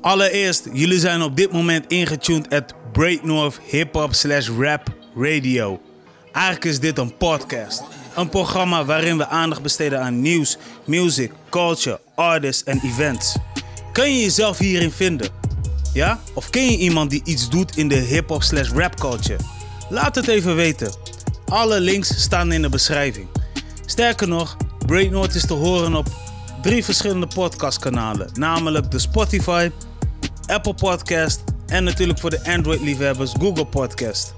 Allereerst, jullie zijn op dit moment ingetuned at Break North Hip Hop slash Rap Radio. Eigenlijk is dit een podcast. Een programma waarin we aandacht besteden aan nieuws, music, culture, artists en events. Kun je jezelf hierin vinden? Ja? Of ken je iemand die iets doet in de hip hop slash rap culture? Laat het even weten. Alle links staan in de beschrijving. Sterker nog, Break North is te horen op drie verschillende podcastkanalen, namelijk de Spotify, Apple Podcast en natuurlijk voor de Android-liefhebbers Google Podcast.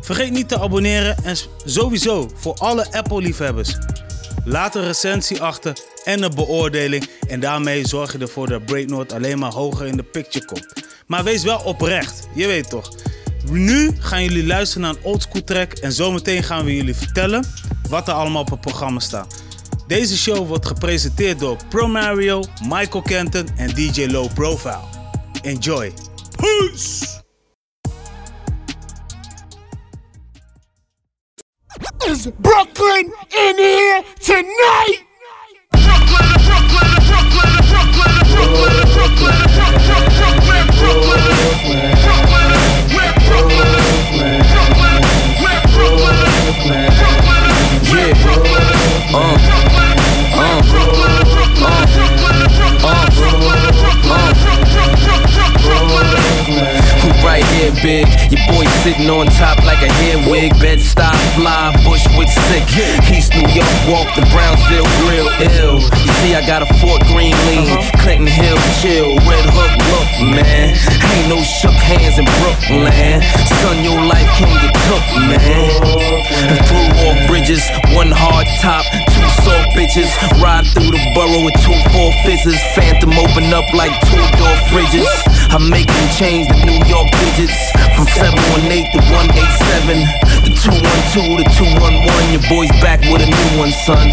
Vergeet niet te abonneren en sowieso voor alle Apple-liefhebbers. Laat een recensie achter en een beoordeling en daarmee zorg je ervoor dat Break North alleen maar hoger in de picture komt. Maar wees wel oprecht, je weet toch. Nu gaan jullie luisteren naar een oldschool track en zometeen gaan we jullie vertellen wat er allemaal op het programma staat. Deze show wordt gepresenteerd door Pro Mario, Michael Kenton en DJ Low Profile. Enjoy! Peace! Is Brooklyn in here tonight? Yeah. Uh. Uh. Uh. uh. Right here, big? Your boy sitting on top like a hair wig. Bed stop, fly, Bushwick sick. East New York, walk the Brownsville grill, ill. You see, I got a Fort Greene lean, uh-huh. Clinton Hill chill, Red Hook look, man. Ain't no shook hands in Brooklyn. Son, your life can't get took, man. Blew off bridges, one hard top, two soft bitches. Ride through the borough with two four fizzes. Phantom open up like two door fridges. I make them change the New York digits. From 718 to 187 The 212 to 211 Your boy's back with a new one, son.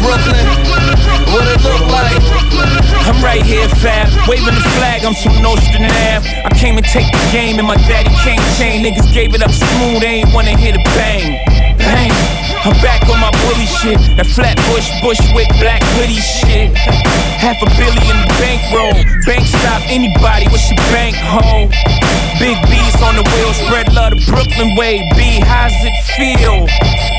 Brooklyn, what it look like? I'm right here, fab. Waving the flag, I'm from Nostradamus. I came and take the game, and my daddy can't chain. Niggas gave it up smooth, they ain't wanna hit a bang. Bang. I'm back on my bully shit. That flatbush, bushwick, black hoodie shit. Half a billion bankroll. Bank stop anybody, what's your bank hoe? Big B's on the wheel, spread love the Brooklyn way. B, how's it feel?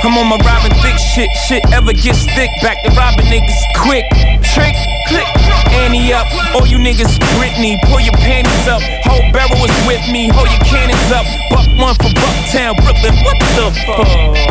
I'm on my Robin Thick shit. Shit ever gets thick, back to robbing niggas quick. Trick, click, Annie up. All you niggas Britney, pull your panties up. Whole barrel is with me, hold your cannons up. Buck one for Bucktown, Brooklyn. What the fuck?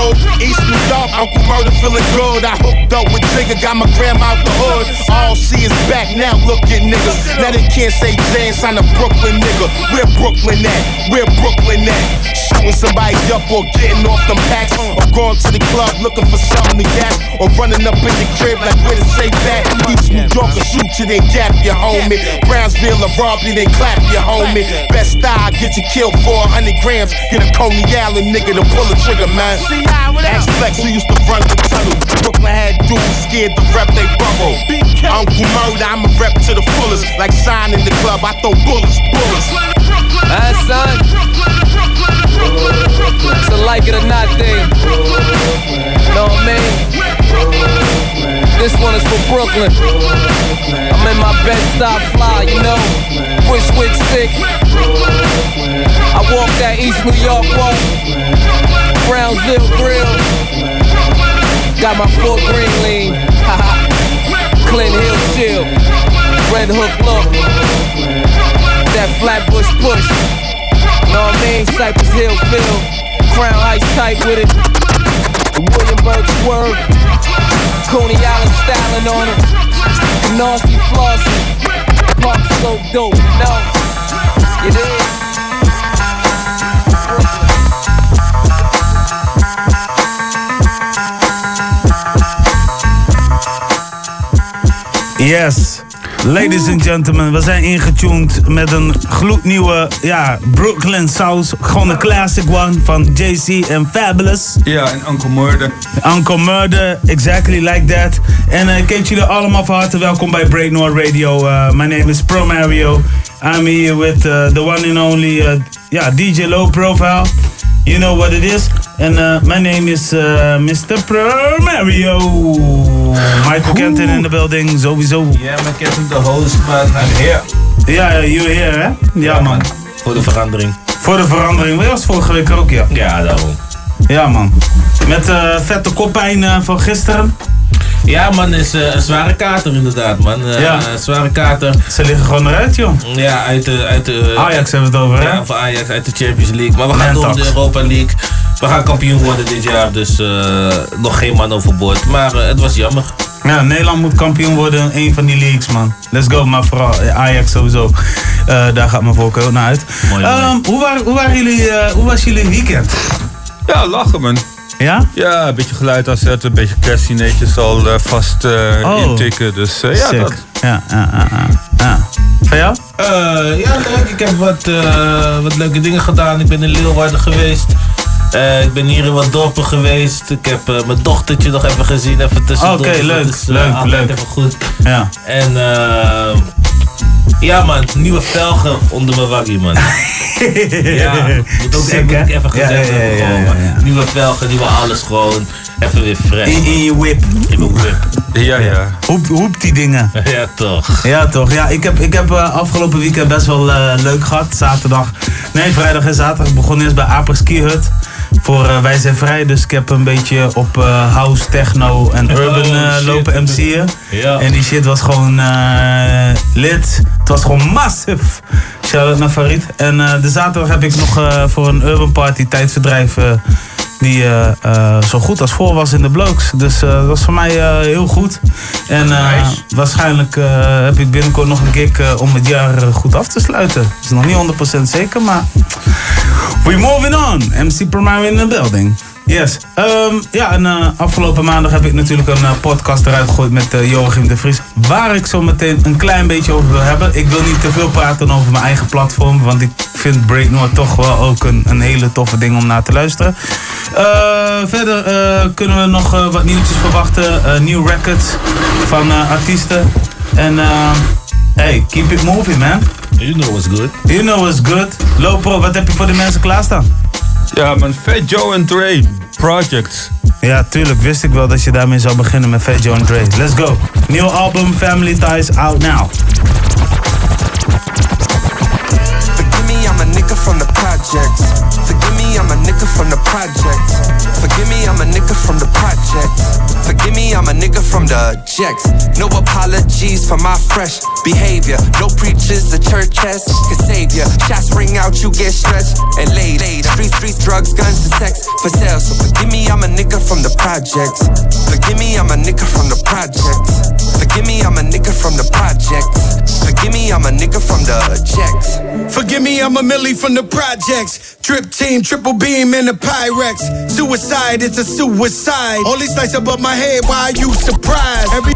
East New York, Uncle Murder feeling good. I hooked up with Jigga, got my grandma out the hood. All see is back now, look at niggas. Now they can't say James on a Brooklyn nigga. Where Brooklyn at? Where Brooklyn at? Up or getting off them packs. Or going to the club looking for something to gas. Or running up in the crib like where to say that. East New York will shoot you, then gap you, homie. Brownsville will rob you, then clap you, homie. Best style, get you killed for 100 grams. Get a Coney Island nigga to pull the trigger, man. Ask Flex who used to run the tunnel. Brooklyn had dudes scared to rep they borough. Uncle Murder, I'm a rep to the fullest. Like sign in the club, I throw bullets, bullets. Ah, son. It's a like it or not thing. Know what I mean? This one is for Brooklyn. I'm in my bed stop fly, you know. Bushwick sick. I walk that East New York walk. Brownsville grill. Got my Fort Greene lean. Clinton Hill chill. Red Hook look. That Flatbush push. Know what I mean? Cypress Hill filled, crown ice tight with it. The William Burke's word, Coney Island styling on it. Nasty flossing, pop so dope. No, it is. Yes. Ladies and gentlemen, we zijn ingetuned met een gloednieuwe ja, Brooklyn South. Gewoon een classic one van JC en Fabulous. Ja, en Uncle Murder. Uncle Murder, exactly like that. En uh, ik heet jullie allemaal van harte welkom bij Break North Radio. Uh, my name is Pro Mario. I'm here with uh, the one and only uh, yeah, DJ Low Profile. You know what it is. And my name is Mr. Pro Mario. Michael Kenton in the building, sowieso. Ja, maar ik heb de host, man. I'm here. Ja, you here, hè? Ja, man. Voor de verandering. Voor de verandering. Dat was vorige week ook, ja. Ja, daarom. Ja, man. Met uh, vette koppijn uh, van gisteren. Ja, man, is uh, een zware kater inderdaad, man. Uh, Ja. Een zware kater. Ze liggen gewoon eruit, joh. Ja, uit de... Uit de Ajax hebben we het over, hè? Ja, van Ajax, uit de Champions League. Maar we gaan door de Europa League. We gaan kampioen worden dit jaar, dus eh, nog geen man overboord. Maar eh, het was jammer. Ja, Nederland moet kampioen worden in een van die leagues, man. Let's go, maar vooral Ajax sowieso. Eh, daar gaat mijn voorkeur ook naar uit. Mooi, mooi. Ehm, hoe, waren, hoe, waren jullie, eh, hoe was jullie weekend? Ja, lachen man. Ja? Ja, een beetje geluid afzetten, een beetje kerstdineetjes al eh, vast eh, Oh. intikken. Dus eh, ja, Sick. dat. Ja, ja, ja, ja. Van jou? Eh, ja, leuk. Ik heb wat, eh, wat leuke dingen gedaan. Ik ben in Leeuwarden geweest. Eh, ik ben hier in wat dorpen geweest. Ik heb mijn dochtertje nog even gezien, even tussendoor. Oké, Dus dat leuk, leuk, leuk. Even goed. Ja. En eh, ja man, nieuwe velgen onder mijn waggie man. ja, moet ook Sick, even, moet hè? ik even Ja, gezegd ja, ja, hebben ja, gewoon, ja, man. ja. Nieuwe velgen, nieuwe alles gewoon. Even weer fresh. In, in je whip. In mijn whip. Ja, ja. Hoep, hoep die dingen. Ja toch. Ja, toch. Ja, ik heb, ik heb eh, afgelopen weekend best wel eh, leuk gehad. Zaterdag. Nee, vrijdag en zaterdag. Ik begon eerst bij Aper Ski Hut. Voor eh, Wij zijn vrij. Dus ik heb een beetje op eh, house, techno en urban Oh, eh, shit. lopen MC'en. Ja. En die shit was gewoon eh lid. Was gewoon massive. Shout out naar Farid. En eh, de zaterdag heb ik nog eh, voor een urban party tijdverdrijf. eh, die zo goed als vol was in de blokes. Dus dat was voor mij heel goed. En Nice. waarschijnlijk heb ik binnenkort nog een gig eh, om het jaar goed af te sluiten. Dat is nog niet 100% zeker, maar... We moving on. MC Primary in the building. Yes. Ehm, ja, en eh, afgelopen maandag heb ik natuurlijk een eh, podcast eruit gegooid met eh, Joachim de Vries. Waar ik zo meteen een klein beetje over wil hebben. Ik wil niet te veel praten over mijn eigen platform. Want ik vind Break North toch wel ook een, een hele toffe ding om naar te luisteren. Verder kunnen we nog wat nieuwtjes verwachten. Nieuw records van artiesten. En hey, keep it moving man. You know what's good. You know what's good. Lopro, wat heb je voor de mensen klaarstaan? Ja, man. Fat Joe en Dre Project. Ja, tuurlijk. Wist ik wel dat je daarmee zou beginnen met Fat Joe en Dre. Let's go. Nieuw album Family Ties out now. Nigga from the projects. Forgive me, I'm a nigga from the projects. Forgive me, I'm a nigga from the projects. Forgive me, I'm a nigga from the jacks. No apologies for my fresh behavior. No preachers the church has can save ya. Shots ring out, you get stretched and laid. Streets, streets, drugs, guns, and sex for sale. So forgive me, I'm a nigga from the projects. Forgive me, I'm a nigga from the projects. Forgive me, I'm a nigga from the projects. Forgive me, I'm a nigga from the jacks. Forgive me, I'm a Millie from the projects. Drip team, triple beam, and the Pyrex. Suicide, it's a suicide. All these lights above my head, why are you surprised? Every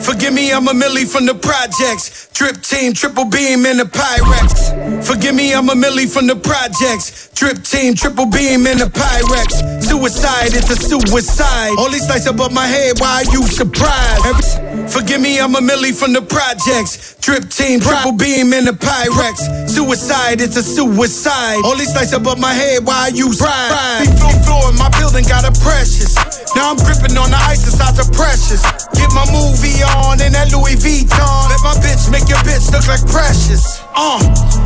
Forgive me, I'm a Millie from the projects. Drip team, triple beam, and the Pyrex. Forgive me, I'm a Millie from the projects. Drip team, triple beam, and the Pyrex. Suicide, it's a suicide. These lights above my head, why are you surprised? Every Forgive me, I'm a Millie from the projects. Drip team, triple beam, and the Pyrex. Suicide, it's a suicide. These lights above my head, why are you surprised? Floor, floor, my building got a precious. Now I'm gripping on the ice inside the precious. Get my movie on in that Louis Vuitton. Let my bitch make your bitch look like precious. Uh,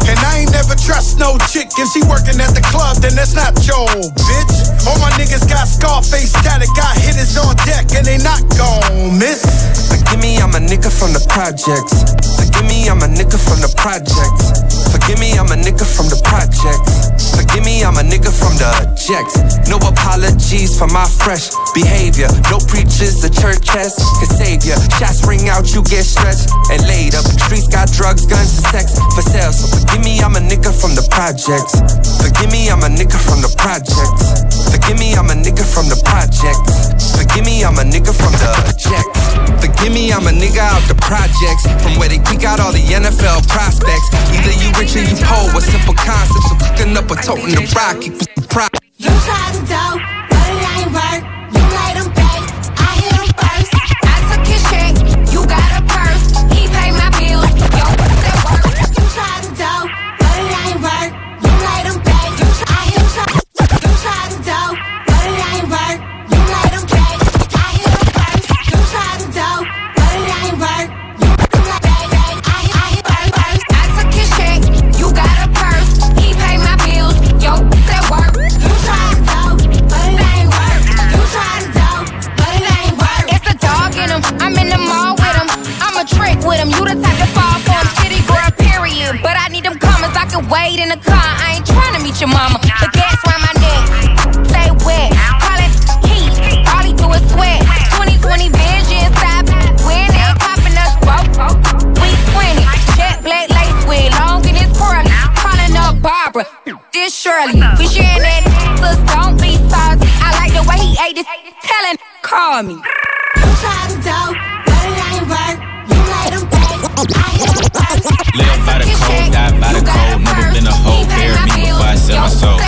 and I ain't never trust no chick. If she working at the club, then that's not your bitch. All my niggas got Scarface static, got hitters on deck, and they not gon' miss. Forgive me, I'm a nigga from the projects. Forgive me, I'm a nigga from the projects. Forgive me, I'm a nigga from the projects. Forgive me, I'm a nigga from the jacks. No apologies for my fresh behavior. No preachers the church has can save ya. Shots ring out, you get stretched and laid up. Streets got drugs, guns, and sex for sale. So forgive me, I'm a nigga from the projects. Forgive me, I'm a nigga from the projects. Forgive me, I'm a nigga from the projects. Forgive me, I'm a nigga from the jacks. Forgive me, I'm a nigga out the projects. From where they pick out all the NFL prospects. Either you rich or you poor with simple concepts. So cooking up or toting the rock. You try to do, but it ain't work. With him. You the type to fall for him. City girl, period. But I need them commas. I can wait in the car. I ain't trying to meet your mama. The gas round my neck. Stay wet. Call it heat. All he do is sweat. 2020 vision. Stop winning. Popping us both. We 20. Jet black lace with long and it's curly. Calling up Barbara. This Shirley. We sharing that. Sis, don't be salty. I like the way he ate this. Telling, call me. Try to do, Live by the code, die by the code. Never been a hoe, bury me before I sell my soul.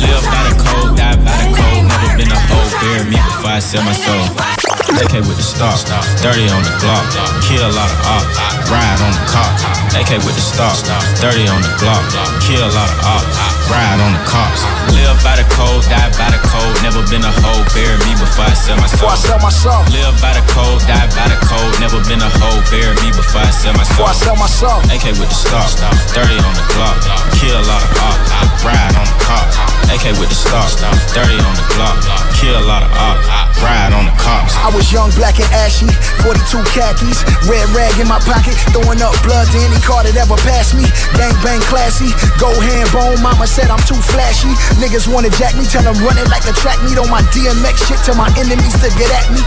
Live by the code, die by the code. Never been a hoe, bury me before I sell my soul. AK with the star, dirty on the Glock, kill a lot of ops, ride on the cop. AK with the star, dirty on the Glock, kill a lot of ops, ride on the cops. Live by the code, die by the code. Never been a hoe, bury me before I sell my soul. Before I sell my soul. Live by the code, die by the code. Never been a hoe, bury me before I sell my soul. Before I sell my soul. AK with the star, 30 on the clock, kill a lot of ops, ride on the cops. AK with the star, 30 on the clock, kill a lot of ops, ride on the cops. I was young, black and ashy, 42 khakis, red rag in my pocket, throwing up blood to any car that ever passed me. Gang bang classy, go hand bone. Mama said I'm too flashy. Niggas wanna jack me, tell them run it like a track meet on my DMX shit. Tell my enemies to get at me.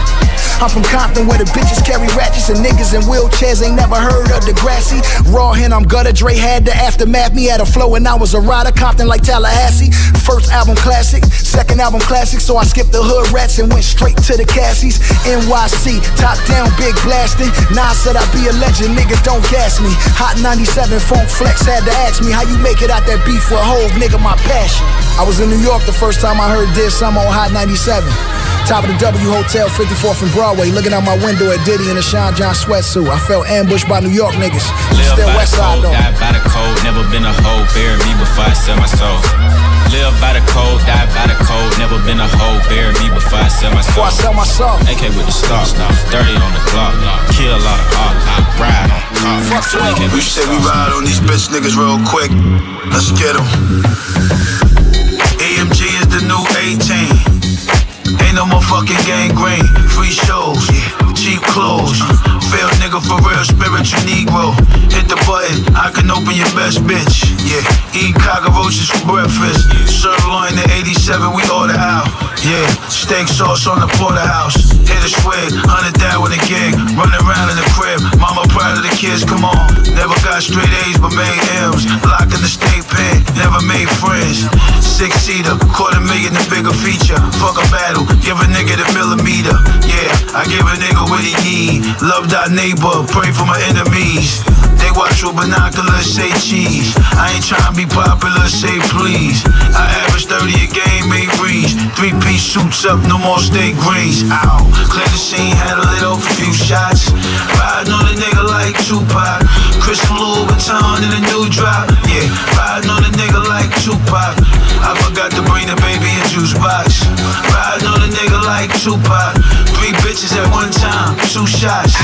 I'm from Compton where the bitches carry ratchets and niggas in wheelchairs ain't never heard of Degrassi. Raw hand, I'm gutter. Dre had the aftermath. Me had a flow and I was a rider. Compton like Tallahassee. First album classic, second album classic. So I skipped the hood rats and went straight to the Cassies. NYC, top down, big blasting. Nas said I'd be a legend, nigga, don't gas me. Hot 97, Funk Flex had to ask me how you make it out that beef with Hove, nigga, my passion. I was in New York the first time I heard this. I'm on Hot 97. Top of the W Hotel, 54th and Broadway, looking out my window at Diddy in a Sean John sweatsuit. I felt ambushed by New York niggas. Live Still by West the Side though. die by the code. Never been a hoe, bury me before I sell my soul. Live by the code, die by the code. Never been a hoe, bury me before I sell my Before soul. I sell my soul. AK with the star, 30 on the clock, kill a lot of ops, ride on the cops. AK We with say we star. ride on these bitch niggas real quick. Let's get them. AMG is the new 18. Ain't no more fucking gangrene. Free shows, cheap clothes. Fail nigga for real, spiritual Negro. Hit the button, I can open your best bitch. Yeah, eat cockroaches for breakfast. Sirloin at 87, we order out. Yeah, steak sauce on the porterhouse. Hit a swig, hundred down with a gig. Running around in the crib, mama proud of the kids, come on. Never got straight A's but made M's. Locked in the state pen, never made friends. Six seater, quarter million the bigger feature. Fuck a battle, give a nigga the millimeter. Yeah, I give a nigga what need. Love thy neighbor, pray for my enemies. They watch with binoculars, say cheese. I ain't tryna be popular, say please. I average 30 a game, ain't reach. Three piece suits up, no more steak greens. Ow, clear the scene, had a little few shots. Riding on a nigga like Tupac. Christian Louboutin in a new drop. Yeah, riding on a nigga like Tupac. I forgot to bring the baby a juice box. Riding on a nigga like Tupac. Three bitches at one time, two shots.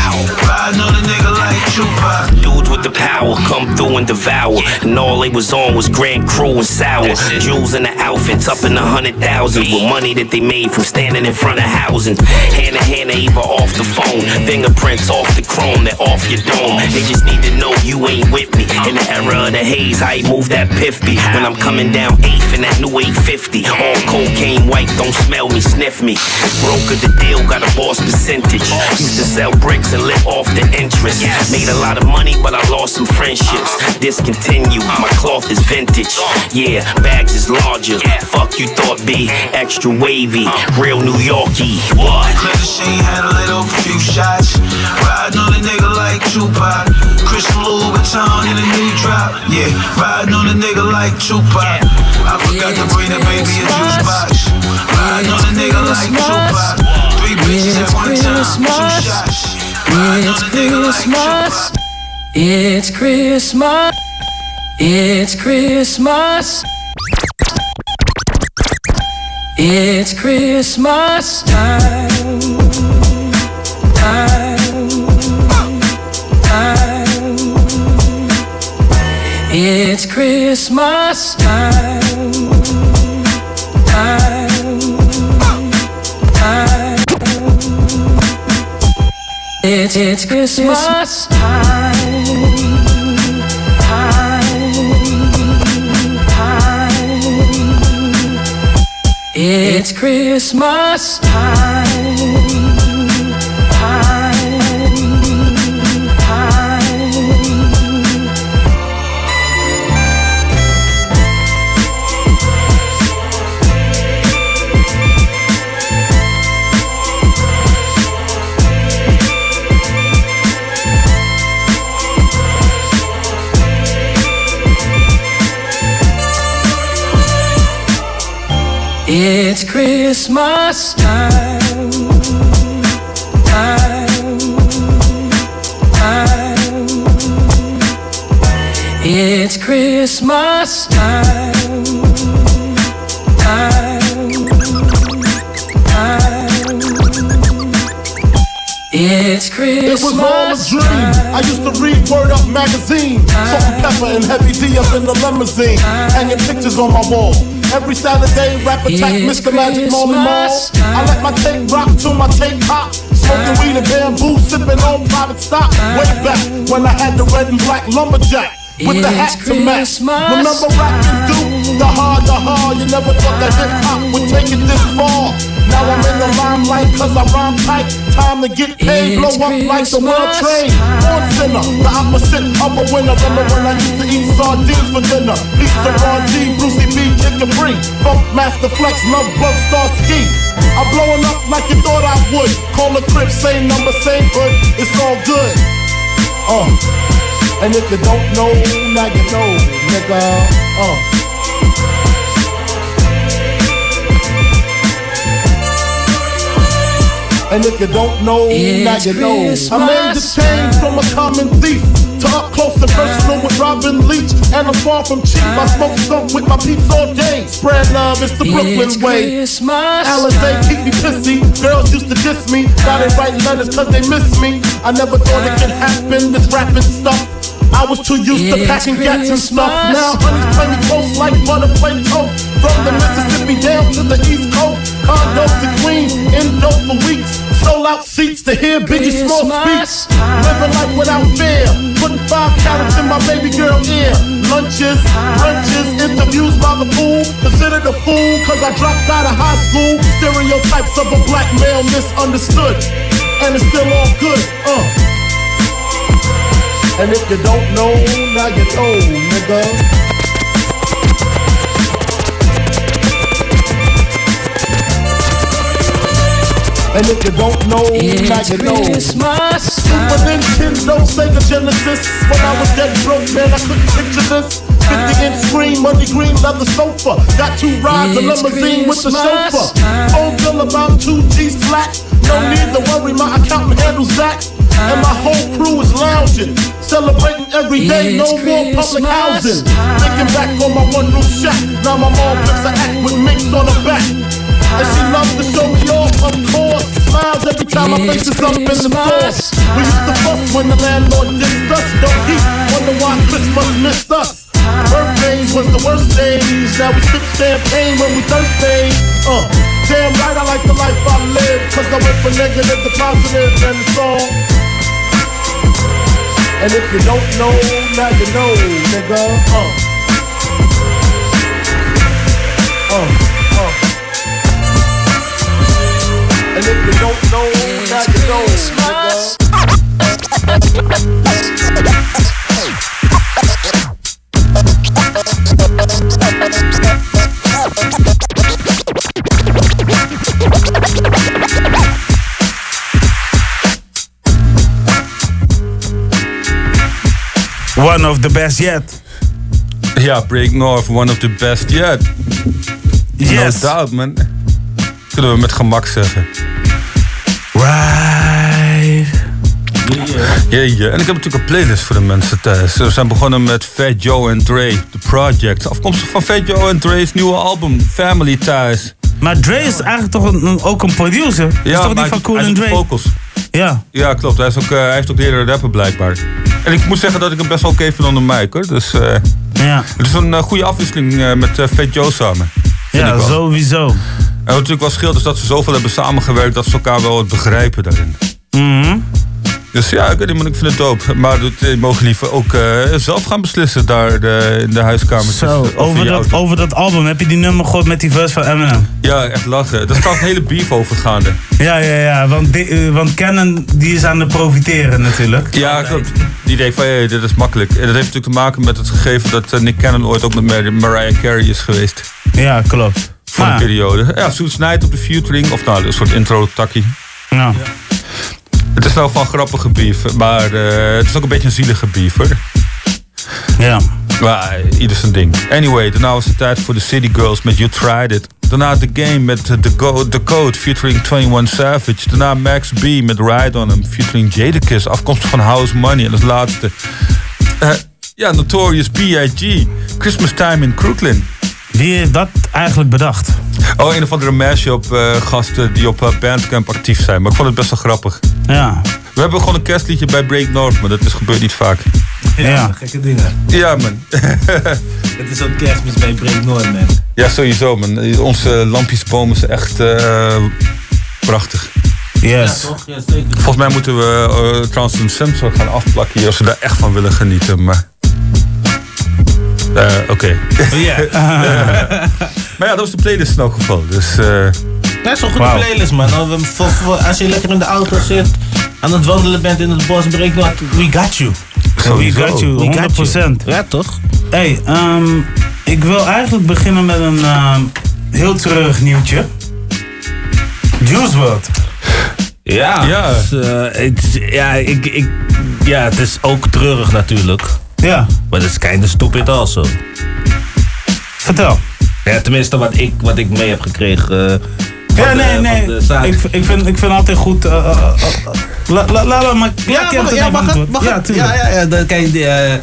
Riding on a nigga like Tupac. Dudes with the power come through and devour. And all they was on was Grand Crew and Sour. Jewels in the outfits up in the hundred thousands with money that they made from standing in front of housing. Hand in hand, they even off the phone. Fingerprints off the chrome, that off your dome. They just need to know you ain't with me. In the era of the haze, I move that piffy. When I'm coming down eighth in that new 850. All cocaine white, don't smell me, sniff me. Broker the deal, got a boss lost percentage. Used to sell bricks and live off the interest. Made a lot of money, but I lost some friendships. My cloth is vintage. Yeah, bags is larger. Fuck you thought extra wavy, real New. What? The had a little few shots. Riding on a nigga like Tupac. Christian Louboutin in a new drop. Yeah, riding on a nigga like Tupac. I forgot to bring the baby a juice box. Riding on a nigga like Tupac. It's Christmas. It's Christmas. It's Christmas. It's Christmas. It's Christmas time. Time. Time. It's Christmas time. It's, it's Christmas time. It's Christmas time. Time. It's Christmas time. Time. Time. It's Christmas time. Time. Time. It's Christmas. It was all a dream. time. I used to read Word Up magazine. Salt and pepper and heavy D up in the limousine. Hanging pictures on my wall. Every Saturday, rap attack, It's Mr. Magic Molly Mall. I let my tape rock till my tape pop. Smoking weed and bamboo, sipping on private stock. Way back when I had the red and black lumberjack. With the hat to match. Remember rapping Duke? The hard, the hard. You never thought that hip hop would take it this far. Now I'm in the limelight cause I rhyme tight. Time to get paid, blow up like the world trade. Born sinner, the opposite of a winner. Remember when I used to eat sardines for dinner? Lisa Ron G, Brucey B, Kid Capri. Funk Master Flex, Love Bug, Star Ski. I'm blowing up like you thought I would. Call the crib, same number, same hood. It's all good. Uh. And if you don't know, now you know, nigga. Uh. And if you don't know, now you know. I made the change from a common thief to up close and personal with Robin Leach. And I'm far from cheap. I smoke skunk with my peeps all day. Spread love, it's the Brooklyn It's way. Christmas Alizé keep me pissy. Girls used to diss me. Now they write letters cause they miss me. I never thought it could happen, this rapping stuff. I was too used to It's packing gats and stuff. Now honeys play me close like butter play toast. From the Mississippi down to the East Coast. Condos in Queens, indo for weeks. Sold out seats to hear Biggie Small speak. Living life without fear. Putting five carats in my baby girl ear. Lunches, brunches, interviews by the pool. Considered a fool cause I dropped out of high school. Stereotypes of a black male misunderstood. And it's still all good. Uh. And if you don't know, now you know, nigga. And if you don't know, now It's you know. Christmas Super Nintendo, Sega Genesis. When I was dead broke, man, I couldn't picture this. 50 inch screen, money green leather sofa. Got two rides, a limousine with the chauffeur. time. Phone bill about two G's flat. No need to worry, my accountant handles that. And my whole crew is lounging, celebrating every day. No more public housing. Thinking back on my one room shack. Now my mom flips a act with minks on the back. And she loves to show me off, of course. Smiles every time my face is up in the store. We used to fuss when the landlord dissed us. Don't he wonder why Christmas missed us? Birthdays was the worst days. Now we sip champagne when we thirsty. Uh, damn right, I like the life I live. Cause I went from negative to positive and it's all. And if you don't know, now you know, nigga. Uh. Uh, if you don't know that you know. One of the best yet. Ja, Break North, one of the best yet. Yes. No doubt, man. Kunnen we met gemak zeggen. Jeetje. En ik heb natuurlijk een playlist voor de mensen thuis. We zijn begonnen met Fat Joe en Dre, The Project. Afkomstig van Fat Joe en Dre's nieuwe album, Family Ties. Maar Dre is eigenlijk toch een- ook een producer? is toch maar niet van Cool doet Dre? vocals. Ja. Ja, klopt. Hij, is ook, eh, hij heeft ook leren rappen blijkbaar. En ik moet zeggen dat ik hem best wel oké vind onder mic hoor. Dus eh, ja. het is een eh, goede afwisseling met Fat Joe samen. Ja, sowieso. En wat natuurlijk wel scheelt is dat ze zoveel hebben samengewerkt dat ze elkaar wel begrijpen daarin. Mhm. Dus ja, ik weet niet, maar ik vind het dope. Maar dat eh, mogen liever ook eh, zelf gaan beslissen daar de, in de huiskamer. Zo, over dat, over dat album, heb je die nummer gehoord met die verse van Eminem? Ja, echt lachen. Daar staat een hele beef over gaande. Ja, ja, ja, want, eh, want Canon die is aan het profiteren natuurlijk. Ja, klopt. Die denkt van, hé, dit is makkelijk. En dat heeft natuurlijk te maken met het gegeven dat Nick Cannon ooit ook met Mar- Mariah Carey is geweest. Ja, klopt. Voor een periode. Ja, Suits Knight op de featuring. Of nou, een soort intro-takkie. Ja. Het is wel van grappige beef, maar eh, het is ook een beetje een zielige hoor. Ja. Maar eh, ieder zijn ding. Anyway, daarna was het tijd voor de City Girls met You Tried It. Daarna The Game met eh, The, Go The Code featuring 21 Savage. Daarna Max B met Ride On Him featuring Jadakiss, afkomstig van House Money. En als laatste, ja, Notorious B.I.G. Christmas Time in Crooklyn. Wie heeft dat eigenlijk bedacht? Oh, een of andere mashup eh gasten die op eh, Bandcamp actief zijn. Maar ik vond het best wel grappig. Ja. We hebben gewoon een kerstliedje bij Break North, maar dat is gebeurt niet vaak. Ja, gekke dingen. Ja, man. Het is ook kerstmis bij Break Noord, man. Ja, sowieso, man. Onze lampjesbomen zijn echt eh, prachtig. Yes. Ja, toch? Ja, zeker. Volgens mij moeten we eh, trouwens een sensor gaan afplakken hier als we daar echt van willen genieten. Maar. Eh, Oké. Ja. maar ja, dat was de playlist in elk geval. Dus. eh, Dat is een goede playlist, man. Nou, Als je lekker in de auto zit, aan het wandelen bent in het bos, Break Noord, we got you. We got you, We got 100%. Ja, toch? Hey, ehm, ik wil eigenlijk beginnen met een ehm, heel treurig nieuwtje. Juice WRLD. Ja. Ja. Dus, eh, het, ja, ik, ik, ja, het is ook treurig natuurlijk. Ja. Maar het is kinda stupid also. Vertel. Ja, tenminste wat ik, wat ik mee heb gekregen. eh, Ja, van de- nee, nee. de. Ik, ik, vind, ik vind altijd goed. eh, eh, la- la- hem maar. Ja, Kent mag, het ja, mag het, mag Ja, het. tuurlijk. Ja, ja, ja. Dan kijk, uh,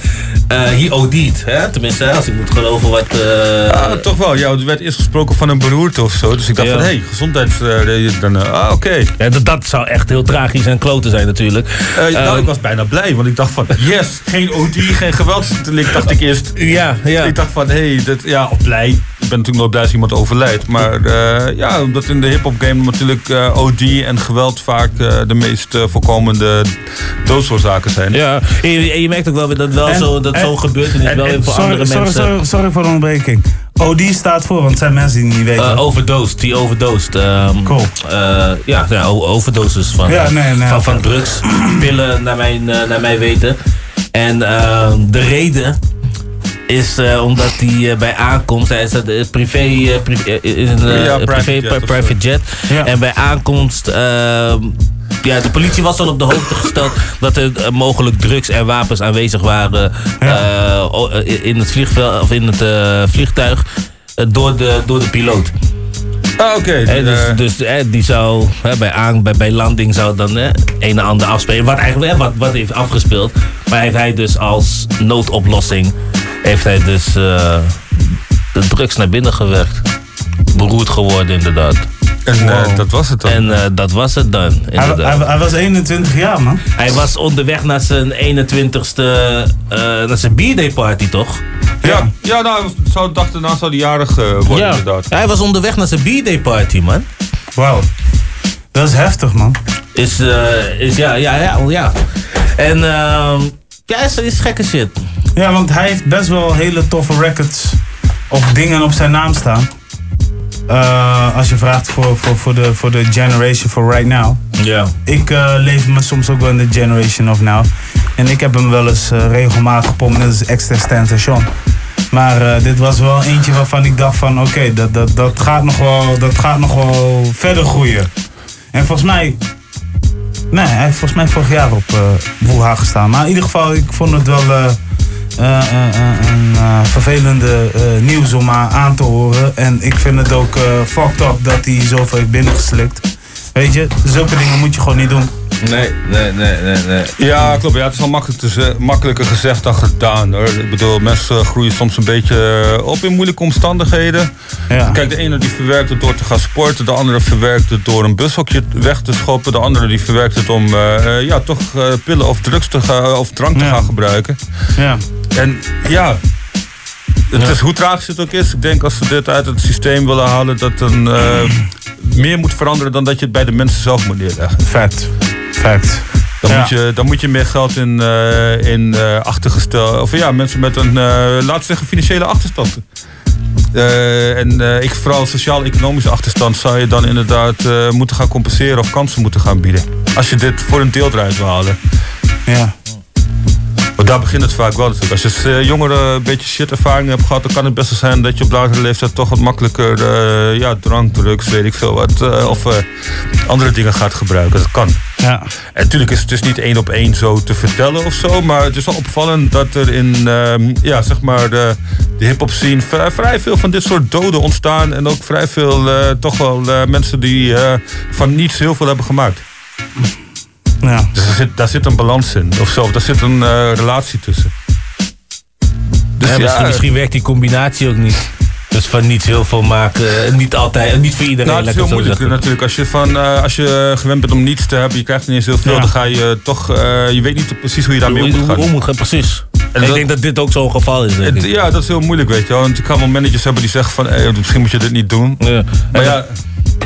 he OD'd, hè? Tenminste, als ik moet geloven wat... eh, ah, toch wel. Ja, er werd eerst gesproken van een beroerte of zo. Dus ik dacht Ja. van, hé, hey, gezondheids... eh, dan, eh, ah, oké. ja, dat, dat zou echt heel tragisch en kloten zijn natuurlijk. Eh, nou, Eh, ik was bijna blij, want ik dacht van, yes, geen OD, geen geweldsdelict, dacht ik eerst. Ja, ja. Ik dacht van, hé, hey, ja, of blij. Ik ben natuurlijk nooit blij als iemand overlijdt. Maar eh, ja, omdat in de hip-hop game natuurlijk eh, OD en geweld vaak eh, de meest voorkomende doodsoorzaken zijn. Ja, en je, en je merkt ook wel weer dat wel En- zo, dat en- zo'n gebeurtenis en- wel en even voor sorry, andere sorry, mensen... Sorry, sorry voor de onderbreking. OD staat voor, want het zijn mensen die het niet weten. Uh, overdosed, die overdosed. Um, Cool. uh, ja, ja, overdoses van, Ja, nee, nee, van, van drugs, pillen naar mijn, uh, naar mijn weten. En uh, de reden is uh, omdat hij bij aankomst, hij is uh, privé, uh, privé, is een Ja, privé, private jet private jet. Ja. En bij aankomst, ehm, ja, de politie was al op de hoogte gesteld dat er uh, mogelijk drugs en wapens aanwezig waren Ja. uh, in het vliegveld of in het uh, vliegtuig door, de, door de piloot. Ah, oké. Dus eh, dus hè, die zou hè, bij, aan, bij, bij landing zou dan een en ander afspelen. Wat eigenlijk wat, wat heeft afgespeeld. Maar heeft hij dus als noodoplossing heeft hij dus eh, de drugs naar binnen gewerkt. Beroerd geworden inderdaad. en eh, wow. dat was het dan. En eh, dat was het dan. hij, Inderdaad. hij, hij was 21 jaar, man. Hij was onderweg naar zijn 21ste, eh naar zijn b-day party toch? ja, ja nou, zou, dacht daarna zou die jarig worden inderdaad. Hij was onderweg naar zijn b-day party man. Wauw. Dat is heftig, man. Is, eh, is ja, ja, ja, ja. En ehm ja, is, is gekke shit. Ja, want hij heeft best wel hele toffe records of dingen op zijn naam staan. eh, als je vraagt voor, voor, voor, de, voor de generation for right now. Ja. Ik eh, leef me soms ook wel in de generation of now. En ik heb hem wel eens eh, regelmatig gepompt, net als Extra Station. Maar eh, dit was wel eentje waarvan ik dacht van oké, dat, dat, dat, gaat nog wel- dat gaat nog wel verder groeien. En volgens mij, nee, hij heeft volgens mij vorig jaar op uh, gestaan. Maar in ieder geval, ik vond het wel eh, eh, een vervelende nieuws om aan te horen. En ik vind het ook fucked up dat hij zoveel heeft binnengeslikt. Weet je, zulke dingen moet je gewoon niet doen. Nee, nee, nee, nee, nee. Ja, klopt. Ja, het is wel makkelijk te ze- makkelijker gezegd dan gedaan. Hoor. Ik bedoel, mensen groeien soms een beetje eh, op in moeilijke omstandigheden. Ja. Kijk, de ene die verwerkt het door te gaan sporten. De andere verwerkt het door een bushokje weg te schoppen. De andere die verwerkt het om eh, eh, ja, toch eh, pillen of drugs te gaan, of drank te gaan gebruiken. Ja. En ja, het is hoe tragisch het ook is. Ik denk als we dit uit het systeem willen halen, dat er eh, meer moet veranderen dan dat je het bij de mensen zelf moet neerleggen. Fact. Fact. Dan, Ja. moet, je, dan moet je meer geld in, eh, in eh, achtergestel. Of ja, mensen met een, eh laten we zeggen, financiële achterstand. En ik, vooral sociaal-economische achterstand zou je dan inderdaad moeten gaan compenseren of kansen moeten gaan bieden. Als je dit voor een deel eruit wil halen. Ja. Daar begint het vaak wel natuurlijk. Als je als eh, jongere een beetje shit ervaring hebt gehad, dan kan het best wel zijn dat je op latere leeftijd toch wat makkelijker eh, ja, drank, drugs, weet ik veel wat. eh, of andere dingen gaat gebruiken. Dat kan. Ja. En natuurlijk is het dus niet één op één zo te vertellen of zo. Maar het is wel opvallend dat er in ehm, ja, zeg maar de, de hip-hop scene vrij, vrij veel van dit soort doden ontstaan. En ook vrij veel toch wel mensen die van niets heel veel hebben gemaakt. Ja. Dus daar zit, daar zit een balans in. Of zo, daar zit een eh, relatie tussen. Dus Ja, ja, misschien, misschien werkt die combinatie ook niet. Dus van niets heel veel maken. eh, Niet altijd, niet voor iedereen. Nou, het is ik heel moeilijk zeggen. natuurlijk. Als je, van, eh, als je gewend bent om niets te hebben, je krijgt niet eens heel veel, Ja. dan ga je toch, eh, je weet niet precies hoe je daarmee om moet gaan. hoe- moet gaan, precies. En ik dat- denk dat dit ook zo'n geval is. Het- ik. ja, dat is heel moeilijk, weet je wel. Want je kan wel managers hebben die zeggen van, hey, misschien moet je dit niet doen. Maar ja,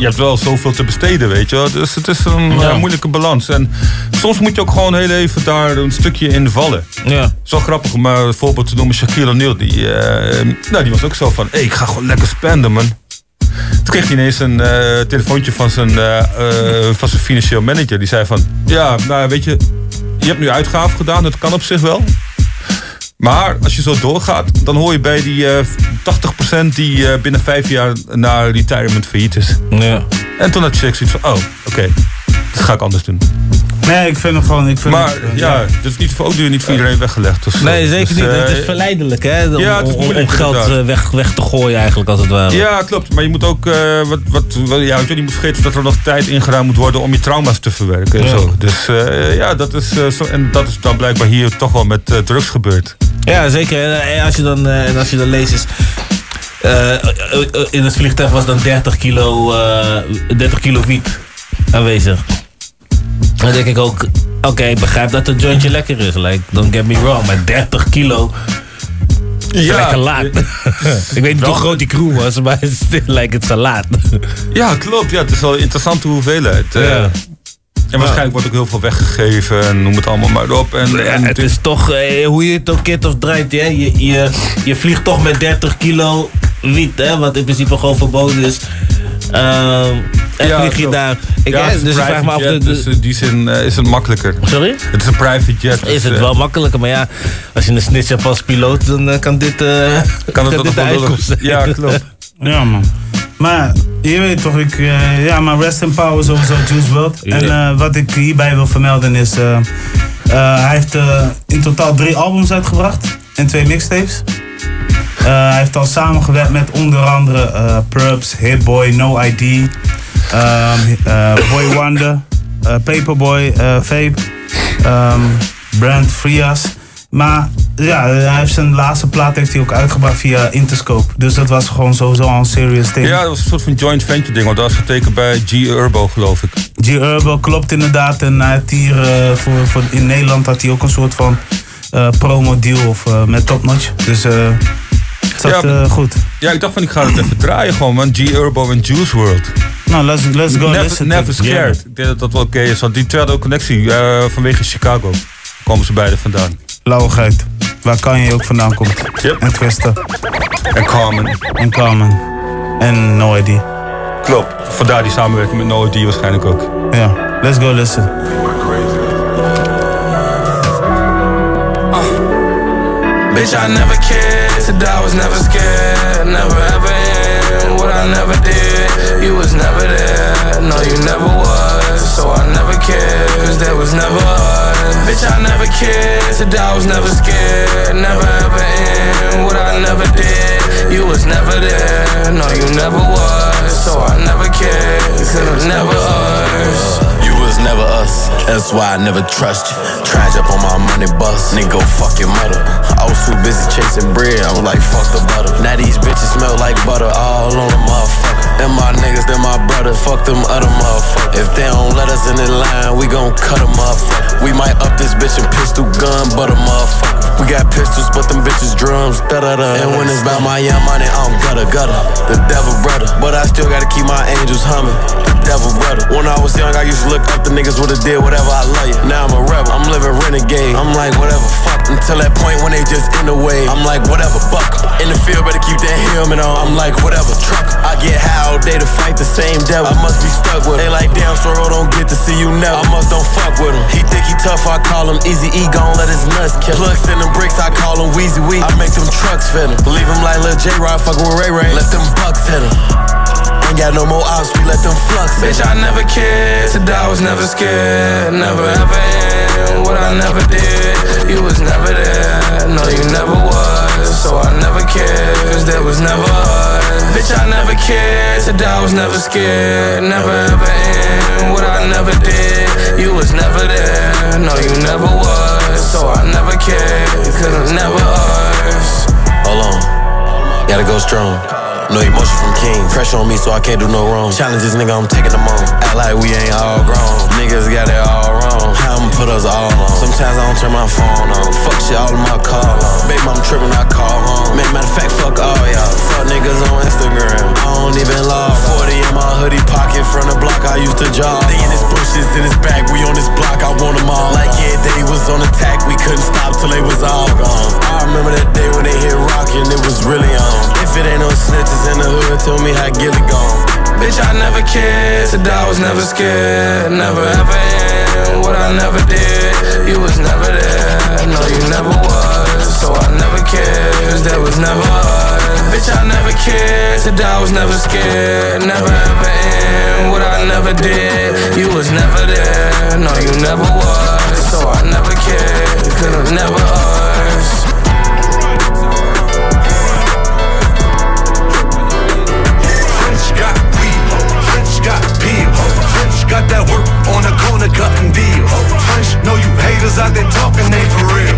je hebt wel zoveel te besteden, weet je wel. Dus het is een Ja. eh, moeilijke balans. En soms moet je ook gewoon heel even daar een stukje in vallen. Ja. Zo grappig om maar een voorbeeld te noemen. Shaquille O'Neal, die, eh, nou, die was ook zo van, hey, ik ga gewoon lekker spenden, man. Toen kreeg hij ineens een eh, telefoontje van zijn, eh, eh, van zijn financieel manager. Die zei van, ja, nou weet je, je hebt nu uitgaven gedaan, dat kan op zich wel. Maar als je zo doorgaat, dan hoor je bij die eh 80% die eh, binnen vijf jaar naar retirement failliet is. Ja. En toen had Shaq zoiets van, oh, oké, dat ga ik anders doen. Nee, ik vind het gewoon. Ik vind Maar het, eh, ja, dit is niet voor, ook weer niet voor iedereen weggelegd. of zo. Nee, zeker Dus, niet. eh, het is verleidelijk, hè? Om, ja, het is om- geld eh, weg, weg te gooien, eigenlijk, als het ware. Ja, klopt. Maar je moet ook, eh, wat, wat, wat- ja, je, je moet vergeten dat er nog tijd ingeruimd moet worden om je trauma's te verwerken. En Ja. zo. Dus eh, ja, dat is, eh, zo, en dat is dan blijkbaar hier toch wel met eh, drugs gebeurd. Ja, zeker. En, en als je dan, eh, en als je dan leest is... eh, eh, eh, in het vliegtuig was dan 30 kilo, eh 30 kilo wiet aanwezig. Dan denk ik ook... Oké, ik begrijp dat het jointje lekker is. Like, don't get me wrong. Maar 30 kilo... is Ja. lekker laat. ik weet niet hoe groot die crew was, maar het like het salaat. Ja, klopt. Ja, het is wel een interessante hoeveelheid. eh. Ja. En waarschijnlijk wordt ook heel veel weggegeven en noem het allemaal maar op. En, Ja, en het is toch, eh, hoe je het ook kit of draait, hè? Je, je, je vliegt toch met 30 kilo wiet, hè? wat in principe gewoon verboden is. Ehm, en Ja, vlieg je daar. Ik, ja, het is dus ik vraag me af. de- de- dus in die zin eh, is het makkelijker. Sorry? Het is een private jet. is dus, het eh, wel makkelijker, maar ja, als je een snitch hebt als piloot, dan eh, kan dit, eh Kan het dit nog de uitkomst zijn. Ja, klopt. Ja, man. Maar je weet toch, ik, eh, ja, maar rest in power sowieso Juice WRLD. Ja. En eh, wat ik hierbij wil vermelden is, eh, hij heeft in totaal drie albums uitgebracht en twee mixtapes. Hij heeft al samengewerkt met onder andere Prubs, Hitboy, No ID, ehm, eh, Boy Wonder, Paperboy, Vape, ehm, Brand Frias. Maar ja, hij heeft zijn laatste plaat heeft hij ook uitgebracht via Interscope. Dus dat was gewoon sowieso al een serious ding. Ja, dat was een soort van joint venture ding, want dat was getekend bij G Urbo, geloof ik. G Urban klopt inderdaad. En hij hier eh, voor, voor, in Nederland had hij ook een soort van eh, promo deal of, eh, met Top Notch. Dus het zat Ja, goed. Ja, ik dacht van ik ga het even draaien gewoon, man. G Urbo en Juice World. Nou, let's, let's go Never, never scared. Ik denk dat dat wel oké is, want die twee hadden ook connectie vanwege Chicago. Komen ze beide vandaan. Lauwigheid. Waar kan je ook vandaan komt. En Twisten. En Carmen. En Carmen. En No ID. Klopt. Vandaar die samenwerking met No ID waarschijnlijk ook. Ja, let's go listen. Bitch, I never cared, said I was never scared, never ever in what I never did. You was never there, no, you never was, so I never cared, cause there was never us. Bitch, I never cared, said I was never scared, never ever in what I never did. You was never there, no, you never was, so I never cared, cause it was never us. You was never us, that's why I never trust you. Tried up on my money bus, nigga, go fuck your mother. I was too busy chasing bread, I was like, fuck the butter. Now these bitches smell like butter all on the motherfucker. Them my niggas, them my brothers, fuck them other motherfuckers. If they don't let us in the line, we gon' cut them motherfucker. We might up this bitch and pistol gun, but a motherfucker. We got pistols, but them bitches drums, da da da. And when it's about my young money, I'm gutter gutter. The devil brother, but I still gotta keep my angels humming. The devil brother. When I was young, I used to look up the niggas would've did whatever I love you. Now I'm a rebel, I'm living renegade. I'm like whatever, fuck. Until that point when they just in the way. I'm like whatever, buck. In the field, better keep that helmet on. I'm like whatever, truck. I get high all day to fight the same devil. I must be stuck with him. They like damn, Sorrow don't get to see you now. I must don't fuck with him. He think he tough, I call him Easy E. Gon' let his nuts kill. Plugs in them bricks, I call him Wheezy Wee. I make them trucks fit him. Leave him like Lil J Rod, fucking with Ray Ray. Let them bucks hit him. Ain't got no more ops, we let them flux Bitch. I never cared, said I was never scared, never ever in what I never did. You was never there, no, you never was, so I never cared, cause there was never us. Bitch, I never cared, said I was never scared, never ever in what I never did. You was never there, no, you never was, so I never cared, cause was never us. Hold on, gotta go strong. No emotion from King. Pressure on me so I can't do no wrong. Challenges, nigga, I'm taking them on. Act like we ain't all grown. Niggas got it all wrong. I'ma put us all on? Sometimes I don't turn my phone on. Fuck shit, all of my call. Baby, I'm tripping, I call home. Man, matter of fact, fuck all y'all. Niggas on Instagram. I don't even log. 40 in my hoodie pocket from the block I used to jog. They in his bushes, in his back. We on this block, I want them all. Like, yeah, they was on attack. We couldn't stop till they was all gone. I remember that day when they hit rockin', it was really on. If it ain't no snitches in the hood, tell me how Gilly gone. Bitch, I never cared, said I was never scared, never ever in what I never did. You was never there, no, you never was, so I never cared, cause there was never us. Bitch, I never cared, said I was never scared, never ever in what I never did. You was never there, no, you never was, so I never cared, was never us. Got that work on the corner cutting deal. French know you haters out there talking they for real.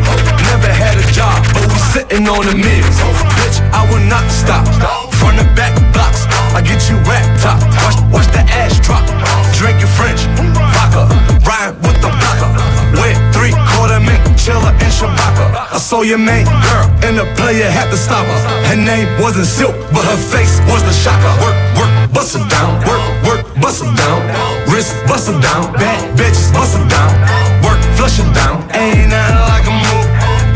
Never had a job, but we sitting on the meals. Bitch, I will not stop. Front and back blocks, I get you rap top. Watch, watch the ass drop. Drink your French vodka, ride with chiller and Shabaka. I saw your main girl, and the player had to stop her. Her name wasn't Silk, but her face was the shocker. Work, work, bust it down. Work, work, bust it down. Wrist, bust it down. Bad bitches, bust it down. Work, flush it down. Ain't nothing like a move.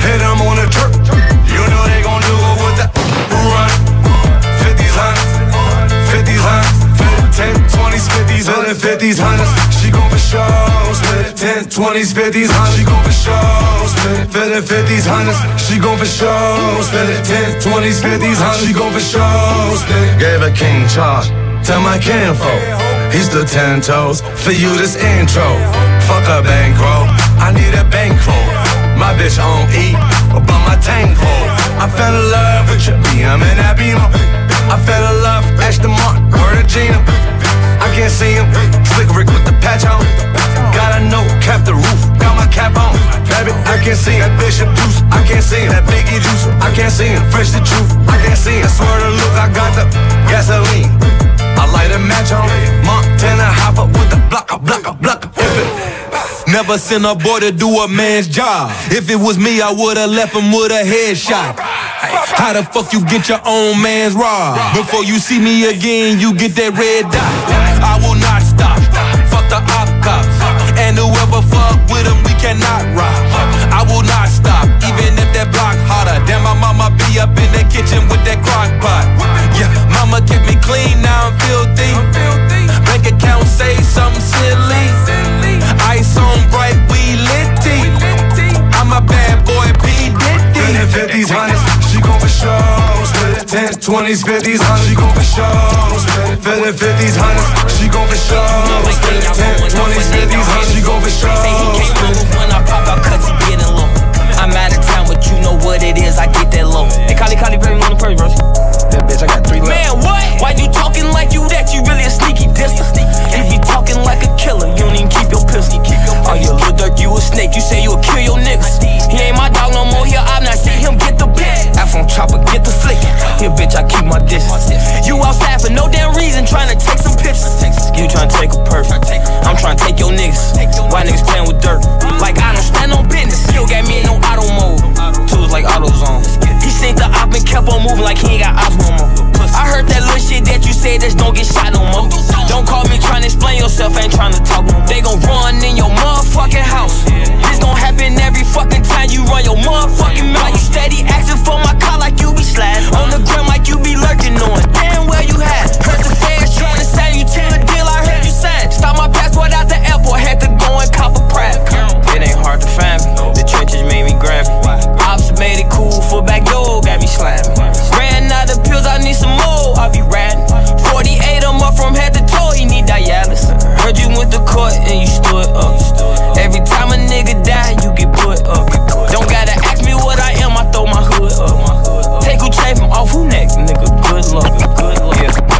Hit Hit 'em on the jerk. You know they gon' do it with the run. 50s, hundreds, 50s, hundreds, 10, 20s, 50s, 100, 20s, 50s, hundreds. She gon' for sure split it. 50, 50s, hundreds. She gon' for sure split it. 10, 20s, 50s, hundreds. She gon' for it. Gave a king charge. Tell my kinfolk. He's the ten toes for you this intro. Fuck a bankroll. I need a bankroll. My bitch on E, but my tank full. I fell in love with your BM and that beamer. I fell in love, Ashton Martin, of Gina. Can't see him, slick Rick with the patch on. Got a note, cap the roof, got my cap on. Baby, I can't see that Bishop Juice. I can't see him, that Biggie Juice. I can't see him, fresh the truth. I can't see him, swear to look, I got the gasoline. I light a match on Montana hopper with the blocker, blocker, blocker. Never sent a boy to do a man's job. If it was me, I would've left him with a headshot. How the fuck you get your own man's rod? Before you see me again, you get that red dot. I will not stop. Fuck the op cops. And whoever fuck with them, we cannot rock. I will not stop, even if that block hotter. Damn, my mama be up in the kitchen with that crock pot. Yeah, mama kept me clean, now I'm filthy. Bank account say something silly. 20s, 50s, 100s, she gon' for sure spend it. Feeling 50s, 100s, she gon' for sure spend 10, 20s, 50s, 100s, she gon' for sure Say he came spend over when I pop out cuts, he getting low. I'm out of town, but you know what it is, I get that low. Hey, Kali, Kali, play me on the purse, bro. That bitch, I got three left. Man, what? Why you talking like you that? You really a sneaky disser. You be talking like a killer, you don't even keep your pistol. Oh, you little dirt, you a snake, you say you will kill your niggas. He ain't my dog no more, here I'm not see him get the bitch. F on chopper, get the flicking. Here, bitch, I keep my distance. You outside for no damn reason, trying to take some pictures. You trying to take a perf. I'm trying to take your niggas. Why niggas playing with dirt? Like I don't stand on business. Still got me in no auto mode. Tools like AutoZone. He seen the op and kept on moving like he ain't got ops no more. I heard that little shit that you said just don't get shot no more. Don't call me trying to explain yourself, ain't trying to talk. They gon' run in your motherfucking house. This gon' happen every fucking time you run your motherfucking mouth. You steady asking for my car like you be sliding. On the ground like you be lurking on. Damn well you had. Heard the fans trying to sell you to the deal, I heard you sign. Stop my passport out the airport, had to go and cop a private. It ain't hard to find me. The trenches made me grab me. Ops made it cool for back yo, got me slamming. Ran out of pills, I need some more. I be riding. 48 I'm up from head you went to court and you stood up. Every time a nigga die, you get put up. Don't gotta ask me what I am, I throw my hood up. Take who chain from off who next, nigga. Good luck, good luck. Yeah.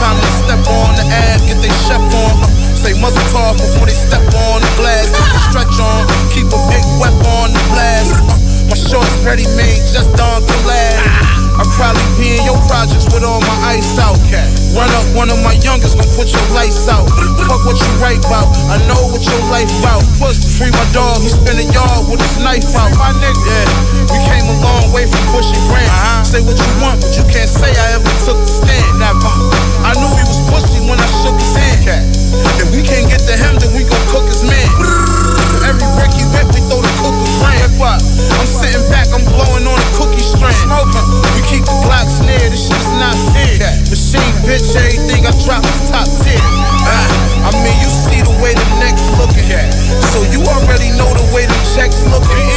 Time they step on the ass, get they chef on. Uh, say muzzle talk before they step on the glass. Keep the stretch on, keep a big weapon on the blast. Uh, my shorts ready made, just on collab. I'll probably be in your projects with all my ice out. Cat. Run up one of my youngest, gon' put your lights out. Fuck what you write about, I know what your life about. Push, free my dog, he spin a yard with his knife out. My nigga, yeah, we came a long way from pushing grants. Uh-huh. Say what you want, but you can't say I ever took the stand. Never. Uh, I knew he was pussy when I shook his hand. If we can't get to him, then we gon' cook his man. Every brick he whip, we throw the cook a. I'm sitting back, I'm blowing on a cookie strand. We keep the Glocks near, this shit's not fair. Machine bitch, everything I drop is top tier. Ah, I mean, you see the way the neck's looking. At. So you already know the way the checks looking.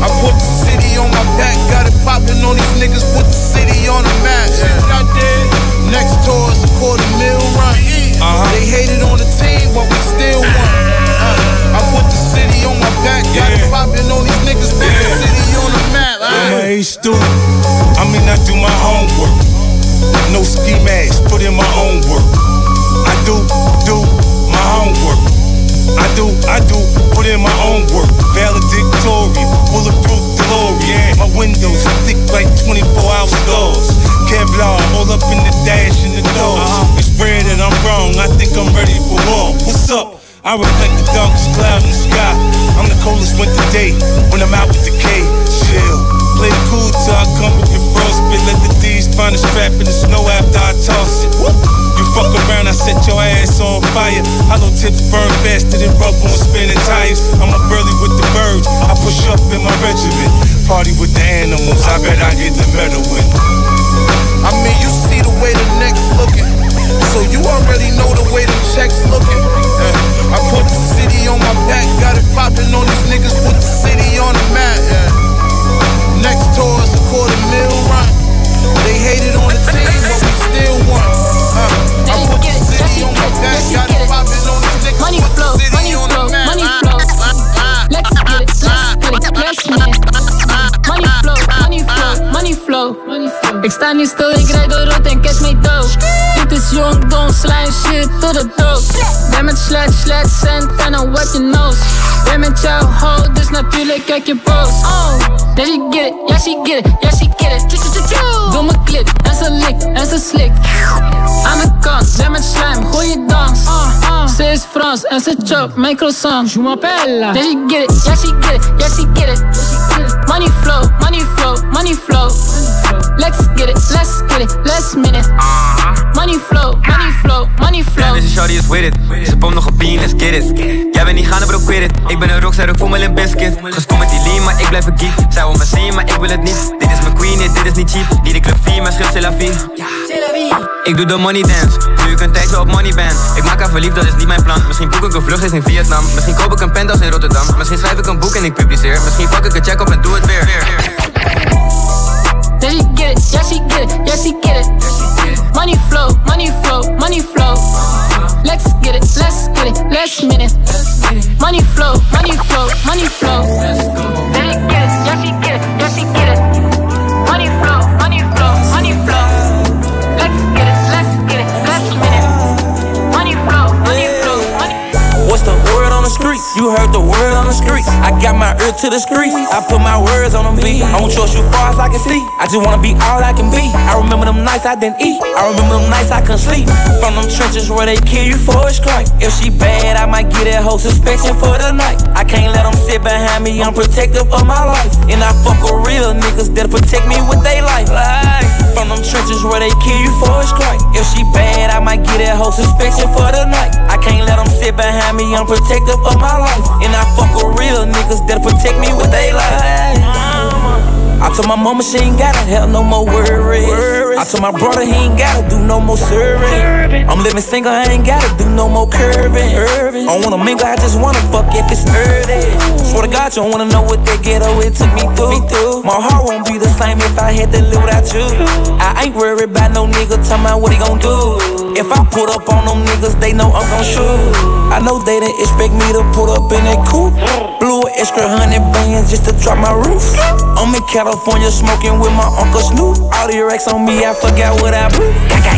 I put the city on my back, got it popping on these niggas, put the city on the map. See what I did? Next tour is a quarter mil run. They hated on the team, but we still won. City on my back, got it popping on these niggas, put the city on the map. I'm a A student. I mean, I do my homework. No ski mask, put in my own work. I do, do my homework. I do, I do, put in my own work. Valedictorian, bulletproof DeLorean. My windows thick like 24 hour doors. Kevlar all up in the dash and the doors. Uh-huh. It's rare that I'm wrong, I think I'm ready for war. What's up? I reflect the darkest cloud in the sky. I'm the coldest winter day when I'm out with the K. Chill. Play cool till I come with your frostbite. Let the D's find a strap in the snow after I toss it. You fuck around, I set your ass on fire. Hollow tips burn faster than rubber on spinning tires. I'm up early with the birds. I push up in my regiment. Party with the animals. I bet I get the medal win. I mean, you see the way the neck's looking. So you already know the way the checks looking. Eh, I put the city on my back, got it popping on these niggas, put the city on the map. Yeah. Next tour is a quarter mil run. They hated on the team, but we still won. Uh, I put the city on my back, got it popping on these niggas, Money put flow, the city money on flow, the map. money flow. Let's get it, let's get it, let's get it. Money flow, money flow, money flow, money flow. Ik sta niet stil, ik rijd door rood en catch me dood. Dit is jong, dom, slime shit de dood. Ben met slet, slet, cent en een wet je nose. Ben met jouw hoe, dus natuurlijk kijk je boos. Oh, then she get it, yeah she get it, yeah she get it. Doe me klit, en ze likt, en ze slikt. Aan de kant, met slime, gooi je dans. Ze is Frans en ze chop mijn croissant. Je m'appelle. Then she get it, yeah she get it, yeah she get it. Money flow, money flow, money flow. Let's get it, let's get it, let's minute. Money flow, money flow, money flow. Deze shorty is with it. Ze pompt nog een bean, let's get it. Jij bent niet gaande, bro, quit it. Ik ben een rockster, ik voel me een biscuit. Gestopt met die lean, maar ik blijf een geek. Zij wil me zien, maar ik wil het niet. Dit is mijn queen, dit is niet cheap. Niet de club 4, maar schip c'est. Ik doe de money dance, nu ik een tijdje op money ben. Ik maak haar verliefd, dat is niet mijn plan. Misschien boek ik een vlucht in Vietnam. Misschien koop ik een penthouse in Rotterdam. Misschien schrijf ik een boek en ik publiceer. Misschien fuck ik een check op en doe het weer. Yeah, she get it, yeah, she get it, yeah, she get it. Money flow, money flow, money flow. Let's get it, let's get it, let's minute. Money flow, money flow, money flow. Yeah, she get it, yeah, she get it, yeah, she get it. What's the word on the streets? You heard the word on the streets. I got my ear to the streets. I put my words on them beat. I don't trust you far as I can see. I just wanna be all I can be. I remember them nights I didn't eat. I remember them nights I couldn't sleep. From them trenches where they kill you for a strike. If she bad, I might get that whole suspension for the night. I can't let them sit behind me. I'm protective of my life. And I fuck with real niggas that'll protect me with their life. Like, from them trenches where they kill you for a strike. If she bad, I might get that whole suspension for the night. I can't let them sit behind me. I'm protective of my life. And I fuck with real niggas that'll protect me with their life. I told my mama she ain't gotta have no more worries. I told my brother he ain't gotta do no more serving. I'm living single, I ain't gotta do no more curving. I don't wanna mingle, I just wanna fuck if it's early. Swear to God, you don't wanna know what that ghetto it took me through. My heart won't be the same if I had to live without you. I ain't worried about no nigga talking me what he gon' do. If I put up on them niggas, they know I'm gon' shoot. I know they didn't expect me to put up in that coupe. Blew an extra hundred bands just to drop my roof. I'm in California smoking with my Uncle Snoop. All the racks on me, I forgot what I blew.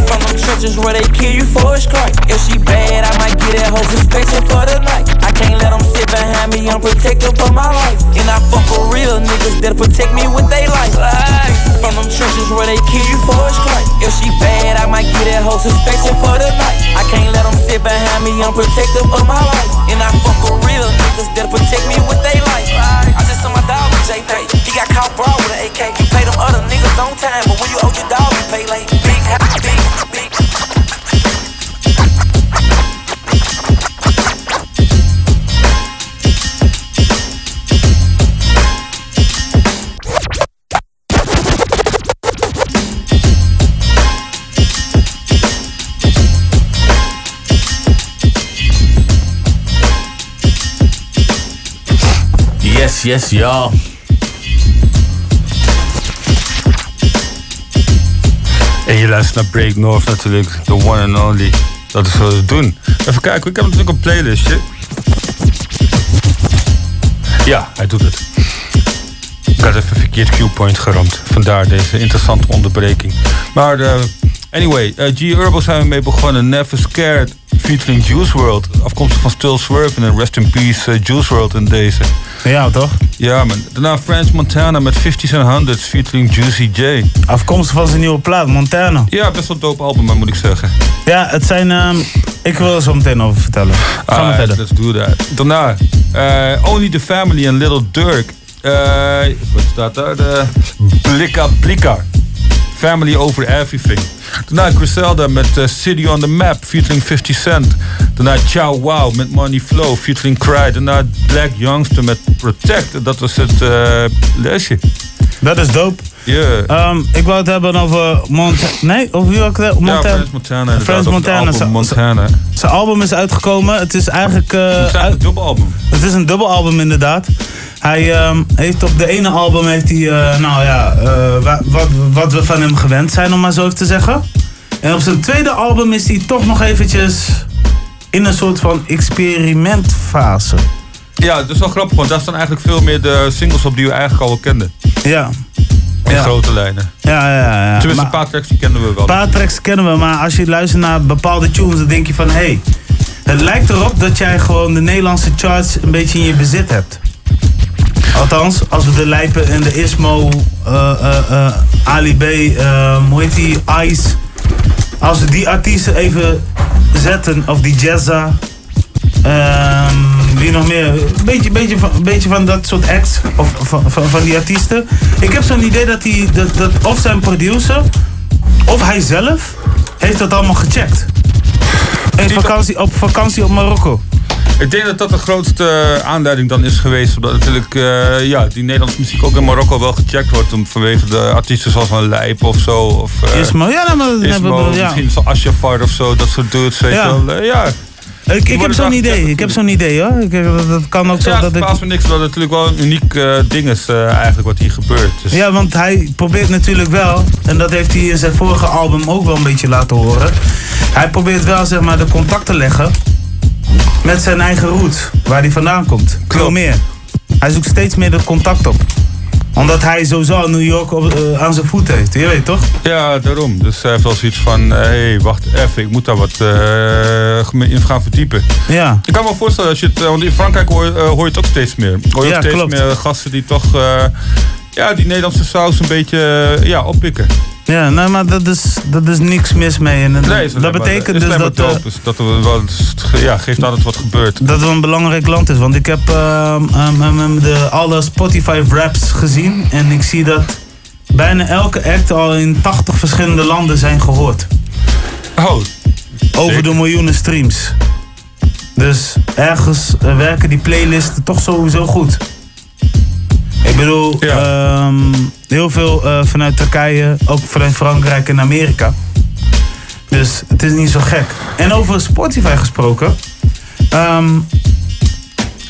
From them churches where they kill you for a strike. If she bad, I might get that whole suspension for the night. I can't let them sit behind me, I'm protective of my life. And I fuck with real niggas that'll protect me with their life. Like, from them churches where they kill you for a strike. If she bad, I might get that whole suspension for the night. I can't let them sit behind me, I'm protective of my life. And I fuck with real niggas that'll protect me with their life. I just saw my dog with J3. He got caught broad with an AK. You pay them other niggas on time, but when you owe your dog, you pay late. Big, big, big. Yes, yes, ja. En je luistert naar Break North natuurlijk, the one and only. Dat is wat we doen. Even kijken, ik heb natuurlijk een playlistje. Ja, hij doet het. Ik had even verkeerd Q-point geramd. Vandaar deze interessante onderbreking. Maar eh, anyway, eh, G-Herbal zijn we mee begonnen. Never Scared, featuring Juice World. Afkomstig van Still Swerve en rest in peace eh, Juice World in deze. Ja, toch? Ja, man. Daarna French Montana met 50s and 100s featuring Juicy J. Afkomstig van zijn nieuwe plaat, Montana. Ja, best wel dope album, maar moet ik zeggen. Ja, het zijn... ehm, ik wil er zo meteen over vertellen. Ga maar Alright, verder. Let's do that. Daarna, eh, Only the Family en Little Dirk. Eh, wat staat daar? De Blikka Blikka. Family over everything. Daarna Griselda met eh, City on the Map featuring 50 Cent. Daarna Ciao Wow met Money Flow featuring Cry. Daarna Black Youngster met Protect. Dat was het eh, lesje. Dat is dope. Yeah. Ehm, ik wou het hebben over Mont... Nee, over wie ook? Montana. Ja, French Montana. het Montana. album Zijn- Montana. Zijn album is uitgekomen. Het is eigenlijk... eh, Het is een dubbelalbum. Het is een dubbelalbum inderdaad. Hij ehm, heeft op de ene album heeft hij, eh, nou ja, eh, wa- wat, wat we van hem gewend zijn om maar zo even te zeggen. En op zijn tweede album is hij toch nog eventjes in een soort van experimentfase. Ja, dat is wel grappig, want daar staan eigenlijk veel meer de singles op die we eigenlijk al wel kenden. Ja. In Ja. grote lijnen. Ja, ja, ja. Tenminste, Maar- een paar tracks die kenden we wel. Een paar tracks kennen we, maar als je luistert naar bepaalde tunes, dan denk je van hé, hey, het lijkt erop dat jij gewoon de Nederlandse charts een beetje in je bezit hebt. Althans, als we de Lijpen en de Ismo, eh, eh, eh, Ali B, hoe heet die, Ice. Als we die artiesten even zetten, of die Jazza, ehm, wie nog meer, een beetje, beetje, van, beetje van dat soort acts, of van, van, van die artiesten. Ik heb zo'n idee dat, die, dat, dat of zijn producer, of hij zelf, heeft dat allemaal gecheckt. Vakantie, op vakantie op Marokko. Ik denk dat dat de grootste aanduiding dan is geweest. Omdat natuurlijk eh, ja, die Nederlandse muziek ook in Marokko wel gecheckt wordt. Om, vanwege de artiesten zoals een Lijp of zo. Of, eh, Ismo, ja, maar- Ismo, ja. misschien zo Ashafar of zo. Dat soort dudes, weet Ja. je wel. Eh, ja. Ik, ik heb zo'n idee. Ik heb zo'n idee hoor. Ik, heb- dat, dat kan ook zo Ja, het dat ik. verbaast me niks. Dat het natuurlijk wel een uniek eh, ding is eh, eigenlijk wat hier gebeurt. Dus, Ja, want hij probeert natuurlijk wel, en dat heeft hij in zijn vorige album ook wel een beetje laten horen. Hij probeert wel zeg maar de contact te leggen met zijn eigen route, waar hij vandaan komt. Veel meer. Hij zoekt steeds meer dat contact op. Omdat hij sowieso New York op, eh, aan zijn voet heeft. Je weet toch? Ja, daarom. Dus hij heeft wel zoiets van, hé, hey, wacht even, ik moet daar wat eh, in gaan verdiepen. Ja. Ik kan me wel voorstellen, als je het, eh, want in Frankrijk hoor, eh, hoor je het ook steeds meer. Hoor je Ja, ook steeds klopt. meer gasten die toch eh, ja, die Nederlandse saus een beetje eh, ja, oppikken. Ja, nou, maar dat is, dat is niks mis mee. En, Nee, dat maar- betekent dus dat, eh. Dus dat er wel, ja, geeft aan dat wat gebeurt. dat het een belangrijk land is. Want ik heb ehm, ehm, ehm, de, alle Spotify raps gezien. En ik zie dat bijna elke act al in 80 verschillende landen zijn gehoord. Oh. Over de miljoenen streams. Dus ergens eh, werken die playlisten toch sowieso goed. Ik bedoel, ehm, heel veel eh, vanuit Turkije, ook vanuit Frankrijk en Amerika. Dus het is niet zo gek. En over Spotify gesproken. ehm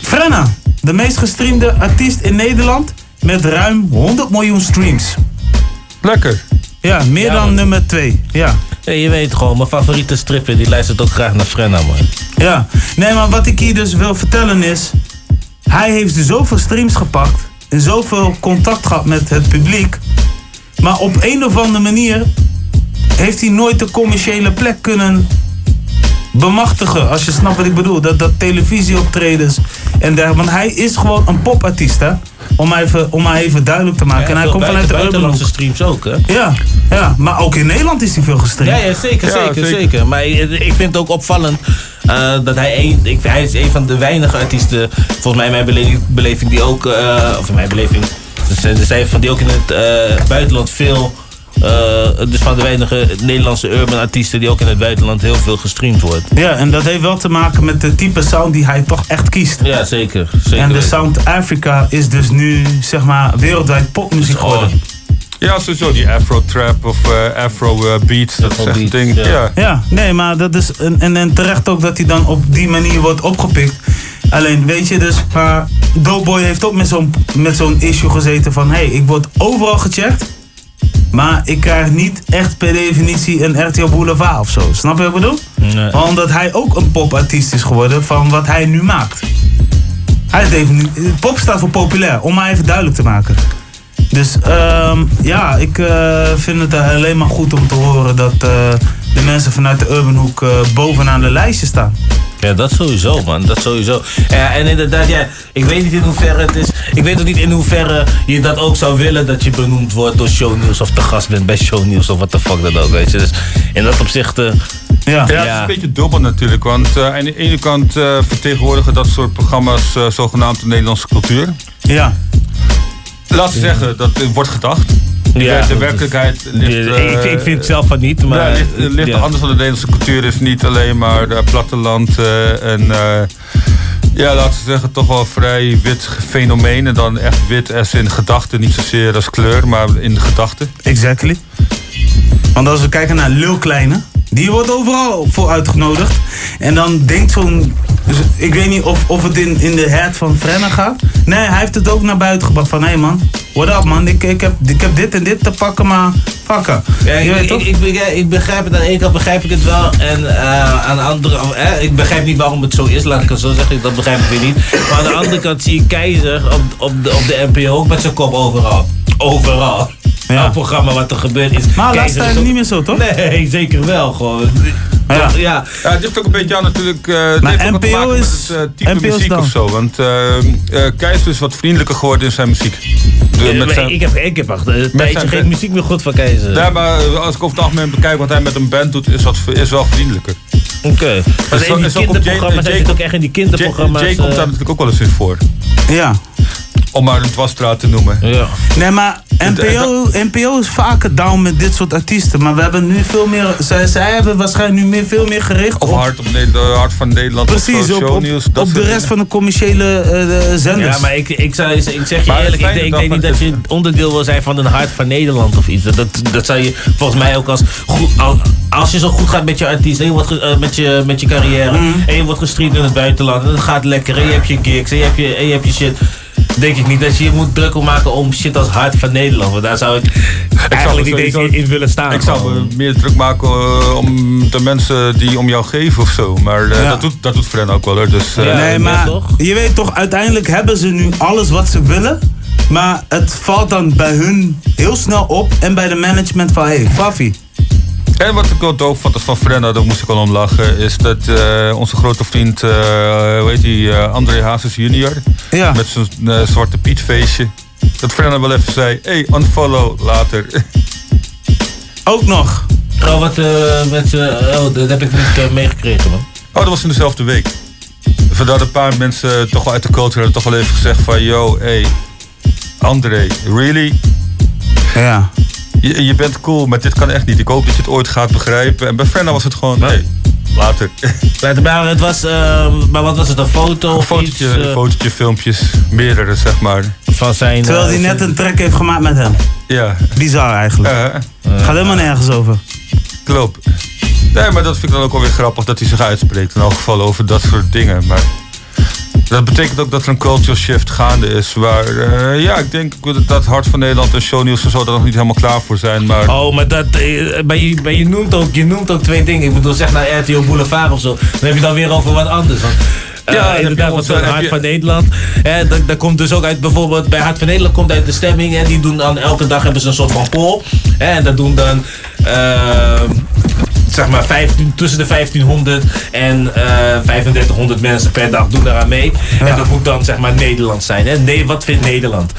Frenna, de meest gestreamde artiest in Nederland met ruim 100 miljoen streams. Lekker. Ja, meer Ja, dan man. nummer 2. Ja. Ja, je weet gewoon, mijn favoriete stripper die luistert ook graag naar Frenna, man. Ja, nee, maar wat ik hier dus wil vertellen is. Hij heeft zoveel streams gepakt. En zoveel contact gehad met het publiek. Maar op een of andere manier. heeft hij nooit de commerciële plek kunnen bemachtigen. Als je snapt wat ik bedoel. Dat, dat televisieoptredens en dergelijke. Want hij is gewoon een popartiest, hè? Om maar even, om maar even duidelijk te maken. en hij komt vanuit de buitenlandse hoek. streams ook, hè? Ja, ja, maar ook in Nederland is hij veel gestreamd. Ja, ja zeker, zeker, zeker, Maar ik, vind het ook opvallend eh, dat hij een, ik, hij is een van de weinige artiesten, volgens mij in mijn beleving, beleving die ook, eh, of in mijn beleving, er zijn van die ook in het eh, buitenland veel, dus van de weinige Nederlandse urban artiesten die ook in het buitenland heel veel gestreamd wordt. Ja, en dat heeft wel te maken met de type sound die hij toch echt kiest. Ja, zeker. zeker en de. Sound Africa is dus nu, zeg maar, wereldwijd popmuziek geworden. Ja, sowieso die Afro Trap of eh, Afro eh, Beats. Dat is echt een ding. Ja. Ja, nee, maar dat is. En, en, en terecht ook dat hij dan op die manier wordt opgepikt. Alleen, weet je, dus. Maar Doughboy heeft ook met zo'n met zo'n issue gezeten van: hé, hey, ik word overal gecheckt. Maar ik krijg niet echt per definitie een RTL Boulevard of zo. Snap je wat ik bedoel? Omdat hij ook een popartiest is geworden van wat hij nu maakt. Hij is defini- pop staat voor populair, om maar even duidelijk te maken. Dus ehm, ja, ik eh, vind het alleen maar goed om te horen dat eh, de mensen vanuit de Urban Hoek eh, bovenaan de lijstje staan. Ja, dat sowieso, man. Dat sowieso. Ja, en inderdaad, ja, ik weet niet in hoeverre het is. Ik weet ook niet in hoeverre je dat ook zou willen dat je benoemd wordt door shownieuws of te gast bent bij shownieuws of wat de fuck dat ook, weet je. Dus in dat opzicht. eh, ja. Ja, het is een beetje dubbel natuurlijk. Want eh, aan de ene kant eh, vertegenwoordigen dat soort programma's eh, zogenaamd de Nederlandse cultuur. Ja. Laten we zeggen, dat wordt gedacht. Ja, de, werkelijkheid ligt... ik- ik- ik vind het zelf van niet, maar- Ja, ligt, ligt ja. anders dan de Nederlandse cultuur. is niet alleen maar eh, platteland eh, en... eh, ja, laten we zeggen, toch wel vrij wit fenomeen. En dan echt wit als in gedachten, niet zozeer als kleur, maar in de gedachten. Exactly. Want als we kijken naar Lil Kleine, die wordt overal voor uitgenodigd. En dan denkt zo'n. Dus ik weet niet of, of het in, in de hert van Frenna gaat. Nee, hij heeft het ook naar buiten gebracht. Van hé hey man, what up man, ik, ik, heb, ik heb dit en dit te pakken, maar fucken. Ja, Je ik, weet ik, toch? ik, begrijp het aan de ene kant begrijp ik het wel. En eh, aan de andere eh, ik begrijp niet waarom het zo is, laat ik het zo zeggen. Dat begrijp ik weer niet. Maar aan de andere kant zie ik Keizer op, op, de, op de NPO ook met zijn kop overal. Overal. Ja. Het programma wat er gebeurt is. Maar laatste Keizer is tijd ook- niet meer zo, toch? Nee, zeker wel. Gewoon. Ja. Ja. ja. Ja, het heeft ook een beetje aan natuurlijk. eh het Maar NPO is- met het eh, type muziek dan. of zo. Want eh eh, Keizer is wat vriendelijker geworden in zijn muziek. De- Ja, met zijn- ik, heb, ik heb echt een tijdje zijn- geen muziek meer goed van Keizer. Ja, maar als ik over het algemeen bekijk wat hij met een band doet, is, wat, is wel vriendelijker. Oké. Maar Is in die kinderprogramma's, hij zit ook echt in die kinderprogramma's. Jay komt daar natuurlijk ook wel eens in voor. Ja. Om maar een dwarsstraat te noemen. Ja. Nee, maar NPO, NPO is vaker down met dit soort artiesten. Maar we hebben nu veel meer. Zij, zij hebben waarschijnlijk nu meer, veel meer gericht Of op. Hart, op Ne- de Hart van Nederland. Precies, of op, op, de rest van de commerciële eh, de zenders. Ja, maar ik, ik, zou, ik zeg je Maar eerlijk, ik, denk- ik daarvan denk niet dat je onderdeel wil zijn van een hart van Nederland of iets. Dat, dat, dat zou je volgens mij ook als goed, als, als je zo goed gaat met je artiest, en je wordt ge- eh, met, je, met je carrière, Mhm. en je wordt gestreamd in het buitenland, en het gaat lekker, en je hebt je gigs, en je hebt je, en je, hebt je shit. Denk ik niet dat je je moet druk om maken om shit als hart van Nederland. Want daar zou ik, eigenlijk niet eens in, willen staan. Ik zou me meer druk maken eh, om de mensen die om jou geven of zo. Maar eh, Ja. dat, doet, dat doet Fren ook wel hoor. Dus, eh, nee, maar je weet toch, uiteindelijk hebben ze nu alles wat ze willen. Maar het valt dan bij hun heel snel op en bij de management van hé, hey, Fafi. En wat ik wel doof vond van Frenna, daar moest ik al om lachen, is dat eh, onze grote vriend, eh hoe heet die, eh, André Hazes junior, Ja. met zijn eh, zwarte Piet feestje, dat Frenna wel even zei, hey, unfollow later. Ook nog. Oh, wat eh, met oh, dat heb ik niet eh, meegekregen man. Oh, dat was in dezelfde week. Vandaar dat een paar mensen toch wel uit de culture hadden toch wel even gezegd van, yo, hey, André, really? Ja. Je, je bent cool, maar dit kan echt niet. Ik hoop dat je het ooit gaat begrijpen. En bij Frenna was het gewoon, hey, later. Maar het was, eh, maar wat was het, een foto Een of fotootje, iets? eh, een fotootje, filmpjes, meerdere zeg maar. Van zijn... Terwijl eh, hij net een track heeft gemaakt met hem. Ja. Bizar eigenlijk. Gaat helemaal nergens over. Klopt. Nee, maar dat vind ik dan ook wel weer grappig dat hij zich uitspreekt. In elk geval over dat soort dingen. Maar dat betekent ook dat er een culture shift gaande is. Waar, eh, ja, ik denk dat Hart van Nederland en Shownieuws en zo daar nog niet helemaal klaar voor zijn. Maar Oh, maar, dat, eh, maar, je, maar je, noemt ook, je noemt ook twee dingen. Ik bedoel, zeg naar RTO Boulevard of zo. Dan heb je dan weer over wat anders. Want, eh, Ja, je inderdaad, wat zo'n Hart van Nederland. Hè, dat, dat komt dus ook uit, bijvoorbeeld bij Hart van Nederland komt uit de stemming. En die doen dan elke dag hebben ze een soort van poll. Hè, en dat doen dan. Zeg maar 15, tussen de 1500 en eh 3500 mensen per dag doen daaraan mee. En dat moet dan zeg maar Nederland zijn. Hè? Nee, wat vindt Nederland?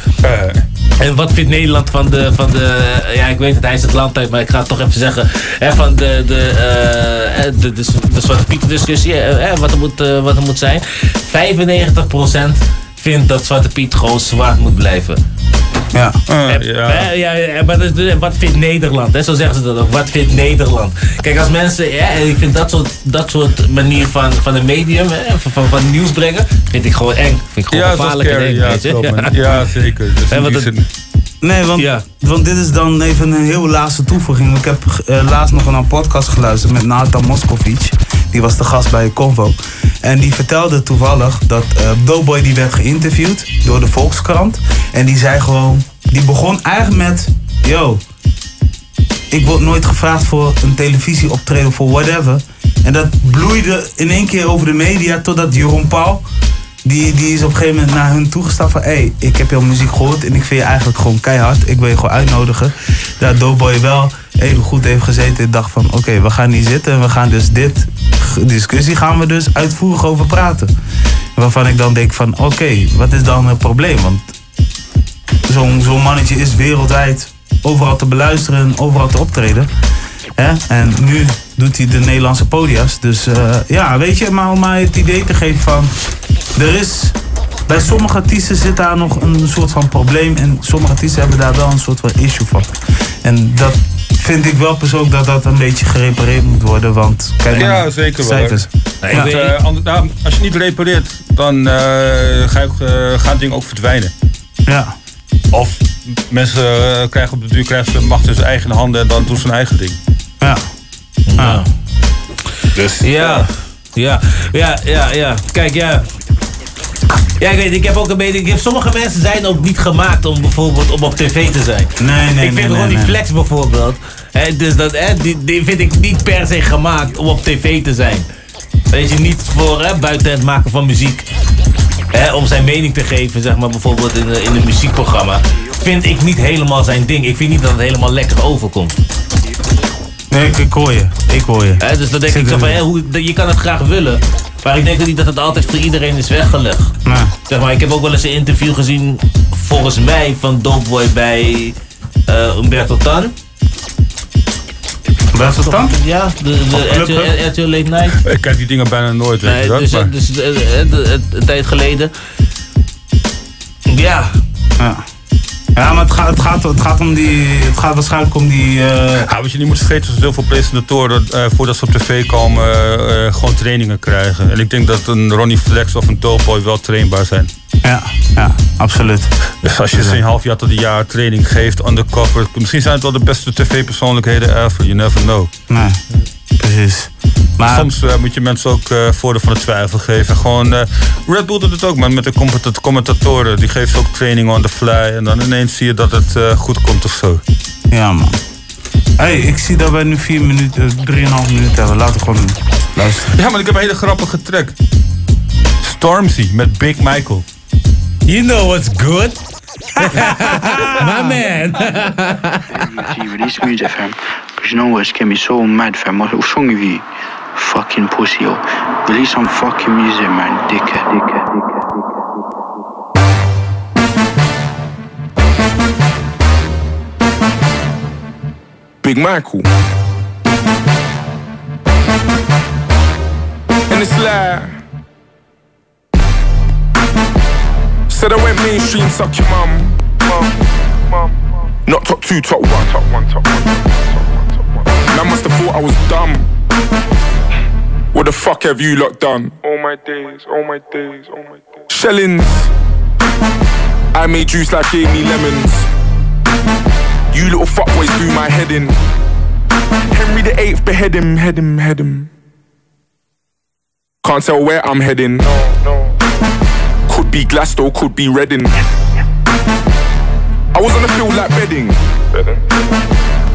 En wat vindt Nederland van de, van de ja ik weet het, hij is het land uit, maar ik ga het toch even zeggen, hè, van de, de, eh, eh, de, de, de Zwarte Piet discussie, eh, eh, wat, er moet, eh, wat er moet zijn. 95% vindt dat Zwarte Piet gewoon zwart moet blijven. Ja. Eh, eh, ja, ja, maar is- wat vindt Nederland? Hè? Zo zeggen ze dat ook. Wat vindt Nederland? Kijk, als mensen, ja, ik vind dat soort, dat soort manier van, van een medium, hè, van, van, van nieuws brengen, vind ik gewoon eng. Vind ik gewoon ja, gevaarlijk en eng, Ja, weet je? ja, zeker. Dus in want het- Nee, want, want dit is dan even een heel laatste toevoeging. Ik heb eh, laatst nog een podcast geluisterd met Nathan Moskovic. Die was de gast bij Convo. En die vertelde toevallig dat eh Doughboy die werd geïnterviewd door de Volkskrant. En die zei gewoon, die begon eigenlijk met, yo, ik word nooit gevraagd voor een televisieoptreden of voor whatever. En dat bloeide in één keer over de media totdat Jeroen Pauw, die, die is op een gegeven moment naar hun toegestapt van... hé, hey, ik heb jouw muziek gehoord en ik vind je eigenlijk gewoon keihard. Ik wil je gewoon uitnodigen. Dat Doughboy wel even goed heeft gezeten en dacht van... oké, we gaan hier zitten en we gaan dus dit discussie gaan we dus uitvoerig over praten. Waarvan ik dan denk van, oké, wat is dan het probleem? Want zo'n zo'n mannetje is wereldwijd overal te beluisteren en overal te optreden. Hè? En nu doet hij de Nederlandse podia's. Dus eh, ja, weet je, maar om mij het idee te geven van... Er is... Bij sommige artiesten zit daar nog een soort van probleem. En sommige artiesten hebben daar wel een soort van issue van. En dat vind ik wel persoonlijk dat dat een beetje gerepareerd moet worden. Want kijk Ja, naar zeker wel. Want, eh, nou, als je niet repareert, dan eh, ga je ook, gaan dingen ook verdwijnen. Ja. Of mensen krijgen op de duur krijgen ze macht in zijn eigen handen en dan doen ze hun eigen ding. Ja. Ja. Dus. Ja. Ja, ja, ja, ja. Kijk, ja. Ja, ik weet, ik heb ook een beetje. ik heb- Sommige mensen zijn ook niet gemaakt om bijvoorbeeld om op tv te zijn. Nee, nee, Ik vind nee, gewoon nee, die nee. flex bijvoorbeeld. Hè, dus dat, hè, die, die vind ik niet per se gemaakt om op tv te zijn. Weet je, niet voor hè, buiten het maken van muziek. Hè, om zijn mening te geven, zeg maar bijvoorbeeld in, in een muziekprogramma. Vind ik niet helemaal zijn ding. Ik vind niet dat het helemaal lekker overkomt. Nee, ik, ik hoor je. Ik hoor je. Dus dan denk ik zo van, hè, hoe, je kan het graag willen. Maar ik denk ook niet dat het altijd voor iedereen is weggelegd. Zeg maar, ik heb ook wel eens een interview gezien, volgens mij, van Dopeboy bij eh Umberto Tan. Umberto Tan? Ja, de, de RTL, Late Night. Ik kijk die dingen bijna nooit, weet Nee, je dat? dus, maar- dus eh, eh, een tijd geleden. Ja. Ja. Ja, maar het gaat, het gaat, het gaat, om die, het gaat waarschijnlijk om die... eh, Ja, je niet moet vergeten dat heel veel presentatoren, eh, voordat ze op tv komen, eh, gewoon trainingen krijgen. En ik denk dat een Ronnie Flex of een Tallboy wel trainbaar zijn. Ja, ja, absoluut. Dus als je een half jaar tot een jaar training geeft, undercover, misschien zijn het wel de beste tv-persoonlijkheden ever. You never know. Nee, precies. Maar Soms eh, moet je mensen ook eh voordeel van de twijfel geven. Gewoon, eh, Red Bull doet het ook, man, met de commentat- commentatoren. Die geven ze ook training on the fly. En dan ineens zie je dat het goed komt of zo. Ja, man. hey, ik zie dat wij nu 4 minuten, 3,5 minuten hebben. Laten we gewoon luisteren. Ja, maar ik heb een hele grappige track. Stormzy met Big Michael. You know what's good? My man. you release music, fam. Because you know what? It's getting me so mad, fam. What, what's wrong with you? Fucking pussy, yo. Release some fucking music, man. Dickhead, dickhead, dickhead. Big Michael. And it's like. Said I went mainstream, suck your mum. Not top two, top one. Top one, top one. Man must have thought I was dumb. What the fuck have you lot done? All my days, all my days, all my days. Shellings. I made juice like gave me lemons. You little fuckboys do my head in. Henry the Eighth, behead him, head him, head him. Can't tell where I'm heading. Could be Glasgow, could be Reading. I was on the field like bedding.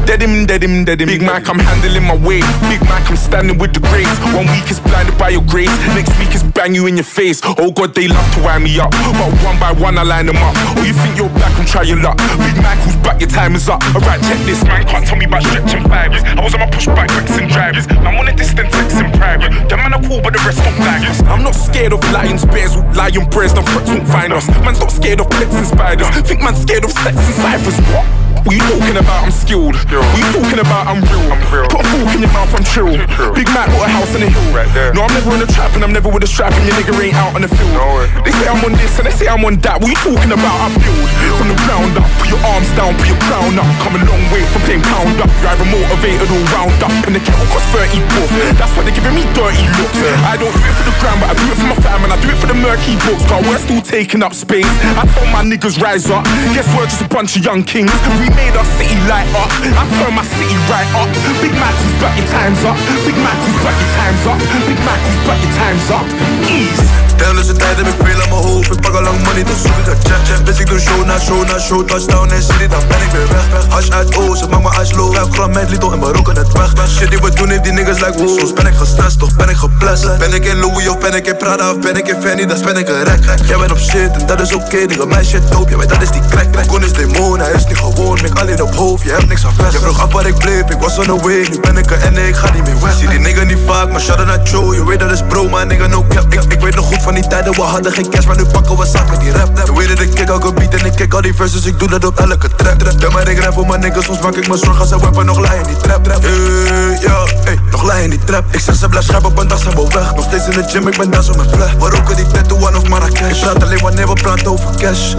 Dead him, dead him, dead him. Big Mac, I'm handling my weight. Big Mac, I'm standing with the greats. One week is blinded by your grace. Next week is bang you in your face. Oh God, they love to wind me up. But one by one, I line them up. Oh, you think you're black, I'm trying your luck. Big Mac, who's back, your time is up. Alright, check this, man. Can't tell me about stretching fibers. I was on my pushback, vexing drivers. I'm on a distant text in private. The man are cool, but the rest don't like us. I'm not scared of lions, bears, with lion prayers. Them threats won't find us. Man's not scared of pets and spiders. Think man's scared of sex and ciphers. What? What you talking about? I'm skilled. What you talking about? I'm real. Put a fork in your mouth, I'm chill. Big Mac bought a house in the hill. No, I'm never in a trap and I'm never with a strap and your nigga ain't out on the field. They say I'm on this and they say I'm on that. What you talking about? I build from the ground up. Put your arms down, put your crown up. Come a long way from playing pound up. Driving motivated all round up. And the kettle cost 30 bucks. That's why they're giving me dirty looks. I don't do it for the gram, but I do it for my fam and I do it for the murky books. Cause we're still taking up space. I tell my niggas rise up. Guess we're just a bunch of young kings. We made our city light up. I turn my city right up. Big who's back your time's up. Big who's back your time's up. Big who's back your time's up. Ease. Dus de tijd heb ik veel aan mijn hoofd. Ik pak al lang money, dus zoek ik een check, check ik doe show na show na show. Touchdown en city, dan ben ik weer weg, weg. Hash uit Oost, het maakt me low 5 gram met Lito en we het weg, Shit die we doen heeft die niggas like wow. Soms ben ik gestrest, toch ben ik geblest. Ben ik in Louis of ben ik in Prada Of ben ik in Fanny, dan ben ik een rek. Jij bent op shit en dat is oké okay. Nigga, mijn shit dope, ja, maar dat is die crack. Koen is demon, hij is niet gewoon. Mik alleen op hoofd, je hebt niks aan vest. Je vroeg af waar ik bleef, ik was on the way. Nu ben ik er en ik ga niet meer weg. Zie die nigga niet vaak, maar shout out naar Joe. Je weet dat is bro, maar nigga no cap. Ik, ik weet nog goed van die tijden, we hadden geen cash Maar nu pakken we zaak met die rap Je weet dat ik kick elke beat en ik kick al die verses Ik doe dat op elke track Ja, maar ik rap voor mijn niggas, soms maak ik me zorgen Ze weppen nog lijn in die trap. Hey, yo, hey, nog lijn in die trap. Ik zeg ze blijf scherp op een dag zijn we weg. Nog steeds in de gym, ik ben daar zo met flash We roken die tattoo aan of Marrakesh Ik praat alleen wanneer we praten over cash.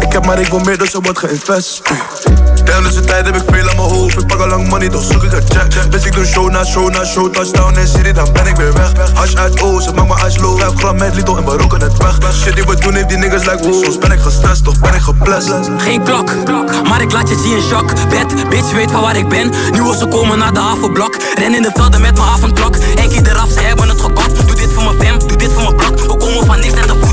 Ik heb maar ik wil meer, dus er wordt geïnvest Tijdens de tijd heb ik veel aan mijn hoofd Ik pak al lang money, toch zoek ik een check Bitch, ik doe show na show na show Touchdown in city, dan ben ik weer weg Hash uit Oost, het maakt me ice low 5 gram met Lito en we roken het weg Shit die we doen heeft die niggas like wow Soms ben ik gestrest, toch ben ik geblest Geen klok, maar ik laat je zien in shock. Bed, bitch weet van waar ik ben. Nu als ze komen naar de havenblok. Ren in de velden met mijn avondklok. Enkie eraf, ze hebben het gekocht. Doe dit voor mijn fam, doe dit voor mijn blok. We komen van niks net de voet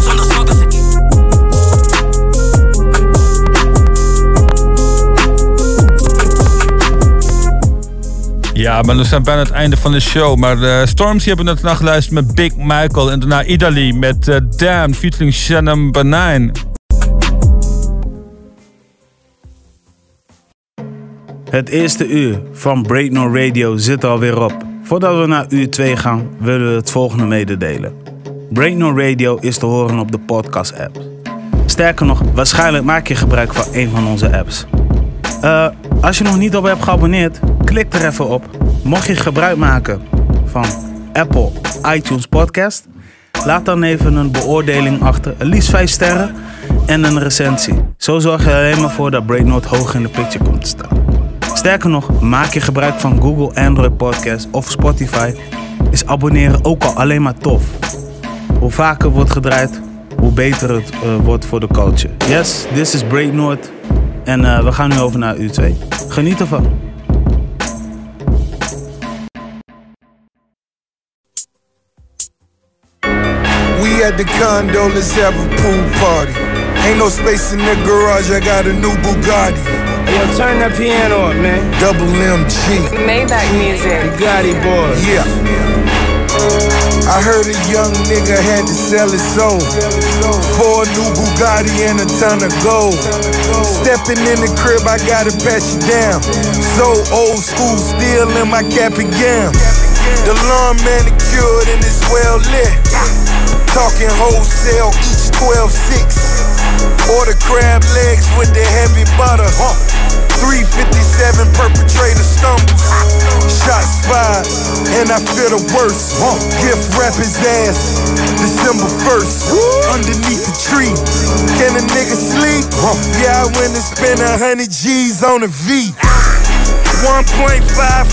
Ja, maar we zijn bijna het einde van de show. Maar eh Storms hebben net naar geluisterd met Big Michael. En daarna Idali met eh Damn featuring Shannon Banine. Het eerste uur van Break No Radio zit er alweer op. Voordat we naar uur 2 gaan, willen we het volgende mededelen. Break No Radio is te horen op de podcast-app. Sterker nog, waarschijnlijk maak je gebruik van een van onze apps. Eh, als je nog niet op hebt geabonneerd, klik er even op. Mocht je gebruik maken van Apple iTunes Podcast, Laat dan even een beoordeling achter. Liefst 5 sterren en een recensie. Zo zorg je er alleen maar voor dat Breaknote hoog in de picture komt te staan. Sterker nog, maak je gebruik van Google Android Podcast of Spotify. Is abonneren ook al alleen maar tof. Hoe vaker wordt gedraaid, hoe beter het eh, wordt voor de culture. Yes, this is Breaknote. En eh, we gaan nu over naar U2. Geniet ervan. We at the condo, let's have a pool party. Ain't no space in the garage, I got a new Bugatti. Yo, turn that piano up, man. Double MG. Maybach music. Bugatti boys. Yeah. I heard a young nigga had to sell his soul for a new Bugatti and a ton of gold. Stepping in the crib, I gotta pat you down. So old school, still in my cap and gown. The lawn manicured and it's well lit. Talking wholesale, each 12 6. Order crab legs with the heavy butter. 357 perpetrator stumbles. Shots fired, and I feel the worst. Gift wrap his ass December 1st. Underneath the tree. Can a nigga sleep? Yeah, I went and spent a hundred G's on a V. 1.5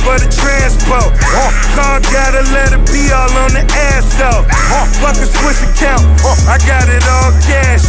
for the transport. Uh. Car gotta let it be all on the ass out. Uh. Fuck a Swiss account. Uh. I got it all cash.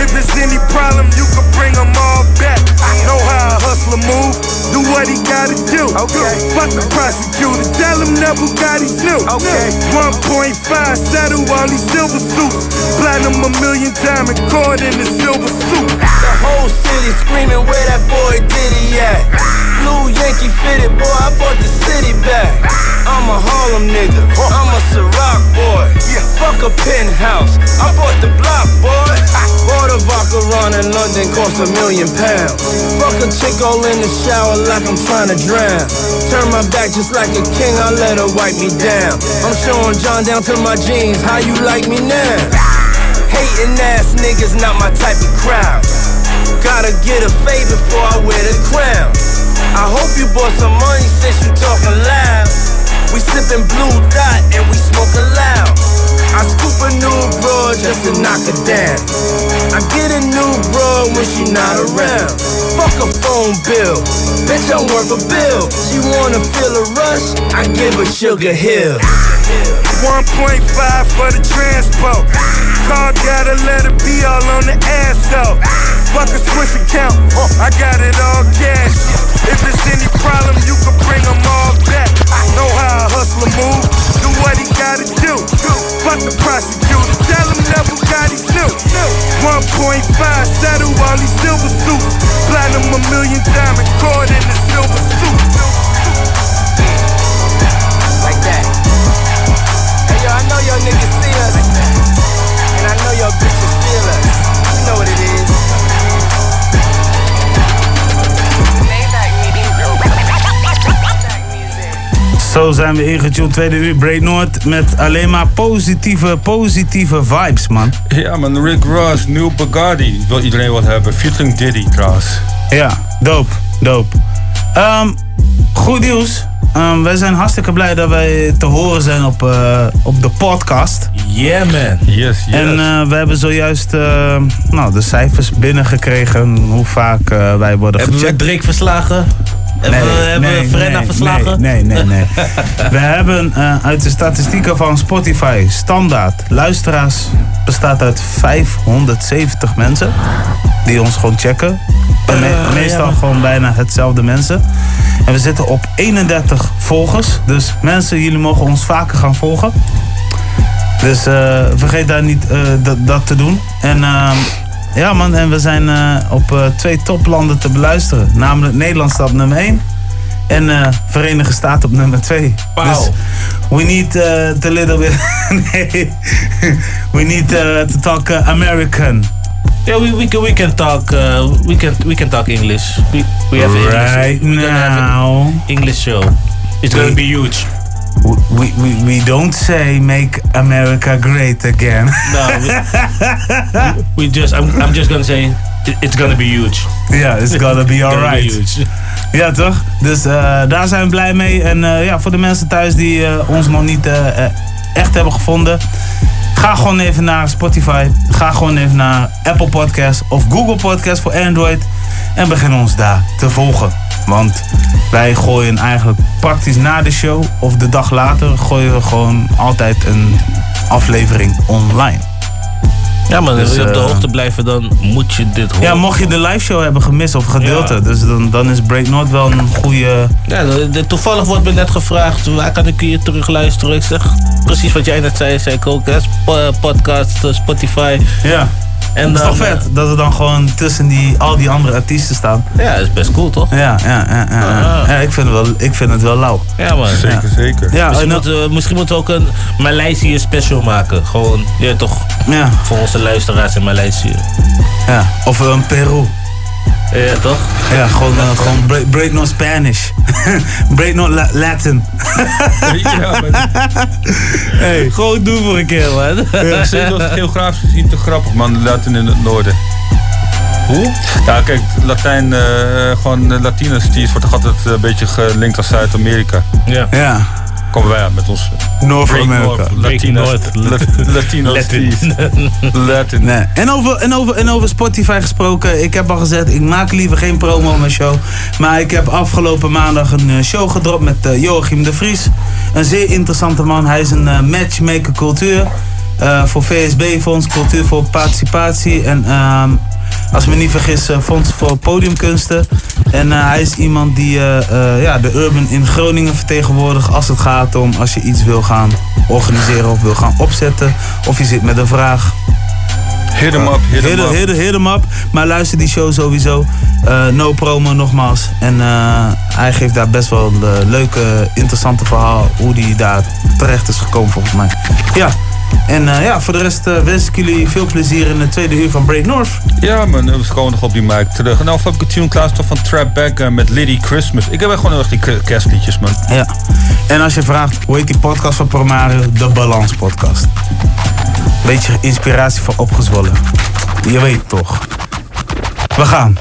If it's any problem, you can bring them all back. I Know how a hustler move. Do what he gotta do. Okay. Fuck the prosecutor. Tell him that Bugatti's new. Okay. 1.5 settle all these silver suits. Platinum a million diamond cord in the silver suit. The whole city screaming where that boy Diddy at. Blue Yankee fitted, boy, I bought the city back. I'm a Harlem nigga, I'm a Ciroc boy. Fuck a penthouse, I bought the block, boy. Bought a vodka run in London, cost a million pounds. Fuck a chick all in the shower like I'm trying to drown. Turn my back just like a king, I let her wipe me down. I'm showing John down to my jeans, how you like me now? Hating ass niggas not my type of crowd. Gotta get a favor before I wear the crown. I hope you bought some money since you talking loud. We sippin' blue dot and we smoking loud. I scoop a new broad just to knock her down. I get a new broad when she not around. Fuck a phone bill, bitch I'm worth a bill. She wanna feel a rush, I give her Sugar Hill. 1.5 for the transport. Car gotta let it be all on the ass. Fuck a Swiss account, uh, I got it all cash. If it's any problem, you can bring them all back. Know how a hustler move, do what he gotta do. Fuck the prosecutor, tell him that Bugatti's new. 1.5 settle all these silver suits. Platinum a million diamond cord in the silver suit. Hey yo, I know your niggas see us. And I know your bitches feel us. You know what it is. Zo zijn we ingetuned tweede uur Break Noord met alleen maar positieve, positieve vibes, man. Ja, man, Rick Ross, nieuw Bugatti. Wil iedereen wat hebben. Featuring Diddy trouwens. Ja, dope, dope. Ehm, goed nieuws. Ehm, wij zijn hartstikke blij dat wij te horen zijn op, eh, op de podcast. Yeah, man. Yes, yes. En eh, we hebben zojuist eh, nou, de cijfers binnengekregen. Hoe vaak eh, wij worden Hebben we gecheckt. Drake verslagen? Hebben we, hebben we Frenna verslagen? Nee, nee, nee. nee. we hebben eh, uit de statistieken van Spotify standaard luisteraars bestaat uit 570 mensen die ons gewoon checken. En me- Eh, meestal ja. gewoon bijna hetzelfde mensen. En we zitten op 31 volgers. Dus mensen, jullie mogen ons vaker gaan volgen. Dus eh, vergeet daar niet eh, dat, dat te doen. En ehm, ja man, en we zijn eh, op eh, twee toplanden te beluisteren. Namelijk Nederland staat op nummer 1. En eh, Verenigde Staten op nummer 2. Dus we need eh, to little bit... nee. We need to talk American. Yeah, we, we, can, we can talk uh, we can we can talk English. We, we have Right English. Gonna have now. English show. It's gonna We- be huge. We, we, we, don't say make America great again. No, we, we just I'm, I'm just gonna say it, it's gonna be huge. Ja, it's gonna be alright. Ja, toch? Dus eh, daar zijn we blij mee. En eh, ja, voor de mensen thuis die eh, ons nog niet echt hebben gevonden. Ga gewoon even naar Spotify. Ga gewoon even naar Apple Podcast of Google Podcast voor Android. En begin ons daar te volgen. Want wij gooien eigenlijk praktisch na de show of de dag later gooien we gewoon altijd een aflevering online. Ja, maar Dus, wil je op de eh, hoogte blijven, dan moet je dit horen. Ja, mocht je de live show hebben gemist of gedeelte, Ja. dus dan, dan is Break North wel een goede. Ja, toevallig wordt me net gevraagd, waar kan ik hier terug luisteren? Ik zeg, precies wat jij net zei, zei ik ook. Hè? Sp- podcast, eh, Spotify. Ja. En dat is dan, toch vet dat we dan gewoon tussen die, al die andere artiesten staan. Ja, dat is best cool toch? Ja, ja, ja. ja, ja. Ah. Ja, ik, vind het wel, ik vind het wel lauw. Ja, man. Zeker, zeker. Ja, misschien, en- moeten we, misschien moeten we ook een Maleisië special maken. Gewoon, ja toch? Ja. Voor onze luisteraars in Maleisië. Ja, of een Peru. Ja, toch? Ja, gewoon, eh, gewoon break, break no Spanish. break no La- Latin. ja, hey, gewoon doen voor een keer, man. Ja, was geografisch gezien te grappig, man. Latin in het noorden. Hoe? Ja, kijk, Latijn, eh, gewoon uh, Latino-steers wordt toch altijd eh, een beetje gelinkt als Zuid-Amerika. Ja. Ja. Komen wij aan met ons North America. North, Break Latino, North. Lat- Latino Latin. steers. Latin. Nee. En, over, en, over, en over Spotify gesproken. Ik heb al gezegd, ik maak liever geen promo op mijn show. Maar ik heb afgelopen maandag een eh, show gedropt met eh, Joachim de Vries. Een zeer interessante man. Hij is een eh, matchmaker cultuur. Eh, voor VSB Fonds Cultuur voor Participatie. En ehm, als ik me niet vergis, eh, Fonds voor Podiumkunsten. En eh, hij is iemand die ja, de Urban in Groningen vertegenwoordigt als het gaat om als je iets wil gaan organiseren of wil gaan opzetten. Of je zit met een vraag. Hit 'em up, hit 'em Hit, up. hit, hit up. Maar luister die show sowieso. No promo nogmaals. En hij geeft daar best wel een leuke, interessante verhaal. Hoe hij daar terecht is gekomen volgens mij. Ja. En eh, ja, voor de rest eh, wens ik jullie veel plezier in het tweede uur van Break North. Ja, man, we komen nog op die mic terug. En nou heb ik een tune klaar van Trap Back eh, met Liddy Christmas. Ik heb echt gewoon heel erg die kerstliedjes, man. Ja. En als je vraagt, hoe heet die podcast van Promario? De Balans Podcast. Beetje inspiratie voor opgezwollen. Je weet toch. We gaan.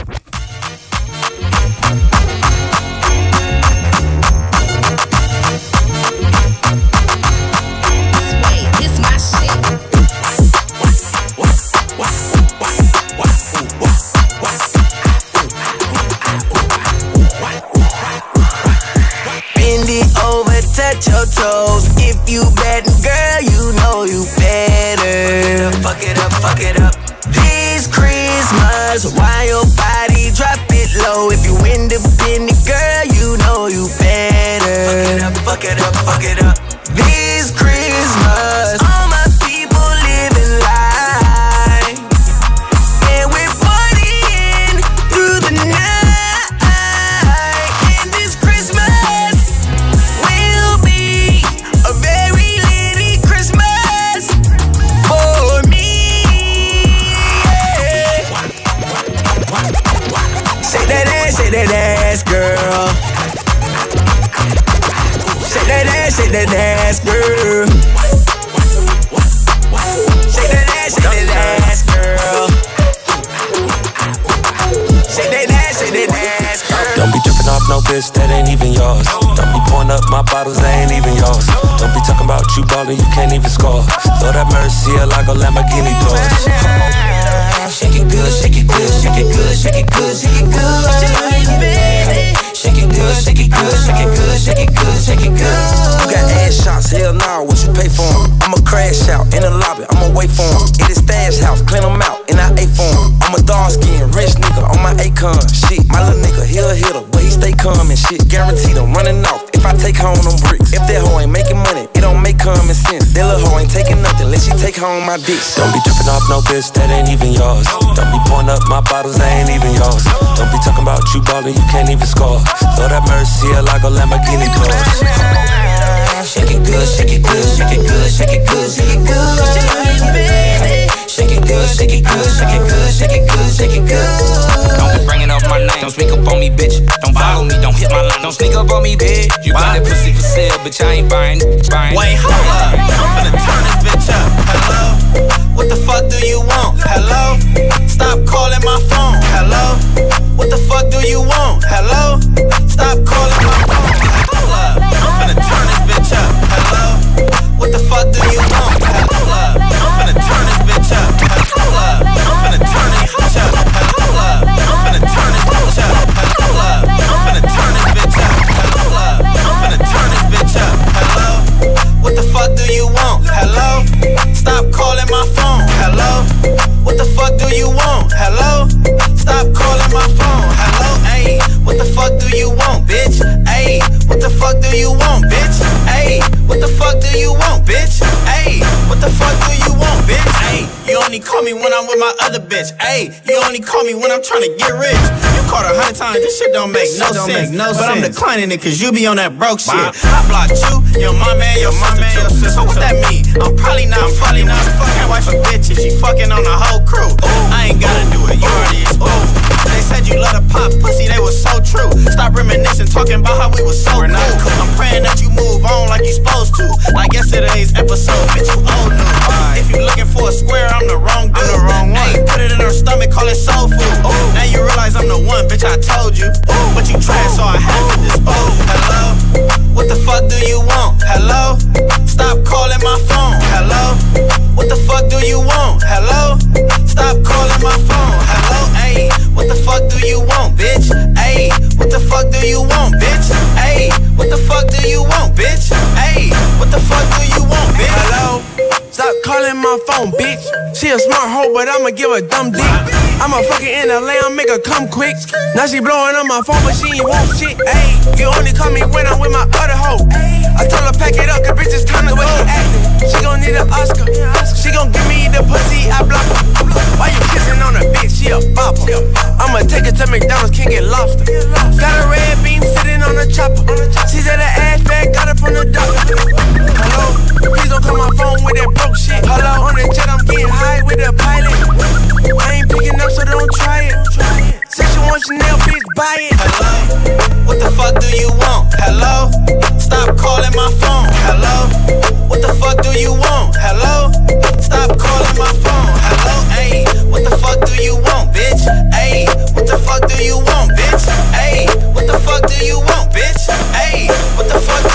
My dick. Don't be tripping off no bitch that ain't even yours. Don't be pouring up my bottles, they ain't even yours. Don't be talking about you ballin', you can't even score. Lord have mercy, like a Lamborghini doors. Shake it good, shake it good, shake it good, shake it good, shake it good. Shake it good, shake it good, shake it good, shake it good, shake it good. Don't be bringing up my name. Don't speak up on me, bitch. Don't follow me. Don't hit my line. Don't sneak up on me, bitch. You got that pussy for sale, bitch. I ain't buying. buying. Wait, hold up. What the fuck do you want? Hello? Stop calling my phone. Hello? What the fuck do you want? Hello? Stop calling my phone. Call me when I'm with my other bitch. Ayy, you only call me when I'm trying to get rich. You called a hundred times, this shit don't make no don't sense. make no but I'm declining it cause you be on that broke shit. I blocked you, your mom and your mom and your sister. So what that mean? I'm probably not, I'm probably not fucking wife a bitch if she fucking on the whole crew. I ain't gotta do it, you already exposed. They said you love to pop pussy, they was so true. Stop reminiscing, talking about how we was so cool. I'm praying that you move on like you supposed to. Like yesterday's episode, bitch, you bitch, I told you. Phone, bitch. She a smart hoe, but I'ma give her dumb dick. I'ma fuck it in LA, I'll make her come quick. Now she blowing on my phone, but she ain't want shit. Ayy, you only call me when I'm with my other hoe. I told her pack it up, cause bitch, it's time to go. She gon' need an Oscar. She gon' give me the pussy, I block her. Why you kissing on her bitch? She a bopper. I'ma take her to McDonald's, can't get lobster. Got a red beam sitting on the chopper. She said her ass fat, got it from the doctor. Hello, please don't call my phone with that broke shit. Hello, on the jet, I'm getting high with the pilot. I ain't picking up, so don't try it. Said you want Chanel, bitch, buy it. Hello? What the fuck do you want? Hello? Stop calling my phone. Hello? What the fuck do you want? Hello? Stop calling my phone. Ayy, what the fuck do you want, bitch? Ayy, what the fuck do you want, bitch? Ayy, what the fuck do you want, bitch? Ayy, what the fuck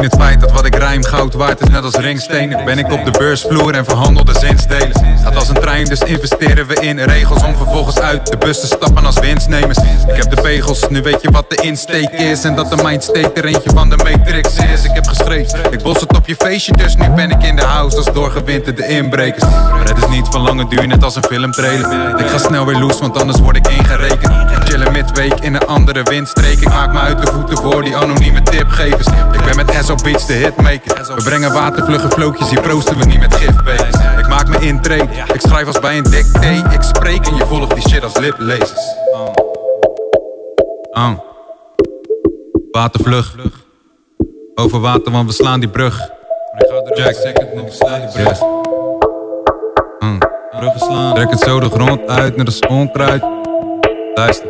Gezien het feit dat wat ik rijm goud waard is net als ringstenen Ben ik op de beursvloer en verhandel de zinsdelen Gaat als een trein dus investeren we in regels Om vervolgens uit de bus te stappen als winstnemers. Ik heb de pegels, nu weet je wat de insteek is En dat de mindstate er eentje van de matrix is. Ik heb geschreven, ik bos het op je feestje Dus nu ben ik in de house als doorgewinterde inbrekers. Maar het is niet van lange duur, net als een filmtrailer. Ik ga snel weer loose, want anders word ik ingerekend. Chillen midweek in een andere windstreek. Ik maak me uit de voeten voor die anonieme tipgevers Ik ben met De hitmaker We brengen watervlugge vlootjes, hier proosten we niet met gifbekers Ik maak me intrede, ik schrijf als bij een dicté Ik spreek en je volgt die shit als liplezers. Uh. Watervlug. Over water, want we slaan die brug. Jack, we slaan die brug. Uh. Bruggen slaan. Trek het zo de grond uit, net als onkruid Luister.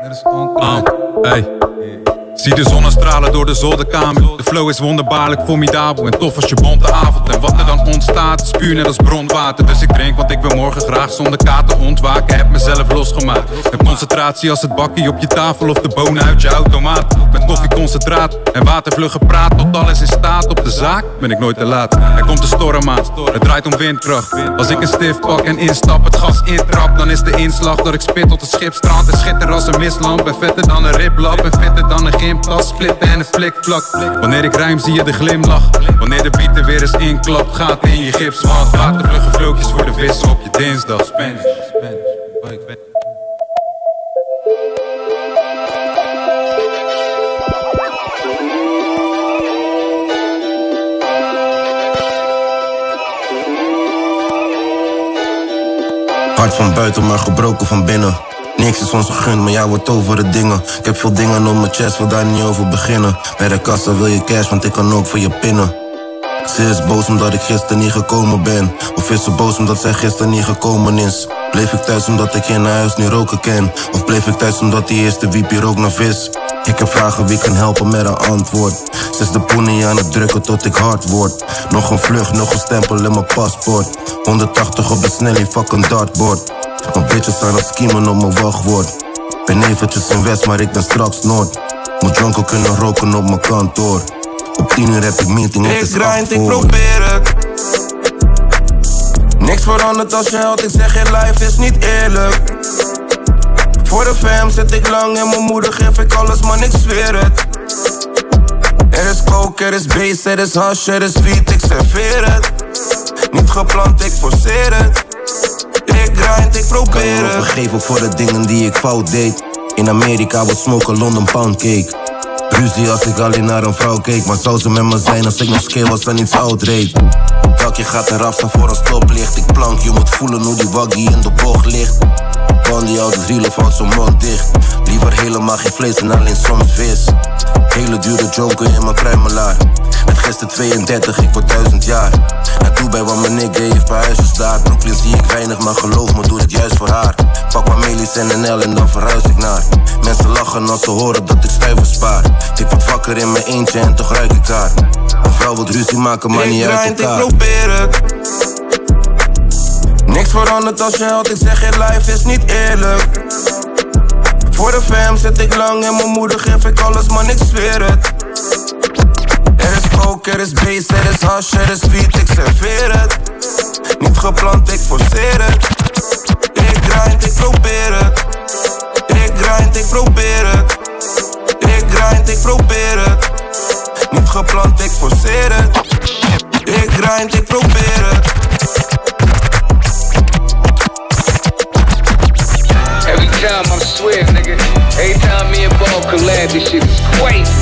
Net als onkruid Hey Zie de zonnestralen door de zolderkamer. De flow is wonderbaarlijk formidabel en tof als je bonte avond. En wat er dan ontstaat is puur net als bronwater. Dus ik drink, want ik wil morgen graag zonder kater ontwaken. Heb mezelf losgemaakt. Heb concentratie als het bakkie op je tafel of de bonen uit je automaat. Met koffieconcentraat en watervlug gepraat. Tot alles in staat op de zaak ben ik nooit te laat. Er komt een storm aan, het draait om windkracht. Als ik een stift pak en instap, het gas intrap, dan is de inslag dat ik spit tot het schip strandt. En schitter als een mislamp en vetter dan een riplap. En fitter dan een gymtas, splitten en een flikvlak. Wanneer ik rijm zie je de glimlach. Wanneer de beat er weer eens inklapt, gaat in je gips. Want watervlugge vlootjes voor de vissen op je dinsdag. Spanish, Spanish. Oh, ik ben- Hart van buiten, maar gebroken van binnen. Niks is ons gegund, maar jij wordt over de dingen. Ik heb veel dingen op mijn chest, wil daar niet over beginnen. Bij de kassa wil je cash, want ik kan ook voor je pinnen. Ze is boos omdat ik gisteren niet gekomen ben. Of is ze boos omdat zij gisteren niet gekomen is? Bleef ik thuis omdat ik in huis nu roken ken? Of bleef ik thuis omdat die eerste wiepie rook naar vis? Ik heb vragen wie kan helpen met een antwoord. Ze is de poenie aan het drukken tot ik hard word. Nog een vlucht, nog een stempel in mijn paspoort. 180 op de snelheid, fuck een dartboard. Mijn bitches aan het schiemen op mijn wachtwoord. Ben eventjes in West, maar ik ben straks Noord. Moet jonkel kunnen roken op mijn kantoor. Op 10 uur heb ik meeting, Ik grind, ik probeer het. Niks verandert als je held, ik zeg je life is niet eerlijk. Voor de fam zit ik lang en mijn moeder geef ik alles, man, ik zweer het. Er is coke, er is bass, er is hash, er is wiet, ik serveer het. Niet gepland, ik forceer het. Ik grind, ik probeer het. Kan me vergeven voor de dingen die ik fout deed. In Amerika wordt smoken London pound cake. Ruzie als ik alleen naar een vrouw keek Maar zou ze met me zijn als ik nog skill was en iets oud reed Welke gaat eraf staan voor een stoplicht Ik plank, je moet voelen hoe die waggy in de bocht ligt Bandy altijd rielen valt zijn mond dicht Liever helemaal geen vlees en alleen soms vis Hele dure jonker in mijn kruimelaar Met gisteren 32, ik word duizend jaar. Naar Dubai waar mijn nigga heeft bij huisjes daar. Brooklyn zie ik weinig, maar geloof me, doe het juist voor haar. Pak maar Melis en NL en dan verhuis ik naar. Mensen lachen als ze horen dat ik stuiver spaar. Ik word wakker in mijn eentje en toch ruik ik haar. Een vrouw wil ruzie maken, maar niet Ik uit grind, ik elkaar probeer het. Niks verandert als je houdt, ik zeg je life is niet eerlijk. Voor de fam zit ik lang en mijn moeder geef ik alles, man, ik zweer het. Coke, er is bass, er is hash, er is wiet, ik serveer het. Niet gepland, ik forceer het. Ik grind, ik probeer het. Ik grind, ik probeer het. Ik grind, ik probeer het. Niet gepland, ik forceer het. Ik grind, ik probeer het. Every time I swear, nigga. Every time me and Ball collab, this shit is crazy.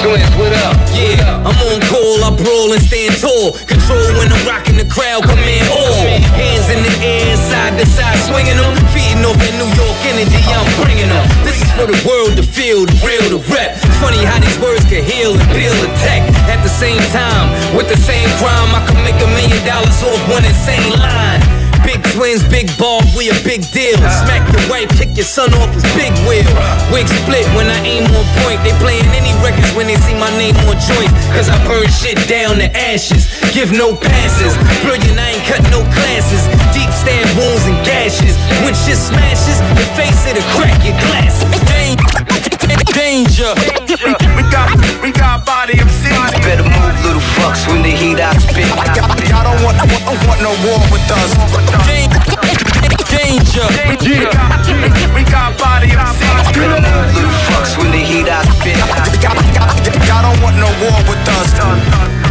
Twins, what up? Yeah, I'm on call, I brawl and stand tall. Control when I'm rocking the crowd, come in all. Hands in the air, side to side, swinging them. Feeding off that New York energy, I'm bringing them. This is for the world to feel, the real to rep. Funny how these words can heal and peel a tech. At the same time, with the same crime, I can make a million dollars off one insane line. Twins, big ball, we a big deal. Smack your wife, kick your son off his big wheel. Wig split when I aim on point. They playing any records when they see my name on joint. Cause I burn shit down to ashes. Give no passes. Brilliant, I ain't cut no classes. Deep stab wounds and gashes. When shit smashes, your face it'll crack your glasses. Danger. We got, we got body of MCs. Better move, little fucks, when the heat I spit. Y'all don't want, want, want no war with us. Danger. We got, we got body of MCs. Better move, little fucks, when the heat I spit. Y'all don't want no war with us.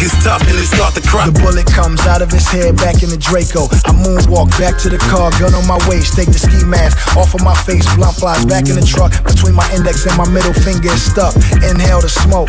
Niggas tough and they start to cry The bullet comes out of his head back in the Draco. I moonwalk back to the car, gun on my waist, take the ski mask off of my face, blunt flies back in the truck. Between my index and my middle finger is stuck. Inhale the smoke,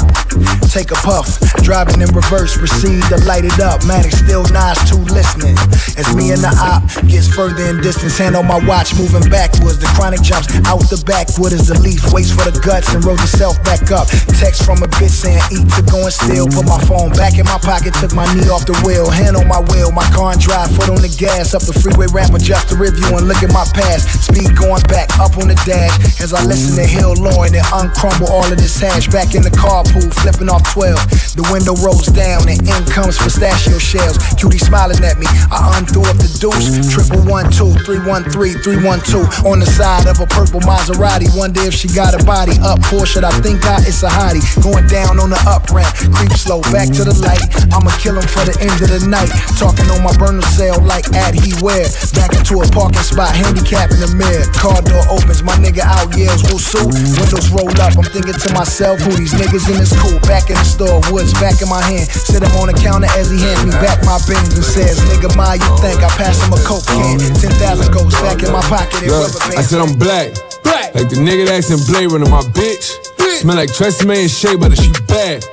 take a puff. Driving in reverse, proceed to light it up. It's still nice to listening. As me and the op gets further in distance, hand on my watch, moving backwards. The chronic jumps out the backwood as the leaf waits for the guts and rolls itself back up. Text from a bitch saying eat to go and steal. Put my phone back in my pocket, took my knee off the wheel, hand on my wheel, my car and drive, foot on the gas, up the freeway ramp, adjust the review and look at my past. Speed going back up on the dash as I listen to Hill Lauren and uncrumble all of this hash. Back in the carpool, flipping off 12. The window rolls down and in comes pistachio shells. Cutie smiling at me. I undo up the deuce. Triple one two three one three three one two on the side of a purple Maserati. Wonder if she got a body up Porsche. I think I it's a hottie. Going down on the up ramp. Creep slow back to the I'ma kill him for the end of the night. Talking on my burner cell like ad he wear. Back into a parking spot, handicap in the mirror. Car door opens, my nigga out yells, who suit? Windows roll up, I'm thinking to myself, who these niggas in this cool? Back in the store, woods back in my hand. Sit him on the counter as he hands me back my bins and says, Nigga, my, you think I pass him a coke can? 10,000 goes back in my pocket and rubber I said I'm black. Black. Like the nigga that's in Blade Runner, my bitch. Smell like Tresemme and Shea Butter, she bad.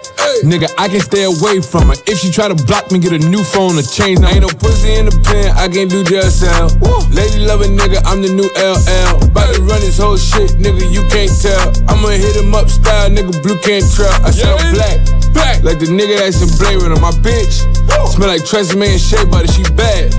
Nigga, I can stay away from her. If she try to block me, get a new phone to change. Now ain't no pussy in the pen, I can't do jail sound. Lady love a nigga, I'm the new LL. About to run this whole shit, nigga, you can't tell. I'ma hit him up style, nigga, blue can't trail. I I'm black. Black. Like the nigga that's in Blade Runner, my bitch. Smell like Tresemme and Shea Butter, she bad.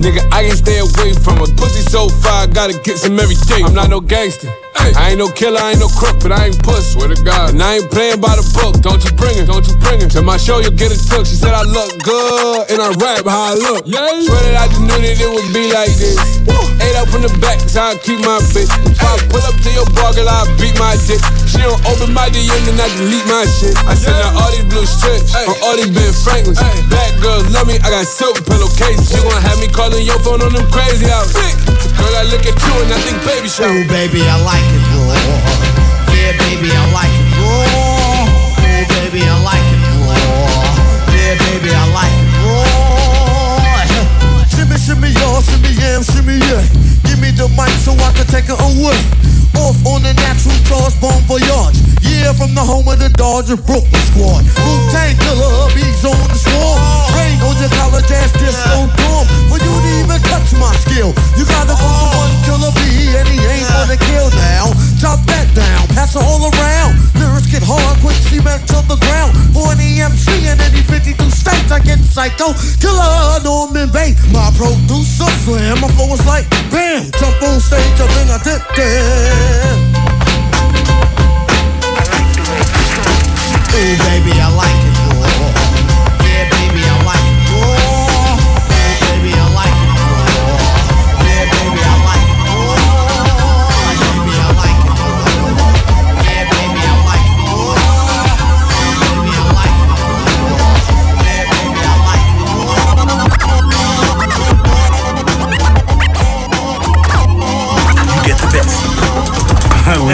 Nigga, I can stay away from her. Pussy so fire, gotta get some every day. I'm not no gangster. I ain't no killer, I ain't no crook, but I ain't puss. Swear to God. And I ain't playing by the book. Don't you bring it, don't you bring it. To my show, you'll get a took. She said I look good, and I rap how I look. Yeah. Swear that I just knew that it would be like this. Eight up from the back, that's how I keep my bitch. If I pull up to your bar, girl, I beat my dick. She don't open my DM, then I delete my shit. I send her all these blue strips, on all these Ben Franklins. Black girls love me, I got silk pillowcases. You gon' have me calling your phone on them crazy hours. Girl, I look at you and I think baby shower. Ooh, baby, I like Yeah, baby, I like it raw. Ooh, baby, I like it raw. Yeah, baby, I like it raw. Shimmy, shimmy, y'all, shimmy, yeah. Give me the mic so I can take it away. Off on the natural bomb for from the home of the Dodger Brooklyn squad. Wu-Tang killer, bees on the swarm. Rain on your college ass disco dorm. For you to even touch my skill, you gotta go to one killer bee, and he ain't gonna kill now. Chop that down, pass it all around. Lyrics get hard, quick cement to the ground. For an EMC in any 52 states, I get psycho. Killer Norman Bates, my producer slam. My flow is like bam, jump on stage, I think I did it. Ooh, baby, I like it.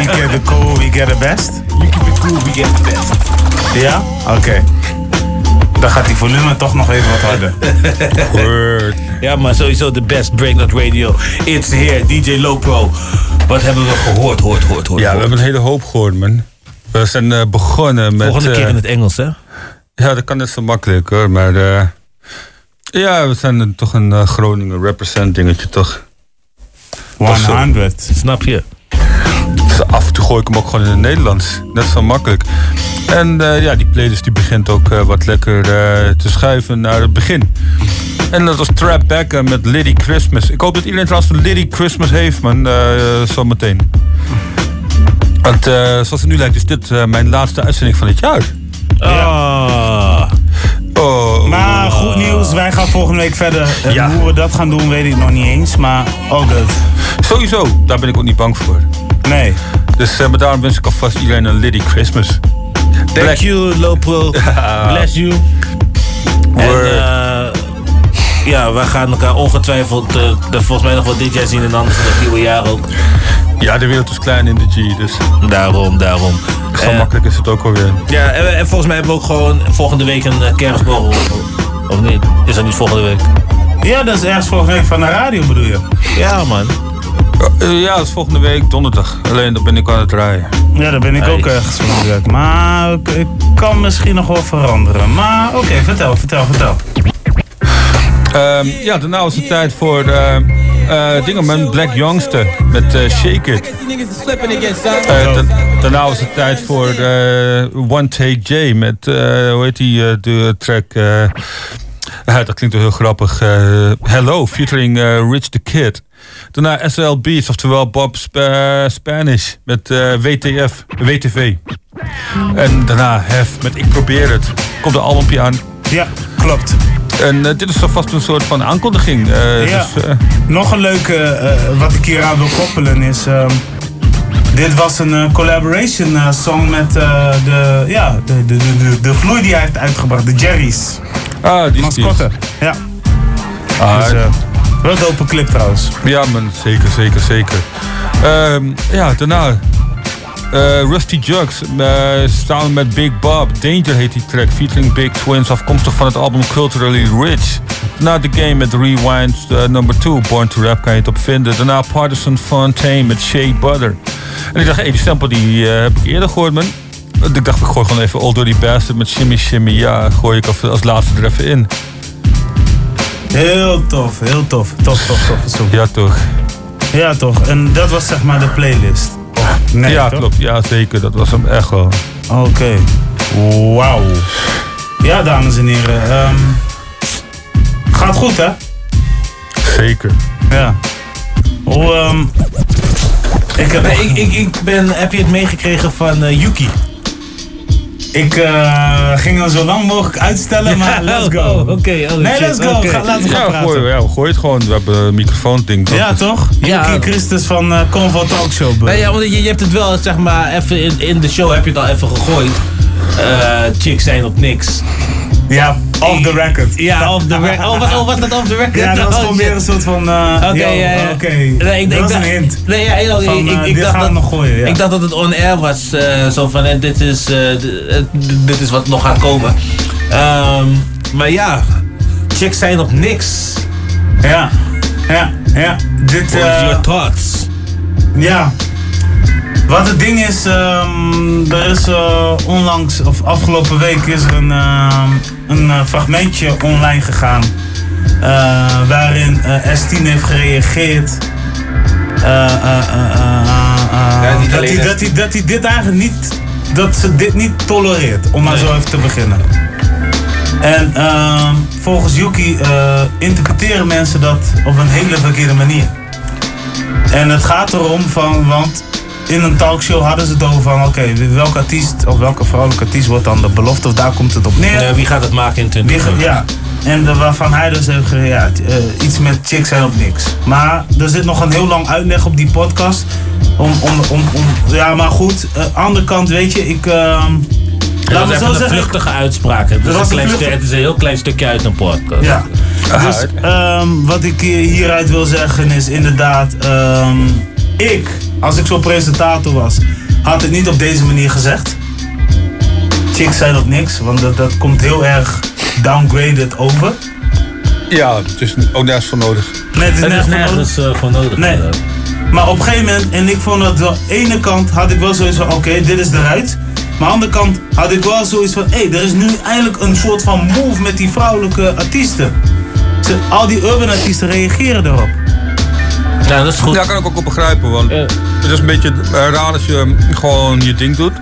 We get the cool, we get the best. You keep it cool, we get the best. Ja? Oké. Dan gaat die volume toch nog even wat harder. Word. Ja, maar sowieso de best Breaknut Radio. It's here, DJ Lopro. Wat hebben we gehoord, hoort, hoort, hoort? Ja, we hebben een hele hoop gehoord, man. We zijn eh, begonnen met... Volgende keer eh, in het Engels, hè? Ja, dat kan net zo makkelijk hoor, maar... eh, ja, we zijn toch een eh, Groningen represent dingetje, toch? 100. Snap je? Af en toe gooi ik hem ook gewoon in het Nederlands. Net zo makkelijk. En eh, ja, die playlist die begint ook eh, wat lekker eh, te schuiven naar het begin. En dat was Trap Back met Liddy Christmas. Ik hoop dat iedereen trouwens een Liddy Christmas heeft, man. zometeen. Want zoals het nu lijkt is dit mijn laatste uitzending van het jaar. Ah. Oh. Maar goed nieuws, wij gaan volgende week verder. Hoe we dat gaan doen, weet ik nog niet eens. Maar ook het. Sowieso, daar ben ik ook niet bang voor. Nee. Dus eh, maar daarom wens ik alvast iedereen een Liddy Christmas. Thank you, Lopro. Bless you. En eh, ja, we gaan elkaar ongetwijfeld eh, er volgens mij nog wat dit jaar zien en anders in het nieuwe jaar ook. Ja, de wereld is klein in de G, dus... Daarom, daarom. Zo makkelijk is het ook alweer. Ja, en, en volgens mij hebben we ook gewoon volgende week een uh, kerstborrel. Of niet? Is dat niet volgende week? Ja, dat is ergens volgende week van de radio bedoel je? Ja, man. Eh, ja, dat is volgende week donderdag. Alleen dan ben ik aan het draaien. Ja, daar ben ik ook ergens volgende week. Maar ik, kan misschien nog wel veranderen. Maar oké, vertel, vertel, vertel. Ehm, ja, daarna was het tijd voor uh, uh, Dingerman Black Youngster met uh, Shake It. Uh, da daarna was het tijd voor uh, One Take J met, uh, hoe heet die, uh, de track... Uh, dat klinkt wel heel grappig. Hello, featuring Rich the Kid. Daarna SL Beats, oftewel Bob Sp Spanish met WTF, WTV. En daarna Hef met Ik Probeer Het. Komt een albumpje aan. Ja, klopt. En uh, dit is alvast een soort van aankondiging. Uh, ja. dus, uh, Nog een leuke, wat ik hier aan wil koppelen is... dit was een collaboration song met de, ja, de, de, de, de vloei die hij heeft uitgebracht, de Jerry's. Ah, die Mascotte, ja. Ah, dus, wel open clip trouwens. Ja, man, zeker, zeker, zeker. Um, ja, daarna uh, Rusty Jugs, uh, samen met Big Bob. Danger heet die track, featuring Big Twins, afkomstig van het album Culturally Rich. Daarna The Game met Rewind uh, number 2, Born to Rap kan je het op vinden. Daarna Partisan Fontaine met Shea Butter. En ik dacht, hey, die stempel die heb ik eerder gehoord, man. Ik dacht, ik gooi gewoon even Old Dirty Bastard met Shimmy Shimmy. Ja, gooi ik als laatste er even in. Heel tof, heel tof. Tof, tof, tof. Zo. Ja, toch. Ja, toch. En dat was zeg maar de playlist. Nee, ja, toch? klopt. Ja, zeker. Dat was hem echt wel. Oké. Okay. Wauw. Ja, dames en heren. Um, gaat goed, hè? Zeker. Ja. Hoe, um, ik, heb, nee, ik, ik, ik ben, heb je het meegekregen van uh, Yuki? Ik uh, ging hem zo lang mogelijk uitstellen, ja, maar let's go. Oké, oh, okay, oh, nee, let's go. Okay. Ga, laten we ja, gaan praten. Gooi, ja, gooi het gewoon. We hebben een microfoon ding. Ja, toch? Ja. Christus van uh, Convo Talkshow. Nee, ja, want je, je hebt het wel, zeg maar, even in, in de show heb je het al even gegooid. Uh, chicks zijn op niks. Ja, off the record. Ja, off the record. Oh, was, oh, was dat off the record? Ja, dat was gewoon weer een soort van. Uh, Oké, okay, ja, ja. Oké. Nee, dat is een hint. Nee, ja, van, ik, ik, dit dacht gaan dat, nog gooien. Ja. Ik dacht dat het on air was. Uh, zo van, en dit is, uh, dit is wat nog gaat komen. Um, maar ja, chicks zijn op niks. Ja, ja, ja. Dit. What your thoughts? Ja. Wat het ding is, ehm, er is eh, onlangs, of afgelopen week, is er een, ehm, een eh, fragmentje online gegaan. eh, waarin eh, S10 heeft gereageerd. dat, hij, S10. dat, hij, dat hij dit eigenlijk niet, dat ze dit niet tolereert, om maar zo even te beginnen. En ehm, volgens Yuki interpreteren mensen dat op een hele verkeerde manier. En het gaat erom van, want in een talkshow hadden ze het over van, oké, welke artiest of welke vrouwelijke artiest wordt dan de belofte of daar komt het op neer. Ja, wie gaat het maken in Wie 20 ge- ja. En de, waarvan hij dus heeft gereageerd, ja, eh, iets met chicks zijn op niks. Maar er zit nog een heel lang uitleg op die podcast. Om, om, om, om, ja, maar goed, eh, andere kant, weet je, ik... ehm Dat zo even een zeggen, vluchtige uitspraak. Het is, was een het is heel klein stukje uit een podcast. Ja. Dus ehm, wat ik hier- hieruit wil zeggen is inderdaad, ehm, ik, als ik zo'n presentator was, had het niet op deze manier gezegd. Chicks zijn op niks, want dat, dat komt heel erg downgraded over. Ja, het is ook nergens voor nodig. Nee, het is, Het is nergens voor nergens eh, voor nodig. Nee. Maar op een gegeven moment, en ik vond dat wel, aan de ene kant had ik wel zoiets van, oké, dit is eruit. Maar aan de andere kant had ik wel zoiets van, hé, er is nu eindelijk een soort van move met die vrouwelijke artiesten. Ze, al die urban artiesten reageren erop. Ja, dat is goed. Ja, kan ik ook op begrijpen, want het is een beetje eh, raar als je gewoon je ding doet.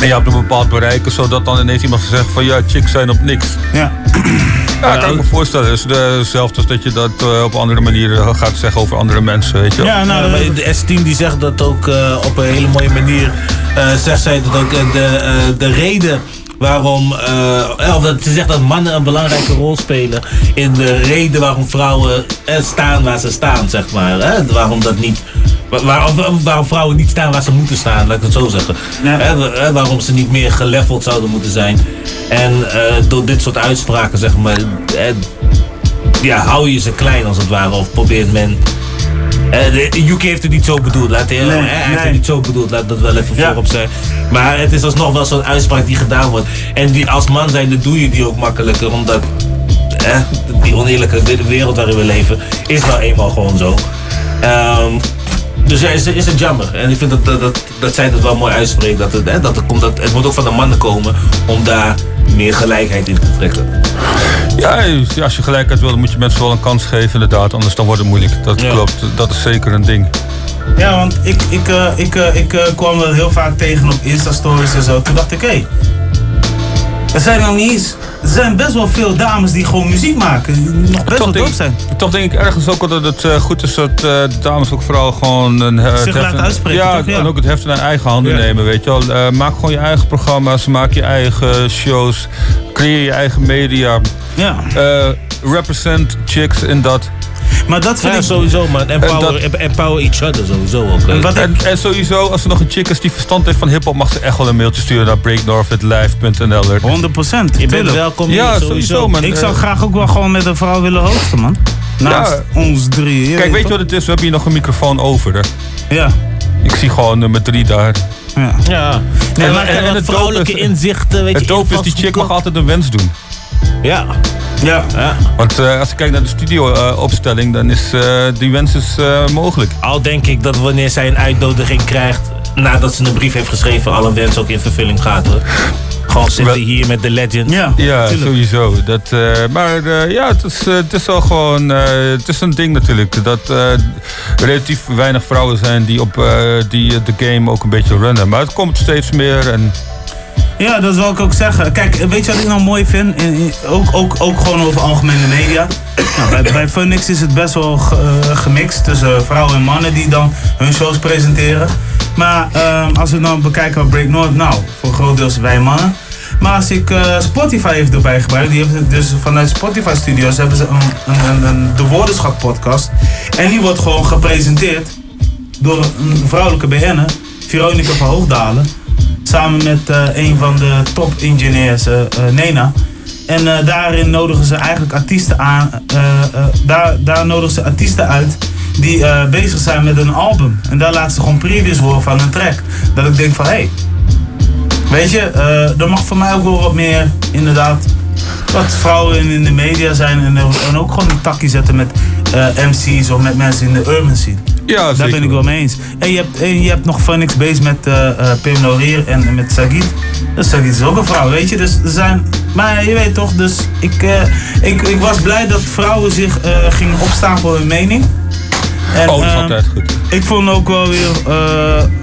En je hebt een bepaald bereik, zodat dan ineens iemand zegt van ja, chicks zijn op niks. Ja. Ja, kan ik me voorstellen. Het is hetzelfde als dat je dat eh, op andere manieren gaat zeggen over andere mensen, weet je wel. Ja, nou, maar de S10 die zegt dat ook eh, op een hele mooie manier. eh, zegt zij dat ook eh, de, eh, de reden waarom. eh, of ze zegt dat mannen een belangrijke rol spelen. in de reden waarom vrouwen eh, staan waar ze staan, zeg maar. Hè? Waarom dat niet. Waar, waarom vrouwen niet staan waar ze moeten staan, laat ik het zo zeggen. Waarom ze niet meer geleveld zouden moeten zijn. En eh, door dit soort uitspraken, zeg maar. ja, hou je ze klein als het ware. Of probeert men de UK heeft het niet zo bedoeld, laat hij, Nee, hij heeft nee. het niet zo bedoeld, laat dat wel even voorop zijn. Maar het is alsnog wel zo'n uitspraak die gedaan wordt. En die, als man zijnde doe je die ook makkelijker, omdat eh, die oneerlijke wereld waarin we leven is nou eenmaal gewoon zo. Ehm, dus ja, is, is het jammer. En ik vind dat, dat, dat, dat zij dat wel mooi uitspreekt. Dat het, hè, dat het, komt, dat, het moet ook van de mannen komen om daar meer gelijkheid in te trekken. Ja, als je gelijkheid wil, dan moet je mensen wel een kans geven, inderdaad. Anders dan wordt het moeilijk. Dat klopt, dat is zeker een ding. Ja, want ik, ik, eh, ik, eh, ik eh, kwam dat heel vaak tegen op Insta-stories en zo. Toen dacht ik, hé, er zijn nog niet eens... Er zijn best wel veel dames die gewoon muziek maken. Die nog best wel denk, dope zijn. toch denk ik ergens ook wel dat het eh, goed is dat eh, dames ook vooral gewoon een, eh, het Zich laten uitspreken, Ja, toch? Ja. en ook het heft in eigen handen Ja. nemen, weet je wel. Maak gewoon je eigen programma's, maak je eigen shows, creëer je eigen media. Ja. Represent chicks in dat. Maar dat vind ik sowieso, man. Empower, empower each other sowieso ook. En, en sowieso, als er nog een chick is die verstand heeft van hip-hop, mag ze echt wel een mailtje sturen naar breaknorthlive.nl. 100 procent. Je bent welkom Ja, hier, sowieso, man. Ik zou Eh, graag ook wel gewoon met een vrouw willen hosten, man. Naast ons drie. Kijk, weet je wat het is? We hebben hier nog een microfoon over. Hè? Ja. Ik zie gewoon nummer drie daar. Ja. Ja. Nee, maar en, het vrouwelijke is- inzichten, weet Het je. dope is, die chick mag altijd een wens doen. Ja. Ja. Want eh, als je kijkt naar de studio-opstelling, dan is eh, die wens is, eh, mogelijk. Al denk ik dat wanneer zij een uitnodiging krijgt nadat ze een brief heeft geschreven, alle wens ook in vervulling gaat hoor. Gewoon zitten hier met de legend. Ja, Ja, sowieso. Dat, eh, maar eh, ja, het is, eh, het is wel gewoon. eh, het is een ding natuurlijk. Dat eh, relatief weinig vrouwen zijn die op eh, die eh, de game ook een beetje runnen. Maar het komt steeds meer. En Ja, dat wil ik ook zeggen. Kijk, weet je wat ik nou mooi vind? In- in- ook, ook, ook gewoon over algemene media. Nou, bij, bij is het best wel eh, gemixt tussen vrouwen en mannen die dan hun shows presenteren. Maar ehm, als we nou bekijken wat Break North, nou, voor groot deel zijn wij mannen. Maar als ik eh, Spotify heeft erbij gebruikt, die hebben dus vanuit Spotify Studios hebben ze een, een, een, De Woordenschap podcast. En die wordt gewoon gepresenteerd door een vrouwelijke BN'er, Veronica van Hoogdalen. Samen met eh, een van de top engineers, eh, eh, Nena. En daarin nodigen ze eigenlijk artiesten aan. daar, daar nodigen ze artiesten uit die bezig zijn met een album. En daar laten ze gewoon previews horen van een track. Dat ik denk van hé, hey, weet je, eh, er mag voor mij ook wel wat meer, inderdaad, wat vrouwen in, in de media zijn. En, en ook gewoon een takje zetten met MC's of met mensen in de urban scene. Ja, Daar zeker ben ik wel mee eens. En je hebt, en je hebt nog Phoenix Base met eh eh, Pim Laurier en, en met Sagit. Dus Sagit is ook een vrouw, weet je. Dus er zijn, maar je weet toch, dus ik, eh, ik, ik was blij dat vrouwen zich gingen opstaan voor hun mening. En, oh, dat is eh, altijd goed. Ik vond ook wel weer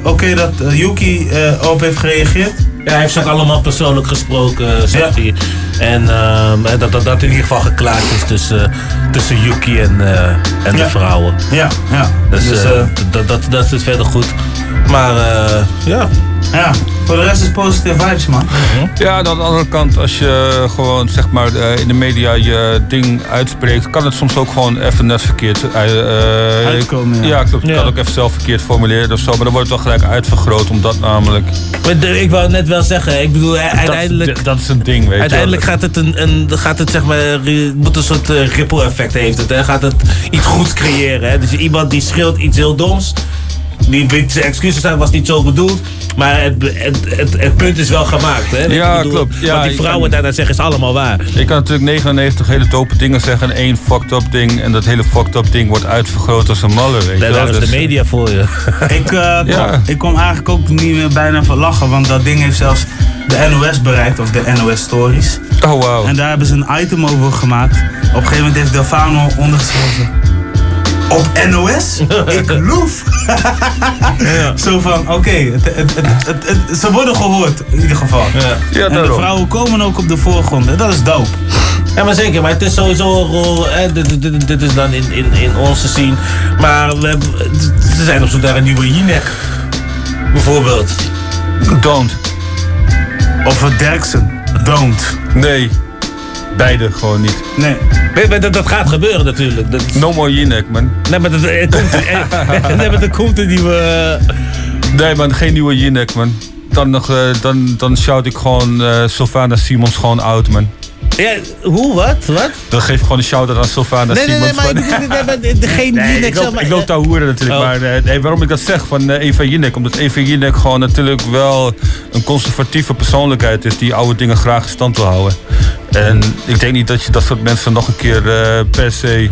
oké dat Yuki op heeft gereageerd. Ja, hij heeft ze ook allemaal persoonlijk gesproken, zegt hij. En ehm, en dat, dat dat in ieder geval geklaard is tussen, tussen Yuki en, eh, en de vrouwen. Ja, ja. Dus, Dus, eh, eh, dat, dat, dat is verder goed. Maar eh, ja. Ja, voor de rest is positieve vibes, man. Ja, en aan de andere kant, als je gewoon zeg maar eh, in de media je ding uitspreekt, kan het soms ook gewoon even net verkeerd eh, eh, Uitkomen, ja. Ja, klopt. Je kan ook even zelf verkeerd formuleren of zo, maar dan wordt het wel gelijk uitvergroot omdat namelijk. Ik wou net wel zeggen, ik bedoel, eh, uiteindelijk... Dat, dat is een ding, weet je. Uiteindelijk gaat het een, een, gaat het zeg maar, moet een soort eh, ripple effect heeft het. Hè? Gaat het iets goeds creëren. Hè? Dus iemand die schreeuwt iets heel doms. Die zijn excuses aan, was niet zo bedoeld. Maar het, het, het, het punt is wel gemaakt. Hè? Ja, Ik bedoel, klopt. Ja, wat die vrouwen daarna zeggen is allemaal waar. Je kan natuurlijk 99 hele dope dingen zeggen en één fucked up ding. En dat hele fucked up ding wordt uitvergroot als een malle, weet je Daar, daar is Dus- de media voor je. Ik, eh, kom, Ja. ik kom eigenlijk ook niet meer bijna van lachen, want dat ding heeft zelfs de NOS bereikt, of de NOS Stories. Oh, wow. En daar hebben ze een item over gemaakt. Op een gegeven moment heeft Delfano ondergeschreven. Op NOS? Ik loef. Zo van, oké, het, het, het, het, het- ze worden gehoord in ieder geval. Ja, en de vrouwen komen ook op de voorgrond. En dat is dope. Ja, maar zeker. Maar het is sowieso een rol. Hè, dit, dit, dit is dan in, in, in onze scene. Maar we, hebben, ze zijn op zoek naar een nieuwe Jinek. Bijvoorbeeld. Don't. Of een Derksen. Don't. Nee. Beide gewoon niet. Nee. Maar dat, dat gaat gebeuren natuurlijk. Dat, No more Jinek, man. nee, maar dat, er komt, er, nee, maar er komt een nieuwe... Nee, man, geen nieuwe Jinek, man. Dan, nog, eh, dan, dan shout ik gewoon eh Sylvana Simons gewoon out, man. Ja, hoe, wat, wat? Dan geef ik gewoon een shout-out aan Sylvana Nee, Simons. nee, maar nee, maar Nee, Jinek ik loop, zelf, maar- ik loop daar hoeren natuurlijk. Oh. Maar eh, nee, waarom ik dat zeg van eh, Eva Jinek? Omdat Eva Jinek gewoon natuurlijk wel een conservatieve persoonlijkheid is... die oude dingen graag in stand wil houden. En ik denk niet dat je dat soort mensen nog een keer eh, per se...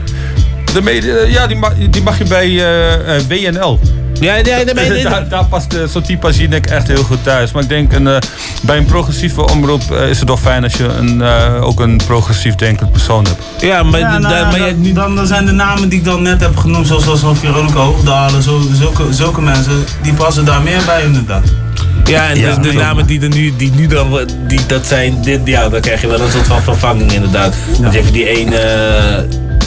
De media, ja, die mag, die mag je bij eh, eh, WNL. Ja, daar, daar past eh, zo'n type als Jinek echt heel goed thuis. Maar ik denk, een, eh, bij een progressieve omroep eh, is het wel fijn als je een, eh, ook een progressief denkend persoon hebt. Ja, maar, Ja, nou, maar dan, dan, dan zijn de namen die ik dan net heb genoemd, zoals, zoals Veronica Hoogdalen, zo, zulke, zulke mensen, die passen daar meer bij inderdaad. Ja, en Ja, dus de namen die er nu, die nu dan, die, dat zijn, dit, ja, dan krijg je wel een soort van vervanging inderdaad. Want je hebt die ene, eh,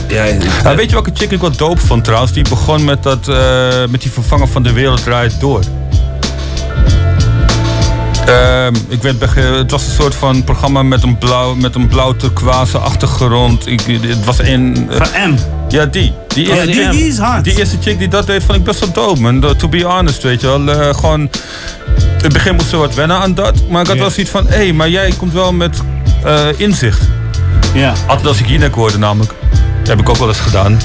ja, Nou, weet je welke chick ik wat dope vond trouwens? Die begon met, dat, eh, met die vervanger van De Wereld Draait Door. Ehm, ik ge- het was een soort van programma met een blauw, met een blauw turquoise achtergrond. Ik, het was in. Van M. Ja, die. Die, Oh, eerste die- chick- die is hard. Die eerste chick die dat deed, vond ik best wel dope, man. To be honest, weet je wel. Eh, gewoon. In het begin moest ze wat wennen aan dat. Maar ik had wel zoiets van: hé, hey, maar jij komt wel met eh, inzicht. Ja. Altijd als ik Jinek hoorde namelijk. Dat heb ik ook wel eens gedaan.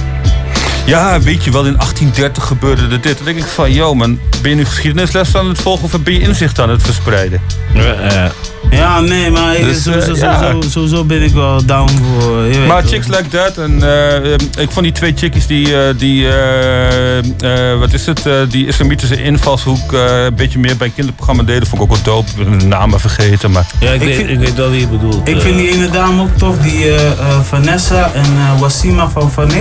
Ja, weet je wel, in 1830 gebeurde er dit. Dan denk ik van, yo man, ben je nu geschiedenisles aan het volgen of ben je inzicht aan het verspreiden? Ja, nee, maar ik, Dus, eh, sowieso, ja. sowieso, sowieso ben ik wel down voor. Maar chicks like that. En eh, ik vond die twee chickies die, eh, die eh, eh, wat is het, eh, die islamitische invalshoek eh, een beetje meer bij een kinderprogramma deden. Vond ik ook wel dope. Ik ben de namen vergeten, maar... ja, ik, Ik weet, vind- ik weet wel wie je bedoelt. Ik eh. vind die ene dame ook tof, die eh, eh, Vanessa en eh, Wasima van Van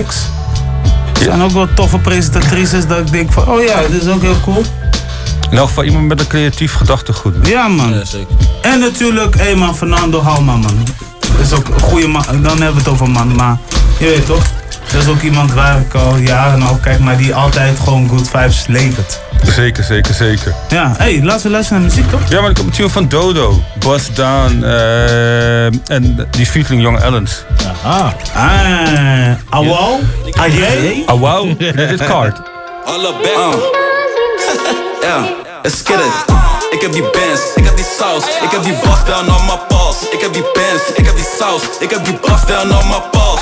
Die zijn ook wel toffe presentatrices dat ik denk van, oh ja, dit is ook heel cool. In elk geval iemand met een creatief gedachtegoed. Ja man. En natuurlijk, hé man, Fernando Halma man. Dat is ook een goede man, dan hebben we het over man, maar je weet toch? Dat is ook iemand waar ik al jaren naar kijk, maar die altijd gewoon good vibes levert. Zeker, zeker, zeker. Ja, hé, hey, laten we luisteren naar muziek toch? Ja, maar er komt een tune van Dodo, Bust Down eh, en die featuring Young Ellens. Ah. Ah. Ajay? Ah, wow, dit card. Alle uh. Ja, let's get it. Ik heb die bands, ik heb die saus. Ik heb die bust down on my balls. Ik heb die bands, ik heb die saus. Ik heb die bust down on my balls.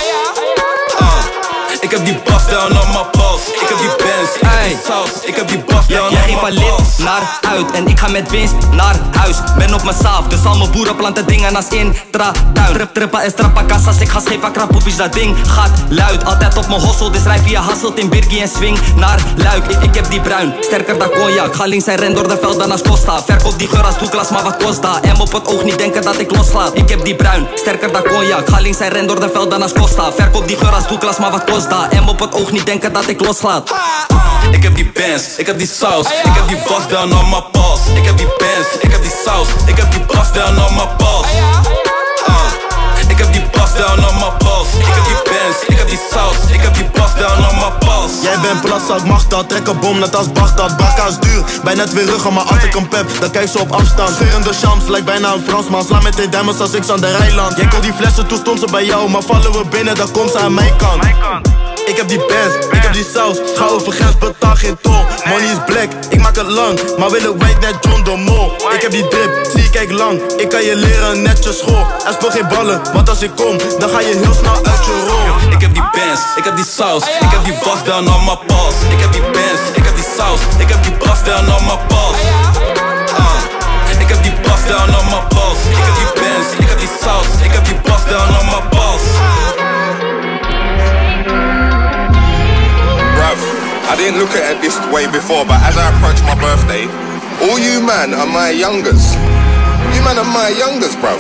Ik heb die bas down on my pols. Ik heb die bands, ik heb die saus. Ik heb die bas down Jij van lid pols. naar uit en ik ga met winst naar huis. Ben op mijn saaf, dus al mijn boeren planten dingen als intratuin. Trip trippa is trappa kassas, ik ga scheef krapoefies, dat ding gaat luid. Altijd op mijn hossel, dus rij via Hasselt in Birkie en swing naar Luik. Ik, ik heb die bruin, sterker dan cognac. Ga links en ren door de velden als Costa. Verkoop die geur als toeklas, maar wat kost dat? M op het oog, niet denken dat ik loslaat. Ik heb die bruin, sterker dan cognac. Ga links en ren door de velden als Costa. Verkoop die geur als toeklas, maar wat kost dat? M op het oog, niet denken dat ik loslaat. Ik heb die bands, ik heb die saus. Ik heb die bas down on my pols. Ik heb die bands, ik heb die saus. Ik heb die bas down on my pols. Bas down on my pols. Ik heb die bands, ik heb die saus. Ik heb die bas down on my pols. Jij bent platzak, mag dat, trek een bom net als Bagdad. Bakka is duur, bij net weer ruggen, maar als ik een pep Dan kijk ze op afstand, schurende shams, lijkt bijna een Fransman Sla met twee diamonds als ik aan de Rijland Jij kon die flessen, toen stond ze bij jou Maar vallen we binnen, dan komt ze aan mijn kant. Ik heb die bands, ik heb die saus Ga over grens, betaal geen tol. Money is black, ik maak het lang Maar willen white net John de Mol. Ik heb die drip, zie kijk lang. Ik kan je leren, net je school. Er speel geen ballen, want als ik kom Dan ga je heel snel uit je rol Ik heb die bands, ik heb die saus. Ik heb die bas down on my pols. Ik heb die bands, ik heb die saus. Ik heb die bas down on my pols. Ah, Ik heb die bas down on my pols. Ik heb die bands, ik heb die saus. Ik heb die bas down on my pols. I didn't look at it this way before, but as I approach my birthday, all you man are my youngers. You man are my youngers, bruv.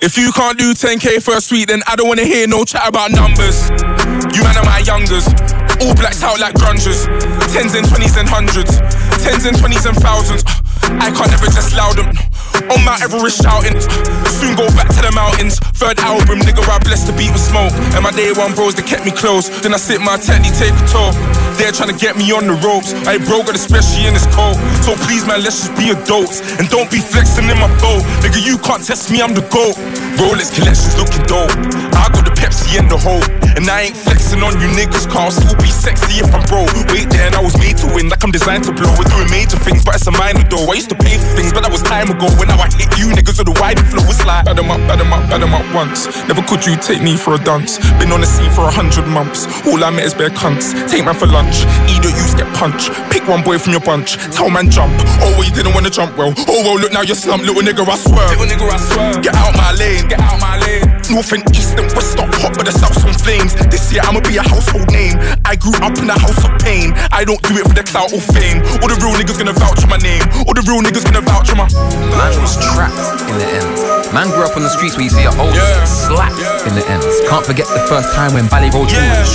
If you can't do 10k for a suite, then I don't wanna hear no chat about numbers. You man are my youngers. All blacked out like grungers. Tens and twenties and hundreds. Tens and twenties and thousands. I can't ever just loud them. On Mount Everest shouting. Soon go back to the mountains. Third album, nigga, I blessed the beat with smoke. And my day one bros, they kept me close. Then I sit my they take a tour. They're trying to get me on the ropes. I broke it, especially in this cold. So please, man, let's just be adults. And don't be flexing in my boat. Nigga, you can't test me, I'm the GOAT. Rolex collections looking dope. I got the Pepsi and the whole. And I ain't flexing on you niggas, car still be sexy if I'm broke. Wait there, and I was made to win, like I'm designed to blow. We're doing major things, but it's a minor though. I used to pay for things, but that was time ago. When now I hit you niggas with the wide flow, it's like bad 'em up, bad 'em up, bad 'em up once. Never could you take me for a dance. Been on the scene for a hundred months. All I met is bare cunts. Take man for lunch, eat or use get punched. Pick one boy from your bunch, tell man jump. Oh well, you didn't wanna jump well. Oh well, look now you're slumped, little nigga, I swear. Little nigga, I swear. Get out my lane, get out my lane. North and east and west not hot, but the south's on flames. This year I'ma be a household name. I grew up in a house of pain. I don't do it for the clout or fame. All the real niggas gonna vouch for my name. All the real niggas gonna vouch for my. Man was trapped in the ends. Man grew up on the streets where you see a old slap in the ends. Can't forget the first time when Bally rolled with a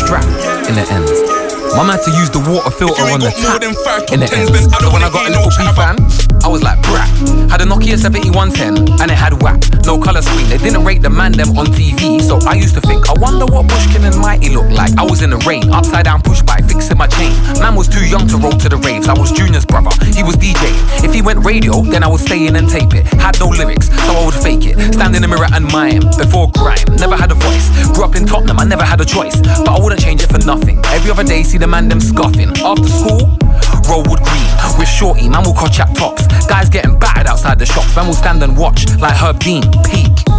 in the ends. Mum had to use the water filter on the tap in the ends. When I got a little P fan, I was like, brat. Had a Nokia 7110 and it had WAP, no color screen. They didn't rate the man them on TV, so I used to think, I wonder what Bushkin and Mighty look like. I was in the rain, upside down push bike, fixing my chain. Man was too young to roll to the raves. I was Junior's brother, he was DJ. If he went radio, then I would stay in and tape it. Had no lyrics, so I would fake it. Stand in the mirror and mime before grime. Never had a voice. Grew up in Tottenham, I never had a choice, but I wouldn't change it for nothing. Every other day, see the man them scoffing. After school, Rollwood Green with Shorty, man will call chat tops. Guys getting battered outside the shops, man will stand and watch like Herb Dean peak.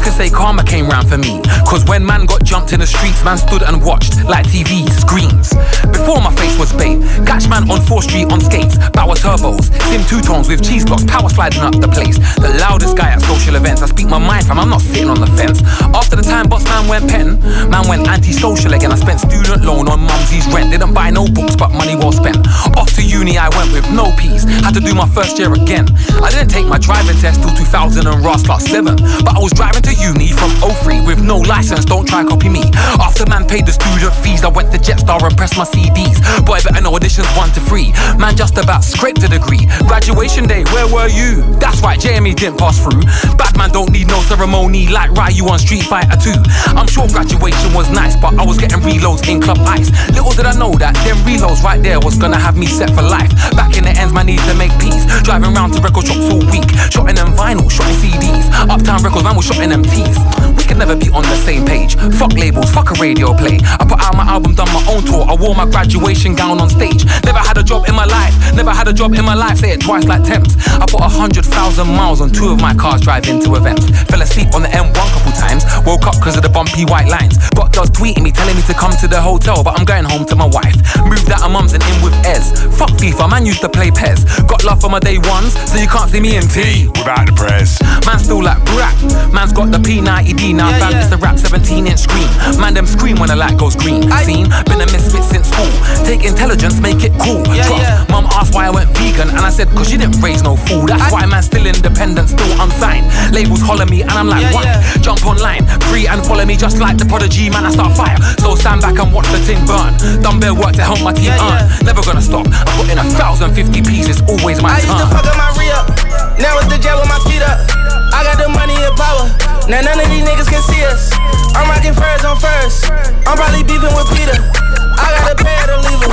You can say karma came round for me. Cause when man got jumped in the streets, man stood and watched like TV screens. Before my face was bait, catch man on 4th Street on skates, Bauer turbos, sim two tones with cheese blocks, power sliding up the place. The loudest guy at social events. I speak my mind fam, I'm not sitting on the fence. After the time boss man went pen, man went anti-social again. I spent student loan on mumsy's rent. Didn't buy no books, but money well spent. Off to uni, I went with no peas. Had to do my first year again. I didn't take my driving test till 2000 and Ross class 7. But I was driving to uni from 03 with no license, don't try copy me. After man paid the student fees, I went to Jetstar and pressed my CDs. Boy, better know auditions 1 to 3. Man just about scraped a degree. Graduation day, where were you? That's right, JME didn't pass through. Bad man don't need no ceremony like Ryu on Street Fighter 2. I'm sure graduation was nice, but I was getting reloads in Club Ice. Little did I know that them reloads right there was gonna have me set for life. Back in the ends, man need to make peace. Driving round to record shops all week. Shotting them vinyl, shotting CDs. Uptown Records, man, was shotting them peace. Could never be on the same page. Fuck labels, fuck a radio play. I put out my album, done my own tour. I wore my graduation gown on stage. Never had a job in my life. Never had a job in my life. Say it twice like temps. I put a hundred thousand miles on two of my cars driving to events. Fell asleep on the M1 couple times. Woke up cause of the bumpy white lines. Got girls tweeting me, telling me to come to the hotel, but I'm going home to my wife. Moved out of mum's and in with Ez. Fuck FIFA, man used to play Pez. Got love for my day ones, so you can't see me in T. Without the press. Man still like rap. Man's got the P90D now. fam, it's the rap 17 inch screen. Man, them scream when the light goes green. I Seen, been a misfit since school. Take intelligence, make it cool. Trust. Mum asked why I went vegan, and I said, cause you didn't raise no fool. That's why man still independent, still unsigned. Labels holler me, and I'm like, what? Jump online, free and follow me just like the prodigy, man. I start fire. So stand back and watch the thing burn. Dumbbell work to help my team earn. Never gonna stop. I put in a thousand fifty pieces, always my I used to fuck up my re. Now it's the jet with my feet up. I got the money and power. Now none of these niggas can see us. I'm rocking furs on first. I'm probably beefing with Peter. I got a pair to leave him.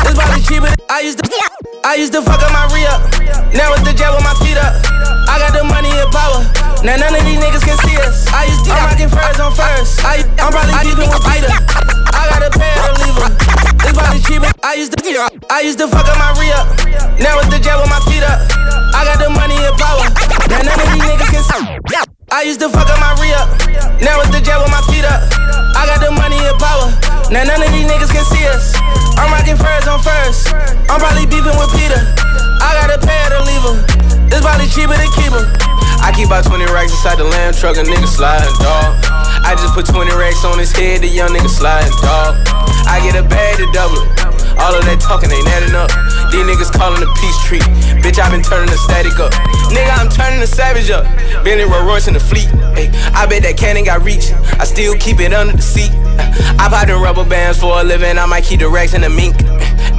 It's probably cheaper. I used to, I used to fuck up my re. Now it's the jet with my feet up. I got the money and power. Now none of these niggas can see us. I used to, I'm rocking furs on first. I'm probably beefing with Peter. I got a pair leave him. It's probably cheaper. I used to, I used to fuck up my re. Now it's the jet with my feet up. I got the money and power. Now none of these niggas can see. I used to fuck up my re up. Now it's the jet with my feet up. I got the money and power. Now none of these niggas can see us. I'm rocking furs on furs. I'm probably beefing with Peter. I got a pair to leave him. It's probably cheaper to keep him. I keep about 20 racks inside the lamb truck, a nigga sliding, dog. I just put 20 racks on his head, the young nigga sliding, dog. I get a bag to double it. All of that talking ain't adding up. These niggas calling the peace tree. Bitch, I been turning the static up. Nigga, I'm turning the savage up. Bentley Rolls Royce in the fleet. Hey, I bet that cannon got reach. I still keep it under the seat. I pop them rubber bands for a living. I might keep the racks in the mink.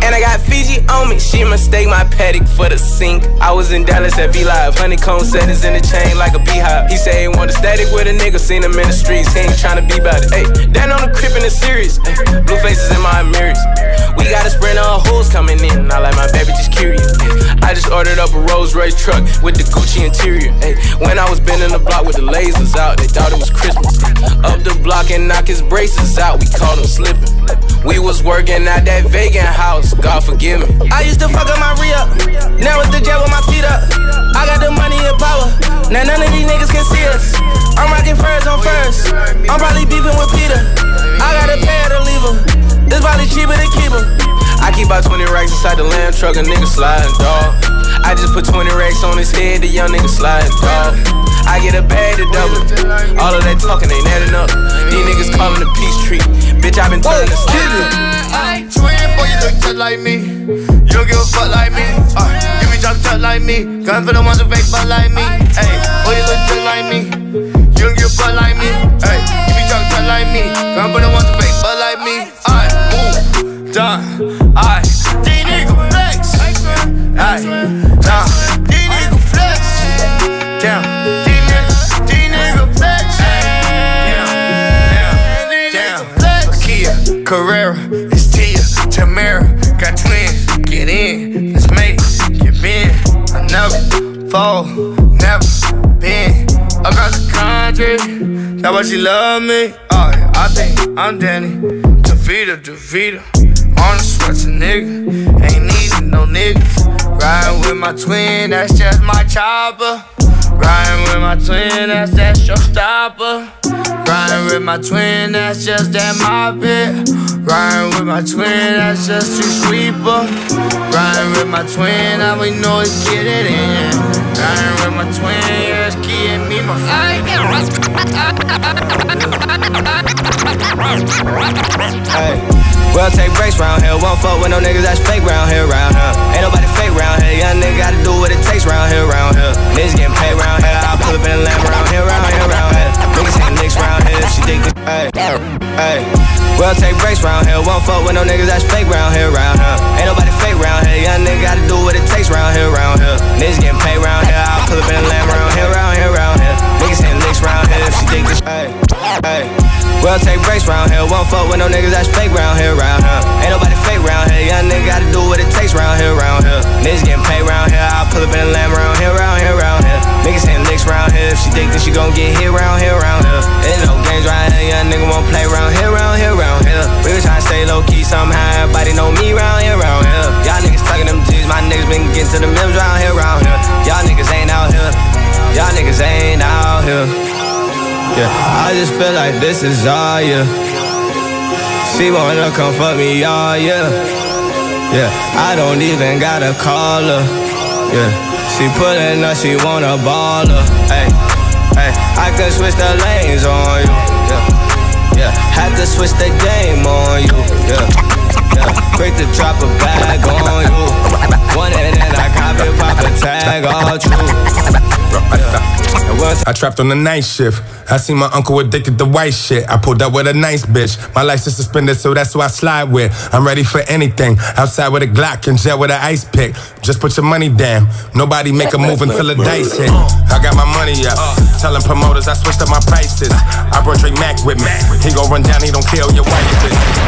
And I got Fiji on me. She mistake my paddock for the sink. I was in Dallas at V Live. Honeycomb settings in the chain like a beehive. He say he want a static with a nigga. Seen him in the streets. He ain't tryna be about it. Hey, down on the crib in the series. Ay, blue faces in my mirrors. We got a sprint of hoes coming in. I like my baby just curious. I just ordered up a Rolls Royce truck with the Gucci interior. Ay, when I was bending the block with the lasers out, they thought it was Christmas. Up the block and knock his braces out. We caught him slipping. We was working at that vegan house. God forgive me. I used to fuck up my re up. Now it's the jet with my feet up. I got the money and power. Now none of these niggas can see us. I'm rocking furs on first. I'm probably beefing with Peter. I got a pair to leave him. It's probably cheaper to keep him. I keep about 20 racks inside the lamb truck, a nigga sliding, dog. I just put 20 racks on his head, the young nigga sliding, dog. I get a bag to double. All of that talking ain't adding up. These niggas calling the peace tree. Bitch, I been turning the up. Twin, boy, you look just like me. You don't give a fuck like me. Uh, you be talking tough like me. Gun for the ones who fake fuck like me. Hey, boy, you look just like me. You don't give a fuck like me. Hey, you be talking tough like me. Gun for the ones who fake fuck like me. Move, done. Alright, these niggas flex. Alright, nah, these niggas flex. Down, these niggas, these niggas flex. Down, down, down. Kia, Carrera, it's Tia, Tamara, got twins, get in, let's make, get in. I never fall, never been across the country. That's why she love me. Oh, I think I'm Danny, DeVita, DeVita. On the sweats a nigga, ain't needing no niggas. Riding with my twin, that's just my chopper. Riding with my twin, that's that showstopper. Riding with my twin, that's just that my pit. Riding with my twin, that's just two sweeper. Riding with my twin, now we know it's get it in. Riding with my twin, yeah, it's key and me, my Hey, well, take breaks round here. Won't fuck with no niggas that's fake round here, round here. Ain't nobody fake round here. Young nigga gotta do what it takes round here, round here. Niggas getting paid round here. I pull up in a lamb round here, round here, round here. Niggas ain't nicks round here. She think hey, hey. Well, take breaks round here. Won't fuck with no niggas that's fake round here, round here. Ain't nobody fake round here. Young nigga gotta do what it takes round here, round here. Niggas getting paid round here. I pull up in a lamb round here, round here, round here. Niggas ain't chicks round here if she think this hey, hey. We'll take breaks round here. Won't fuck with no niggas that's fake round here, round here. Ain't nobody fake round here. Young nigga gotta do what it takes round here, round here. Niggas getting paid round here. I'll pull up in a lamb round here, round here, round here. Niggas saying licks round here. If she think that she gon' get hit round here, round here. Ain't no games round here. Young nigga won't play round here, round here, round here. We been tryna stay low key somehow. Everybody know me round here, round here. Y'all niggas talking them G's. My niggas been getting to the mills round here, round here. Y'all niggas ain't out here y'all niggas ain't out here. Yeah, I just feel like this is all, yeah. She wanna come fuck me, all, yeah. Yeah, I don't even gotta call her. Yeah, she pulling up, she wanna ball her. Hey, hey, I can switch the lanes on you. Yeah, yeah, had to switch the game on you. Yeah, yeah, quick to drop a bag on you. One and then I copy, pop a tag, all true. I trapped on the night shift. I seen my uncle addicted to white shit. I pulled up with a nice bitch. My license suspended, so that's who I slide with. I'm ready for anything. Outside with a Glock and jet with an ice pick. Just put your money down. Nobody make a move until the dice hit. I got my money up. Telling promoters I switched up my prices. I brought Drake Mac with me. He gon' run down, he don't who your wife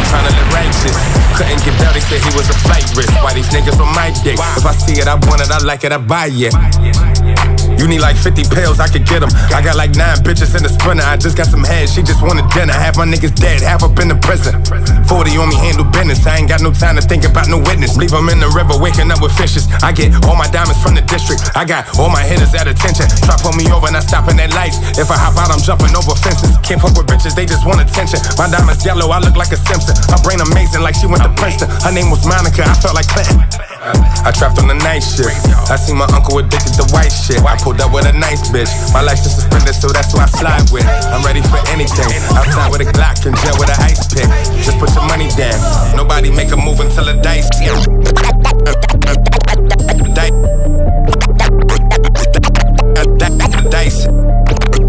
trying to live righteous. Couldn't get they said he was a flight risk. Why these niggas on my dick? If I see it, I want it, I like it, I buy it. You need like 50 pills, I could get them. I got like nine bitches in the sprinter. I just got some head, she just wanted dinner. Half my niggas dead, half up in the prison. 40 on me, handle business. I ain't got no time to think about no witness. Leave them in the river, waking up with fishes. I get all my diamonds from the district. I got all my hitters at attention. Try pull me over, not stopping at lights. If I hop out, I'm jumping over fences. Can't fuck with bitches, they just want attention. My diamonds yellow, I look like a Simpson. My brain amazing, like she went to Princeton. Her name was Monica, I felt like Clinton. I trapped on the night shift. I see my uncle addicted to white shit. I pulled up with a nice bitch. My license suspended, so that's who I slide with. I'm ready for anything. Outside with a Glock and jet with an ice pick. Just put your money down. Nobody make a move until the dice. Dice.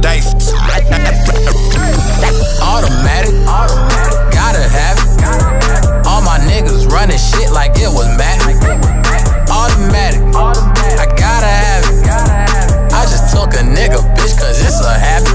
Dice. Automatic, gotta have it. All my niggas running shit like it was magic. Automatic, it. Took a nigga, bitch, cause it's a habit.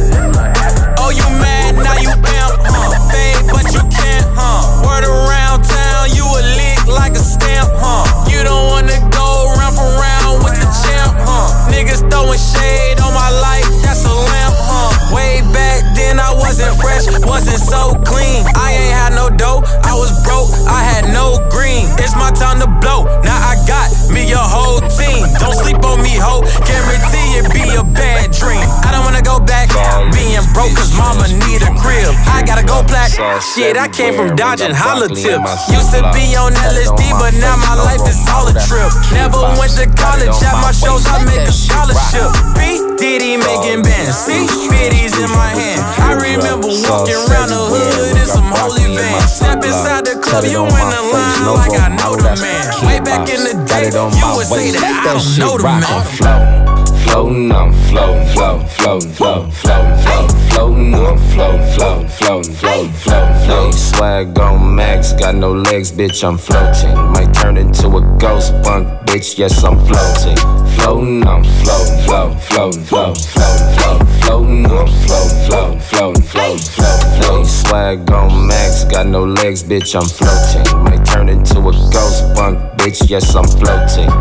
Oh, you mad? Now you amp, huh? Fade, but you can't, huh? Word around town, you a lick like a stamp, huh? You don't wanna go round for round with the champ, huh? Niggas throwing shade on my life, that's a lamp, huh? Way back then I wasn't fresh, wasn't so clean. I ain't had no dough, I was broke, I had no green. It's my time to blow, now I got me a whole team. Don't sleep on me, ho, guarantee it be a bad dream. I don't wanna go back being broke, cause mama need a crib. I gotta go black. Shit, I came from dodging holla tips. Used to be on LSD, but now my life is all a trip. Never went to college, at my shows I make a scholarship. B Diddy making bands, see 50s in my hand. I remember walking around the hood in some holy vans. Step inside the club, you in the line like I know the man. Way back in the day, you would say that I don't know the man. Floating on, floating, floating, floating, floating, floating, floating, floating on, floating, floating, floating, floating, floating, floating. Swag on max, got no legs, bitch, I'm floating. Might turn into a ghost punk, bitch, yes, I'm floating. Floating on, floating, floating, floating, floating, floating, floating, floating on, floating, floating, floating, floating, floating, floating. Swag on max, got no legs, bitch, I'm floating. Might turn into a ghost punk, bitch, yes, I'm floating.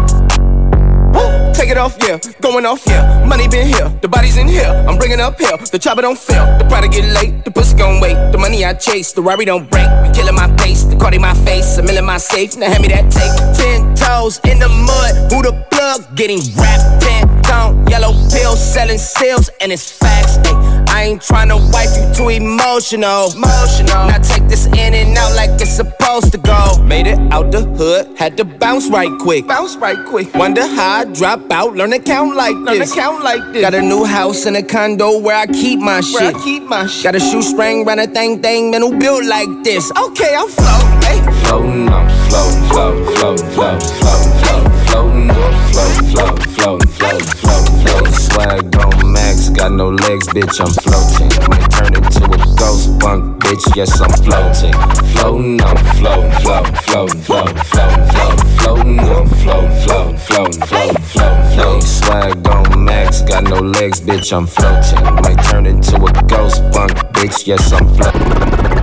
Take it off, yeah. Going off, yeah. Money been here, the body's in here. I'm bringing up here. The chopper don't fail. The product get late, the pussy gon' wait. The money I chase, the Rari don't break. Killing my pace, the card in my face, mill in my safe. Now hand me that tape. Ten toes in the mud. Who the plug? Getting wrapped. Ten tone, yellow pills, selling sales, and it's facts. Ay, I ain't tryna wipe you too emotional. Emotional. Now take this in and out like it's supposed to go. Made it out the hood, had to bounce right quick. Bounce right quick. Wonder how I drop out, learn to count like learn this. Learn to count like this. Got a new house and a condo where I keep my Where I shit. keep my shit. Got a shoestring, run a thing thing, man who built like this. Okay, I'm floating, hey. Floating on, floating, floating, floating, floating, floating, floating, floating on, floating, floating, floating, floating, floating, floating. Swag on max, got no legs, bitch, I'm floating. Might turn into a ghost punk, bitch, yes, I'm floating. Floating on, floating, floating, floating, floating, floating, floating, floating on, floating, floating, floating, floating, floating, floating. Swag on max, got no legs, bitch, I'm floating. Might turn into a ghost punk, bitch, yes, I'm floating.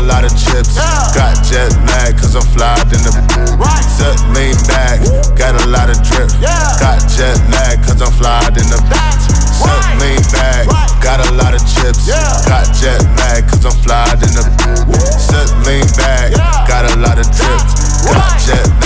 A lot of chips. Got jet lag, cause I'm flyed in the. Set lean back, got a lot of drip. Got jet lag, cause I'm flyed in the. Set lean back, got a lot of chips. Got jet lag, cause I'm flyed in the. Set lean back, got a lot of drip. Got jet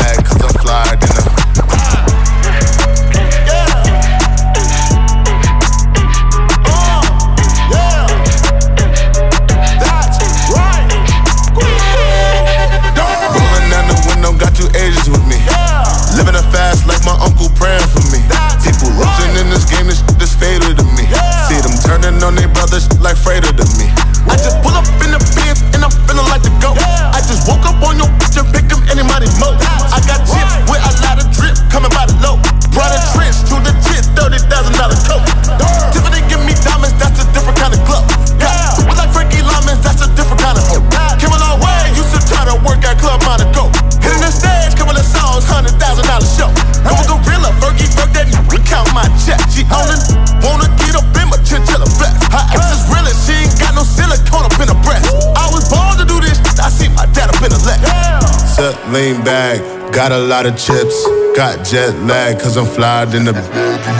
lean back, got a lot of chips. Got jet lag, cause I'm flyed in the.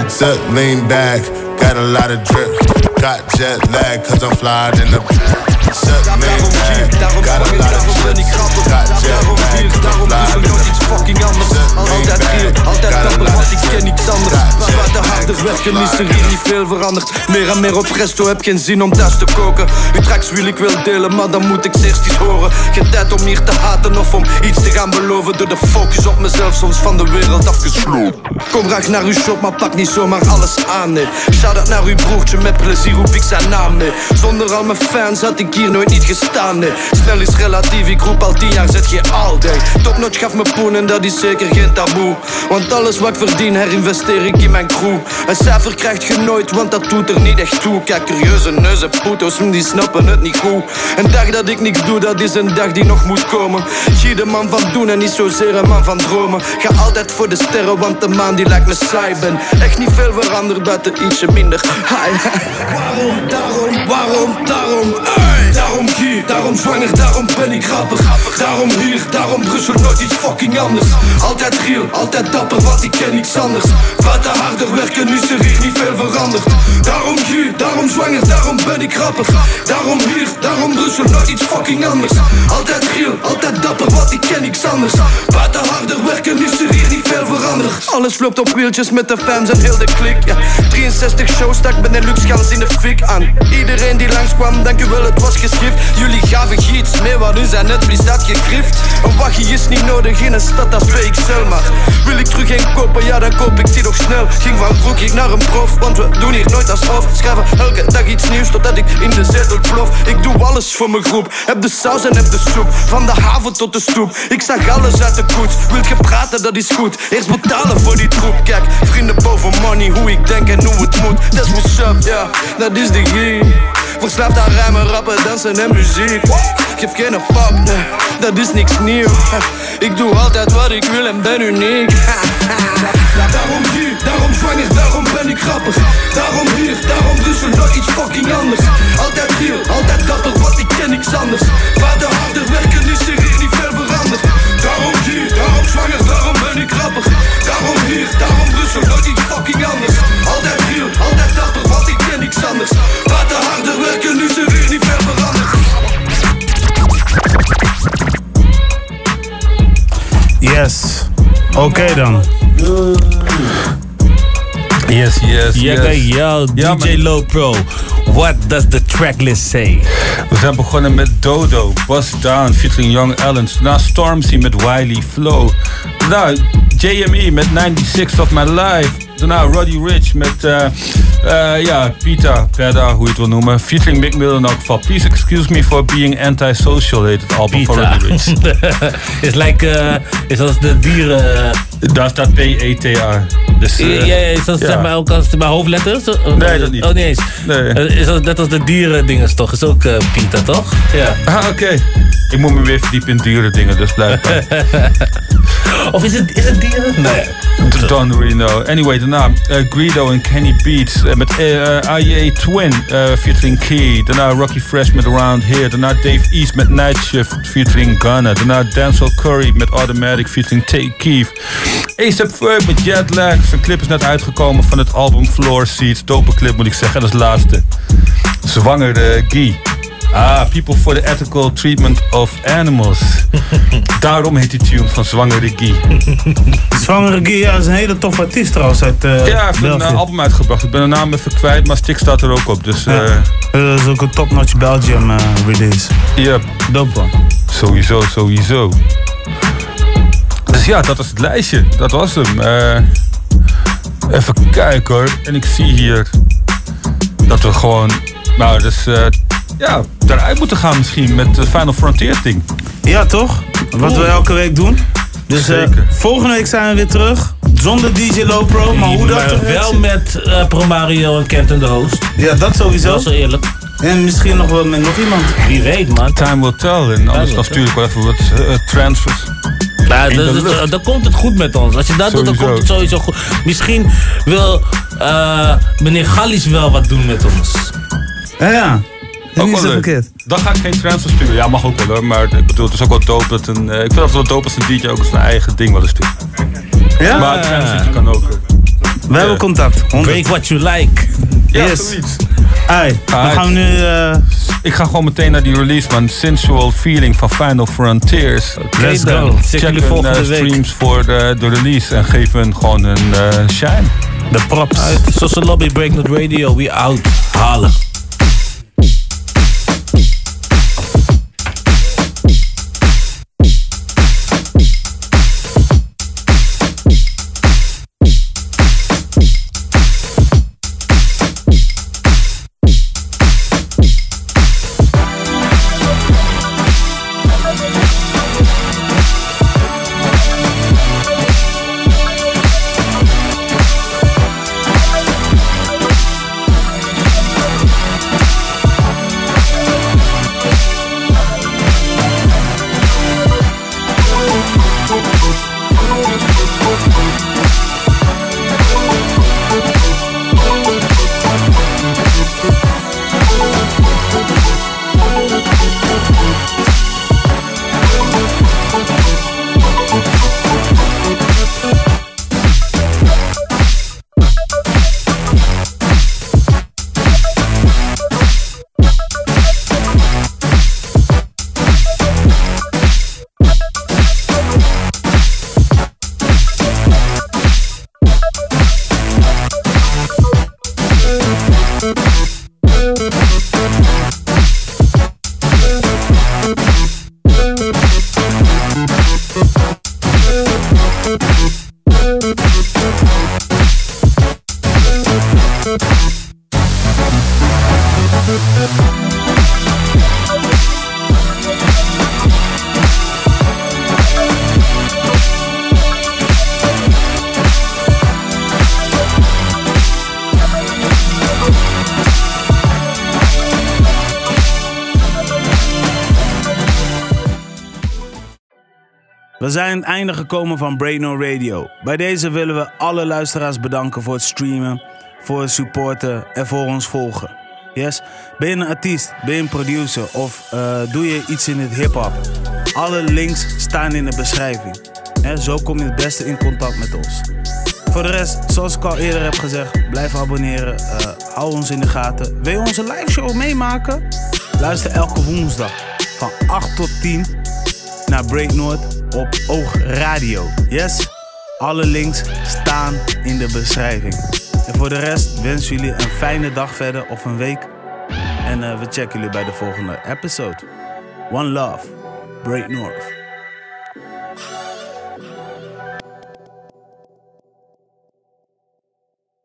Set lean back, got a lot of drip. Got jet lag, cause I'm flyed in the. Set back, got a lot of chips. Got jet lag, cause I'm flyed in the. fucking anders. Altijd real, altijd dapper, want ik ken niks anders. Maar wat de harder werken is er hier niet veel veranderd. Meer en meer op resto, heb geen zin om thuis te koken. Uw tracks wil ik wel delen, maar dan moet ik eerst iets horen. Geen tijd om hier te haten of om iets te gaan beloven. Door de focus op mezelf, soms van de wereld afgesloten. Kom graag naar uw shop, maar pak niet zomaar alles aan, nee. Shout-out naar uw broertje, met plezier roep ik zijn naam, nee. Zonder al mijn fans had ik hier nooit niet gestaan, nee. Snel is relatief, ik roep al tien jaar, zet je all day. Topnotch gaf me poen en dat is zeker geen taboe. Want alles wat ik verdien, herinvesteer ik in mijn crew. Een cijfer krijgt je nooit, want dat doet er niet echt toe. Kijk, curieuze neuzen, poeto's, hm, die snappen het niet goed. Een dag dat ik niks doe, dat is een dag die nog moet komen. Gie de man van doen en niet zozeer een man van dromen. Ga altijd voor de sterren, want de maan die lijkt me saai. Ben echt niet veel veranderd, buiten ietsje minder high. Waarom, daarom, waarom, daarom, ey. Daarom hier, daarom zwanger, daarom ben ik grappig. Daarom hier, daarom Brussel, nooit iets fucking anders. Altijd real, altijd dapper, want ik ken niks anders. Buiten harder werken is er hier niet veel veranderd. Daarom hier, daarom zwanger, daarom ben ik grappig. Daarom hier, daarom Brussel, nooit iets fucking anders. Altijd real, altijd dapper, want ik ken niks anders. Buiten harder werken is er hier niet veel veranderd. Alles loopt op wieltjes met de fans en heel de klik. Ja. 63 shows, stak Benelux gans in de fik aan. Iedereen die langskwam, dank u wel, het was geschift. Jullie gaven giets mee, waar nu zijn netvlies dat gegrift. Een waggie is niet nodig in een stad als BXL, maar wil ik terug een kopen, ja dan koop ik die nog snel. Ging van rookie naar een prof, want we doen hier nooit alsof. Schrijven elke dag iets nieuws totdat ik in de zetel plof. Ik doe alles voor mijn groep, heb de saus en heb de soep. Van de haven tot de stoep, ik zag alles uit de koets. Wilt je praten, dat is goed, eerst betalen voor die troep. Kijk, vrienden boven money, hoe ik denk en hoe het moet. That's what's up, ja, dat is de game. Verslaafd aan rijmen, rappen, dansen en muziek. Geef geen fuck, nee, dat is niks nieuw. Ik doe altijd wat ik wil en ben uniek. Daarom hier, daarom zwanger, daarom ben ik grappig. Daarom hier, daarom nooit iets fucking anders. Altijd real, altijd dapper, want ik ken niks anders. Buiten harder werken is er hier niet veel veranderd. Daarom hier, daarom zwanger, daarom ben ik grappig. Daarom hier, daarom nooit iets fucking anders. Altijd real, altijd dapper, want ik ken niks anders. Buiten harder werken is er hier Yes. Oké dan. Yes, yes, yes. kijk, yo, Ja, DJ Low Pro. What does the tracklist say? We zijn begonnen met Dodo, Bust Down featuring Young Ellens. Daarna Stormzy met Wiley Flow. Daarna JME met 96 of My Life. Daarna Roddy Rich met eh, eh, ja, Pita, Pedda, hoe je het wil noemen. Featuring Mick Miller in elk geval. Please excuse me for being antisocial, heet het album van. Roddy Rich. is like, eh, is als de dieren... Daar staat P-E-T-A. Dus, eh, ja, ja, is dat ja. zeg maar ook als bij hoofdletters? Nee, dat niet. Oh, niet eens. Eh, Is dat net als de dieren dinges toch? Is ook eh Pita, toch? Ja. Ah, oké. Ik moet me weer verdiepen in dure dingen, dus blijkbaar. Of is het, is het die? Nee. Don't really know. Anyway, daarna eh, Greedo en Kenny Beats eh, met uh, IE Twin featuring Key. Daarna Rocky Fresh met Around Here. Daarna Dave East met Night Shift featuring Gunna. Daarna Denzel Curry met Automatic featuring Take Keef. ASAP Ferg met Jetlag. Zijn clip is net uitgekomen van het album Floor Seats. Dope clip moet ik zeggen. Is het laatste. Zwangere Guy. Ah, People for the Ethical Treatment of Animals. Daarom heet die tune van Zwangere Guy. Zwangere Guy, ja, is een hele toffe artiest trouwens uit eh Ja, hij heeft een eh, album uitgebracht. Ik ben de naam even kwijt, maar Stik staat er ook op. Dus Ja. eh Dat is ook een top-notch Belgium release. ja, Dope man. sowieso, sowieso. Dus ja, dat is het lijstje. Dat was hem. Even kijken hoor. En ik zie hier dat we gewoon, nou, dus ja, eruit moeten gaan misschien met de Final Frontier ding. Ja, toch? Wat we elke week doen. Dus eh, Zeker. volgende week zijn we weer terug. Zonder DJ Low Pro, maar hoe dat Maar wel met eh Promario en Kent en de host. Ja, dat sowieso. Dat is wel eerlijk. En misschien nog wel met nog iemand. Wie weet, man. Time will tell. En anders dan stuur ik wel even wat eh, transfers. Ja, dan komt het goed met ons. Als je dat doet, dan komt het sowieso goed. Misschien wil eh, meneer Gallis wel wat doen met ons. Ja, ja. Ook niet wel zo leuk. verkeerd. Dan ga ik geen transfer sturen. Ja, mag ook wel hoor. Maar ik bedoel, het is ook wel dope dat een... eh, ik vind het wel dope als een DJ ook zijn eigen ding wil sturen. Ja? Maar het transfer kan ook. eh. We hebben contact. 100. Break what you like. Ja, Yes. zoiets. Ai, dan gaan we nu... eh, Ik ga gewoon meteen naar die release man. Sensual Feeling van Final Frontiers. Let's go. Check Check jullie hun volgende eh, week. streams voor de, de release en geef hun gewoon een eh, shine. de props. Uit Social Lobby Breaknut Radio, we out. Halen. Einde gekomen van Braino Radio. Bij deze willen we alle luisteraars bedanken voor het streamen, voor het supporten en voor ons volgen. Yes? Ben je een artiest, ben je een producer of eh, doe je iets in het hip-hop? Alle links staan in de beschrijving. Hè, zo kom je het beste in contact met ons. Voor de rest, zoals ik al eerder heb gezegd, blijf abonneren. eh, hou ons in de gaten. Wil je onze live show meemaken? Luister elke woensdag van 8 tot 10 naar Break Noord op Oog Radio. Yes? Alle links staan in de beschrijving. En voor de rest wensen jullie een fijne dag verder of een week. En eh, we checken jullie bij de volgende episode. One love. Break North.